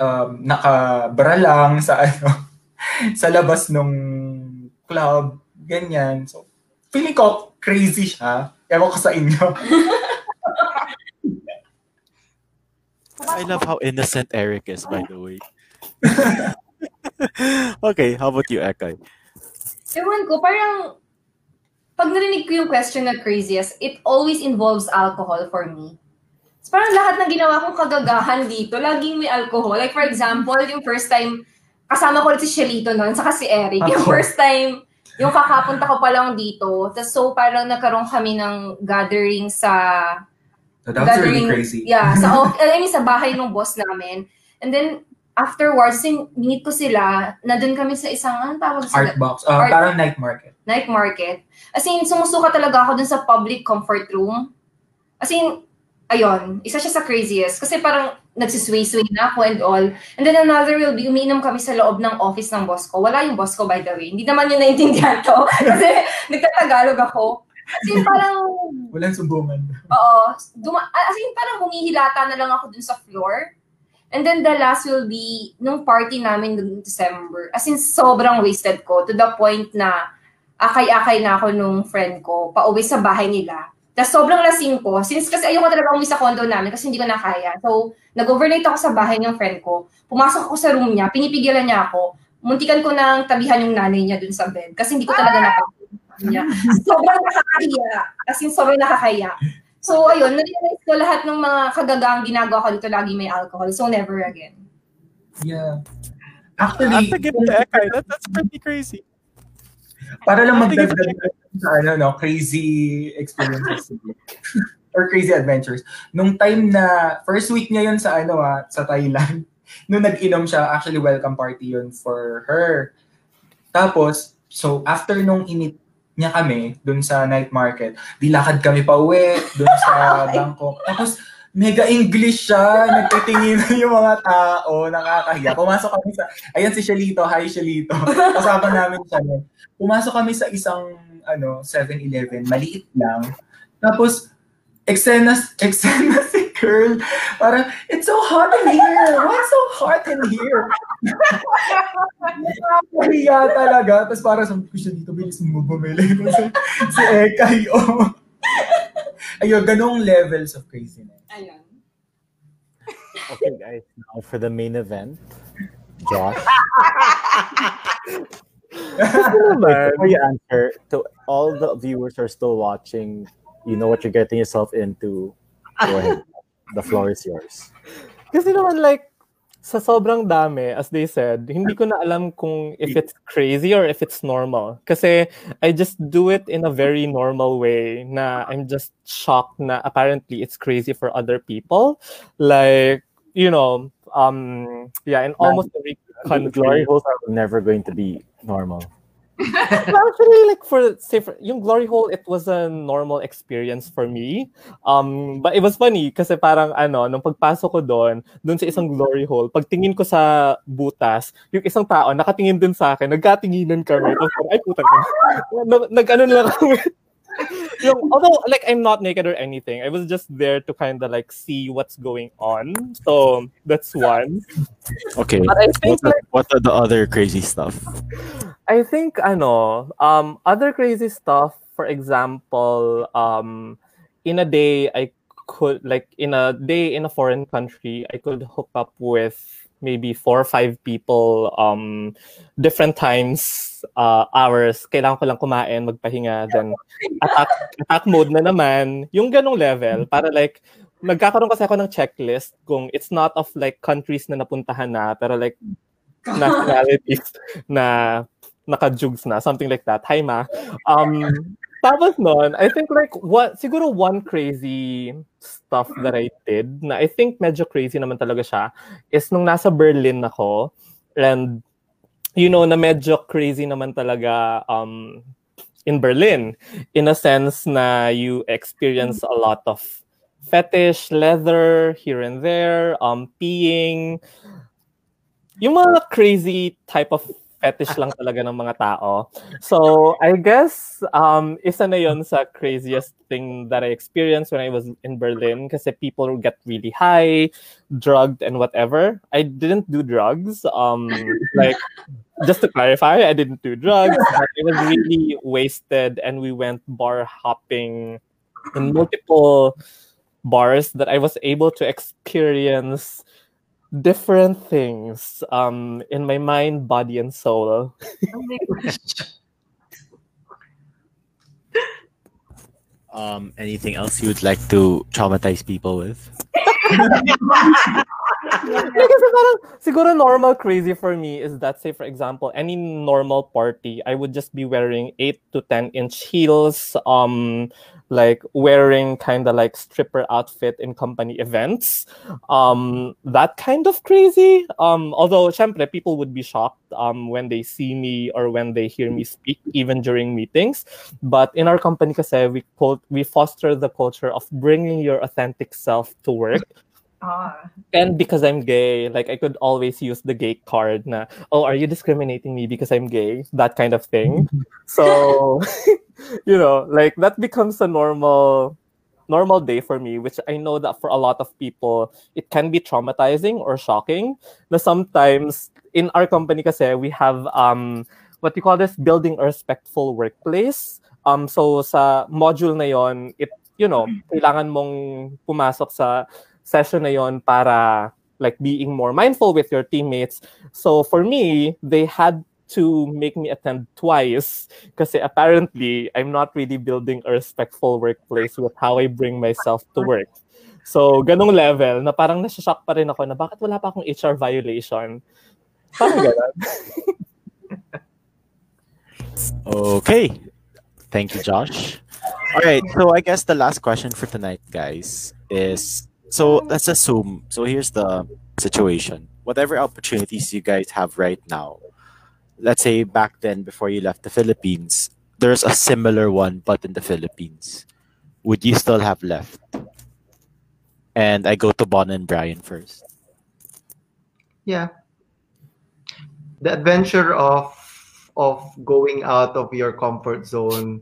um, nakabra lang sa (laughs) ano, sa labas nung club, ganyan. So, feeling ko crazy siya. Ewan ko sa inyo. (laughs) I love how innocent Eric is, by the way. (laughs) (laughs) okay, how about you, Ekay? Ewan ko, parang pag narinig ko yung question na craziest, it always involves alcohol for me. So, parang lahat ng ginawa kong kagagahan dito, laging may alcohol. Like for example, yung first time, kasama ko si Shelito noon, saka si Eric. Yung Ako. first time, yung kakapunta ko pa lang dito, tas so parang nagkaroon kami ng gathering sa So, that was really gathering- crazy. Yeah, sa I mean, sa bahay ng boss namin. And then, afterwards, sin- meet ko sila, na doon kami sa isang, anong tawag sa Art box. Uh, Art- parang night market. night market. As in, sumusuka talaga ako dun sa public comfort room. As in, ayun, isa siya sa craziest. Kasi parang nagsisway-sway na ako and all. And then another will be, umiinom kami sa loob ng office ng boss ko. Wala yung boss ko, by the way. Hindi naman yun naintindihan to. (laughs) Kasi nagtatagalog ako. As in, parang Walang sumbungan. Oo. Duma- as in, parang humihilata na lang ako dun sa floor. And then the last will be nung party namin noong December. As in, sobrang wasted ko to the point na akay-akay na ako nung friend ko pauwi sa bahay nila. Tapos sobrang lasing ko. Since kasi ayoko talaga umuwi sa condo namin kasi hindi ko na kaya. So, nag-overnight ako sa bahay ng friend ko. Pumasok ako sa room niya, pinipigilan niya ako. Muntikan ko nang tabihan yung nanay niya dun sa bed kasi hindi ko talaga napansin niya. Sobrang nakakahiya. As in, sobrang nakakahiya. So, ayun, na-realize ko lahat ng mga kagagaang ginagawa ko dito lagi may alcohol. So, never again. Yeah. I Actually, have to give it to Ekay. That, that's pretty crazy. para lang I think magdagdag sa ano, no, crazy experiences. (laughs) or crazy adventures. Nung time na, first week niya yun sa ano ah, sa Thailand, (laughs) nung nag-inom siya, actually welcome party yun for her. Tapos, so after nung init niya kami dun sa night market, dilakad kami pa uwi dun sa (laughs) Bangkok. Tapos, mega English siya, nagtitingin (laughs) yung mga tao, nakakahiya. Pumasok kami sa, ayan si Shalito, hi Shalito. (laughs) Kasama namin siya. Pumasok kami sa isang ano 7-Eleven, maliit lang. Tapos, eksena, eksena girl. Parang, uh, it's so hot in here. Why so hot in here? Nakakahiya talaga. Tapos parang sabi ko siya dito, bilis mo bumili. Kasi si Ekay, oh. Ayun, ganong levels of craziness. Ayun. Okay, guys. Now for the main event. Josh. Before you um, answer, to all the viewers who are still watching, you know what you're getting yourself into. Go ahead. The floor is yours. Kasi naman like, sa sobrang dami, as they said, hindi ko na alam kung if it's crazy or if it's normal. Kasi I just do it in a very normal way na I'm just shocked na apparently it's crazy for other people. Like, you know, um, yeah, in almost every The glory country. holes are never going to be normal. (laughs) Well, actually, like for say for yung glory hole, it was a normal experience for me. Um, but it was funny kasi parang ano, nung pagpasok ko doon, doon sa isang glory hole, pagtingin ko sa butas, yung isang tao nakatingin din sa akin, nagkatinginan kami. Tapos ay putang ina. Nag- Nag-ano na lang kami. Yung, although like I'm not naked or anything, I was just there to kind of like see what's going on. So that's one. Okay. But I think What are, what are the other crazy stuff? I think ano, um other crazy stuff, for example, um in a day I could like in a day in a foreign country, I could hook up with maybe four or five people um different times uh hours kailangan ko lang kumain magpahinga then (laughs) attack attack mode na naman yung ganong level para like nagkakaroon kasi ako ng checklist kung it's not of like countries na napuntahan na pero like (laughs) nationalities na naka-jugs na, something like that. Hi, ma. Um, tapos nun, I think like, what, siguro one crazy stuff that I did, na I think medyo crazy naman talaga siya, is nung nasa Berlin ako, And you know na medyo crazy naman talaga um in Berlin in a sense na you experience a lot of fetish, leather here and there, um peeing, yung mga crazy type of fetish lang talaga ng mga tao. So, I guess, um, isa na yon sa craziest thing that I experienced when I was in Berlin kasi people get really high, drugged, and whatever. I didn't do drugs. Um, (laughs) like, just to clarify, I didn't do drugs. I was really wasted and we went bar hopping in multiple bars that I was able to experience different things um in my mind body and soul. Um anything else you would like to traumatize people with (laughs) kasi parang, siguro normal crazy for me is that, say, for example, any normal party, I would just be wearing 8 to 10 inch heels, um, like wearing kind of like stripper outfit in company events. Um, that kind of crazy. Um, although, syempre, people would be shocked um, when they see me or when they hear me speak, even during meetings. But in our company kasi, we, we foster the culture of bringing your authentic self to work. Ah. And because I'm gay, like I could always use the gay card na, oh, are you discriminating me because I'm gay? That kind of thing. (laughs) so, (laughs) you know, like that becomes a normal normal day for me, which I know that for a lot of people, it can be traumatizing or shocking. Na sometimes in our company kasi, we have um what you call this building a respectful workplace. Um so sa module na yon, it you know, kailangan mong pumasok sa session na yon para like being more mindful with your teammates. So for me, they had to make me attend twice because apparently I'm not really building a respectful workplace with how I bring myself to work. So, ganong level na parang nasashock pa rin ako na bakit wala pa akong HR violation. Parang ganon. (laughs) okay. Thank you, Josh. All right. So I guess the last question for tonight, guys, is so let's assume. So here's the situation. Whatever opportunities you guys have right now, let's say back then before you left the Philippines, there's a similar one but in the Philippines. Would you still have left? And I go to Bon and Brian first. Yeah. The adventure of of going out of your comfort zone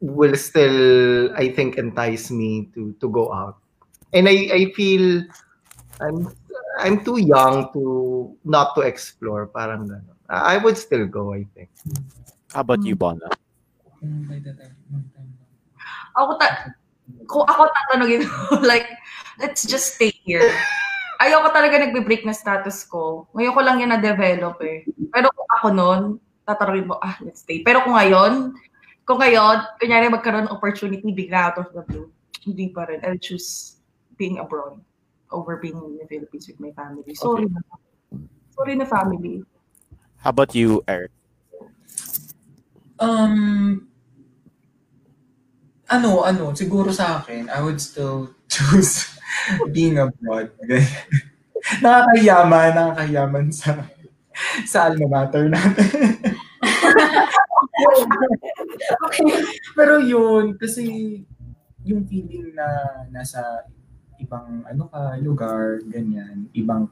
will still I think entice me to to go out. And I I feel I'm I'm too young to not to explore parang gano'n. I would still go I think. How about you, Bona? Ako ta kung ako tatanungin (laughs) like let's just stay here. Ayoko talaga nagbe-break na status ko. Ngayon ko lang yan na-develop eh. Pero kung ako noon, tatanungin mo, ah, let's stay. Pero kung ngayon, kung ngayon, kunyari magkaroon ng opportunity bigla out of the blue, hindi pa rin. I'll choose being abroad over being in the Philippines with my family. Sorry na. Sorry na family. How about you, Eric? Um, ano, ano, siguro sa akin, I would still (laughs) choose being abroad. (laughs) nakakayaman, nakakayaman sa sa alma mater natin. (laughs) okay. Pero yun, kasi yung feeling na nasa ibang ano ka, lugar, ganyan, ibang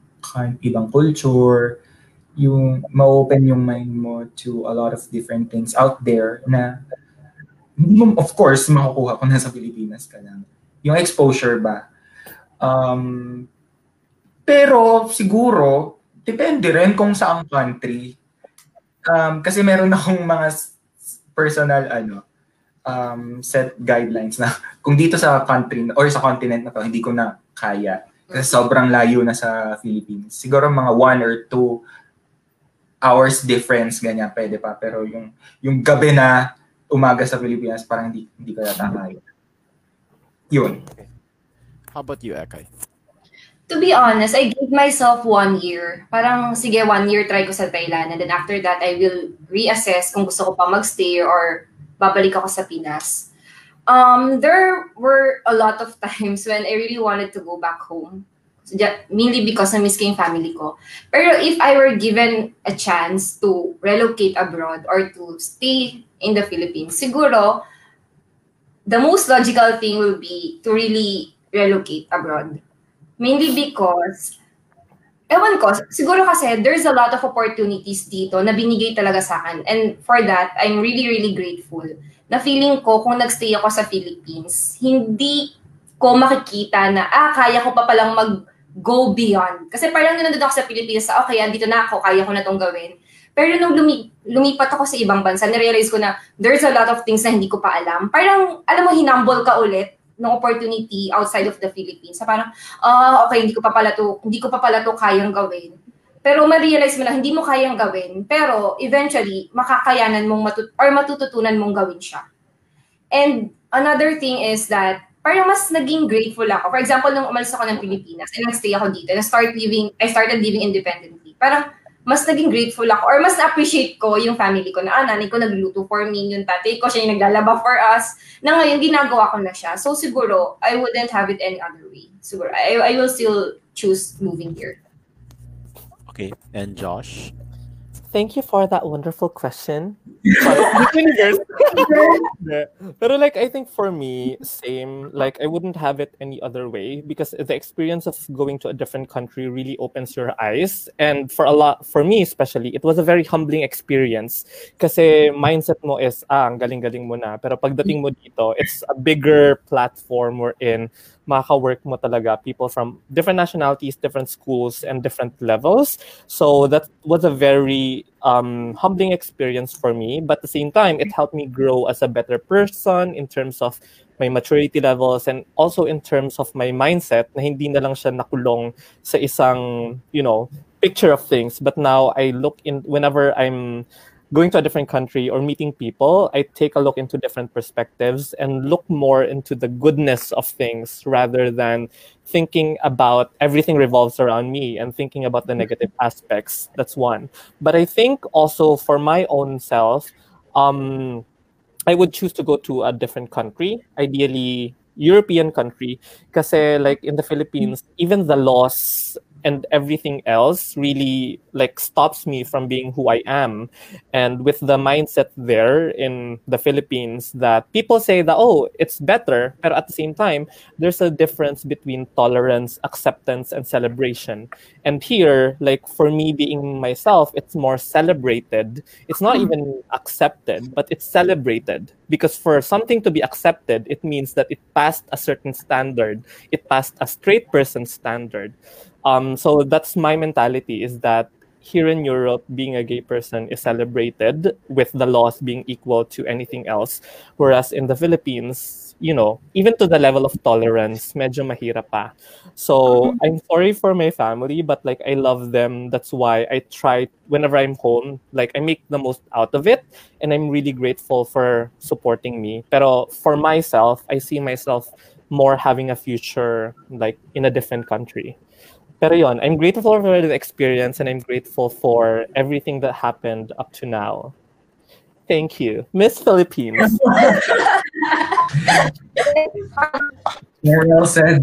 ibang culture, yung ma-open yung mind mo to a lot of different things out there na of course, makukuha kung nasa Pilipinas ka lang. Yung exposure ba? Um, pero siguro, depende rin kung saang country. Um, kasi meron akong mga personal ano um, set guidelines na (laughs) kung dito sa country or sa continent na to, hindi ko na kaya. Kasi sobrang layo na sa Philippines. Siguro mga one or two hours difference, ganyan, pwede pa. Pero yung, yung gabi na umaga sa Pilipinas, parang hindi, hindi ko yata kaya. Yun. How about you, Ekay? To be honest, I gave myself one year. Parang, sige, one year try ko sa Thailand. And then after that, I will reassess kung gusto ko pa magstay or babalik ako sa Pinas. Um, there were a lot of times when I really wanted to go back home. mainly because na miss ko family ko. Pero if I were given a chance to relocate abroad or to stay in the Philippines, siguro, the most logical thing will be to really relocate abroad. Mainly because, ewan ko, siguro kasi there's a lot of opportunities dito na binigay talaga sa akin. And for that, I'm really, really grateful. Na feeling ko, kung nagstay ako sa Philippines, hindi ko makikita na, ah, kaya ko pa palang mag-go beyond. Kasi parang nung nandun ako sa Pilipinas, ah, okay, andito na ako, kaya ko na tong gawin. Pero nung lumi- lumipat ako sa ibang bansa, narealize ko na there's a lot of things na hindi ko pa alam. Parang, alam mo, hinumble ka ulit ng opportunity outside of the Philippines. Sa parang, ah, okay, hindi ko pa pala to, hindi ko pa pala to kayang gawin. Pero ma-realize mo na hindi mo kayang gawin, pero eventually, makakayanan mong matut or matututunan mong gawin siya. And another thing is that parang mas naging grateful ako. For example, nung umalis ako ng Pilipinas and nag-stay ako dito, and start living, I started living independently. Parang mas naging grateful ako or mas appreciate ko yung family ko na ah, nanay ko nagluto for me, yung tatay ko siya yung naglalaba for us, na ngayon ginagawa ko na siya. So siguro, I wouldn't have it any other way. Siguro, I, I will still choose moving here. Okay, and Josh? Thank you for that wonderful question. (laughs) (laughs) (laughs) Pero like I think for me, same. Like I wouldn't have it any other way because the experience of going to a different country really opens your eyes. And for a lot, for me especially, it was a very humbling experience. Kasi mindset mo is, ah, ang galing-galing mo na. Pero pagdating mo dito, it's a bigger platform wherein makaka-work mo talaga people from different nationalities, different schools, and different levels. So that was a very um, humbling experience for me. But at the same time, it helped me grow as a better person in terms of my maturity levels and also in terms of my mindset na hindi na lang siya nakulong sa isang, you know, picture of things. But now I look in whenever I'm going to a different country or meeting people, I take a look into different perspectives and look more into the goodness of things rather than thinking about everything revolves around me and thinking about the negative aspects. That's one. But I think also for my own self, um, I would choose to go to a different country, ideally European country, because like in the Philippines, even the laws and everything else really like stops me from being who I am. And with the mindset there in the Philippines that people say that oh, it's better, but at the same time, there's a difference between tolerance, acceptance, and celebration. And here, like for me being myself, it's more celebrated. It's not hmm. even accepted, but it's celebrated. Because for something to be accepted, it means that it passed a certain standard. It passed a straight person standard. Um, so that's my mentality is that here in Europe, being a gay person is celebrated with the laws being equal to anything else. Whereas in the Philippines, you know, even to the level of tolerance, medyo mahirap pa. So I'm sorry for my family, but like I love them. That's why I try whenever I'm home, like I make the most out of it. And I'm really grateful for supporting me. Pero for myself, I see myself more having a future like in a different country. Pero yon, I'm grateful for the experience and I'm grateful for everything that happened up to now. Thank you. Miss Philippines. (laughs) Very well said.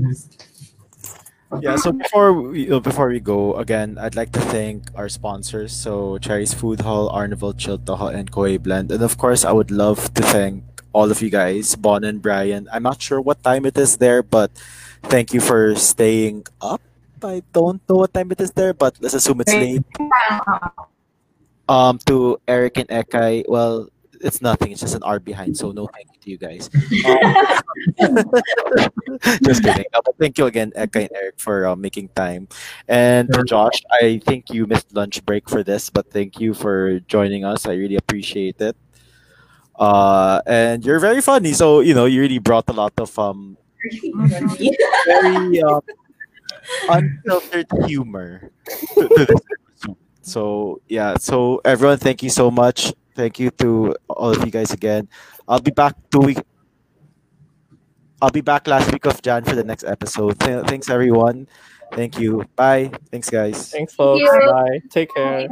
Yeah, so before we, uh, before we go, again, I'd like to thank our sponsors. So Cherry's Food Hall, Arnival Chiltoho, and Koi Blend. And of course, I would love to thank all of you guys, Bon and Brian. I'm not sure what time it is there, but thank you for staying up. I don't know what time it is there, but let's assume it's late. Um, to Eric and Ekai, well, it's nothing. It's just an hour behind, so no thank you to you guys. Um, (laughs) just kidding. Uh, but thank you again, Ekai and Eric, for uh, making time. And to Josh, I think you missed lunch break for this, but thank you for joining us. I really appreciate it. Uh, and you're very funny, so you know you really brought a lot of um very um, unfiltered humor to, to this episode. So yeah, so everyone, thank you so much. Thank you to all of you guys again. I'll be back two week. I'll be back last week of Jan for the next episode. Th- thanks everyone. Thank you. Bye. Thanks guys. Thanks, folks. you. Bye. Take care.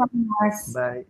Bye.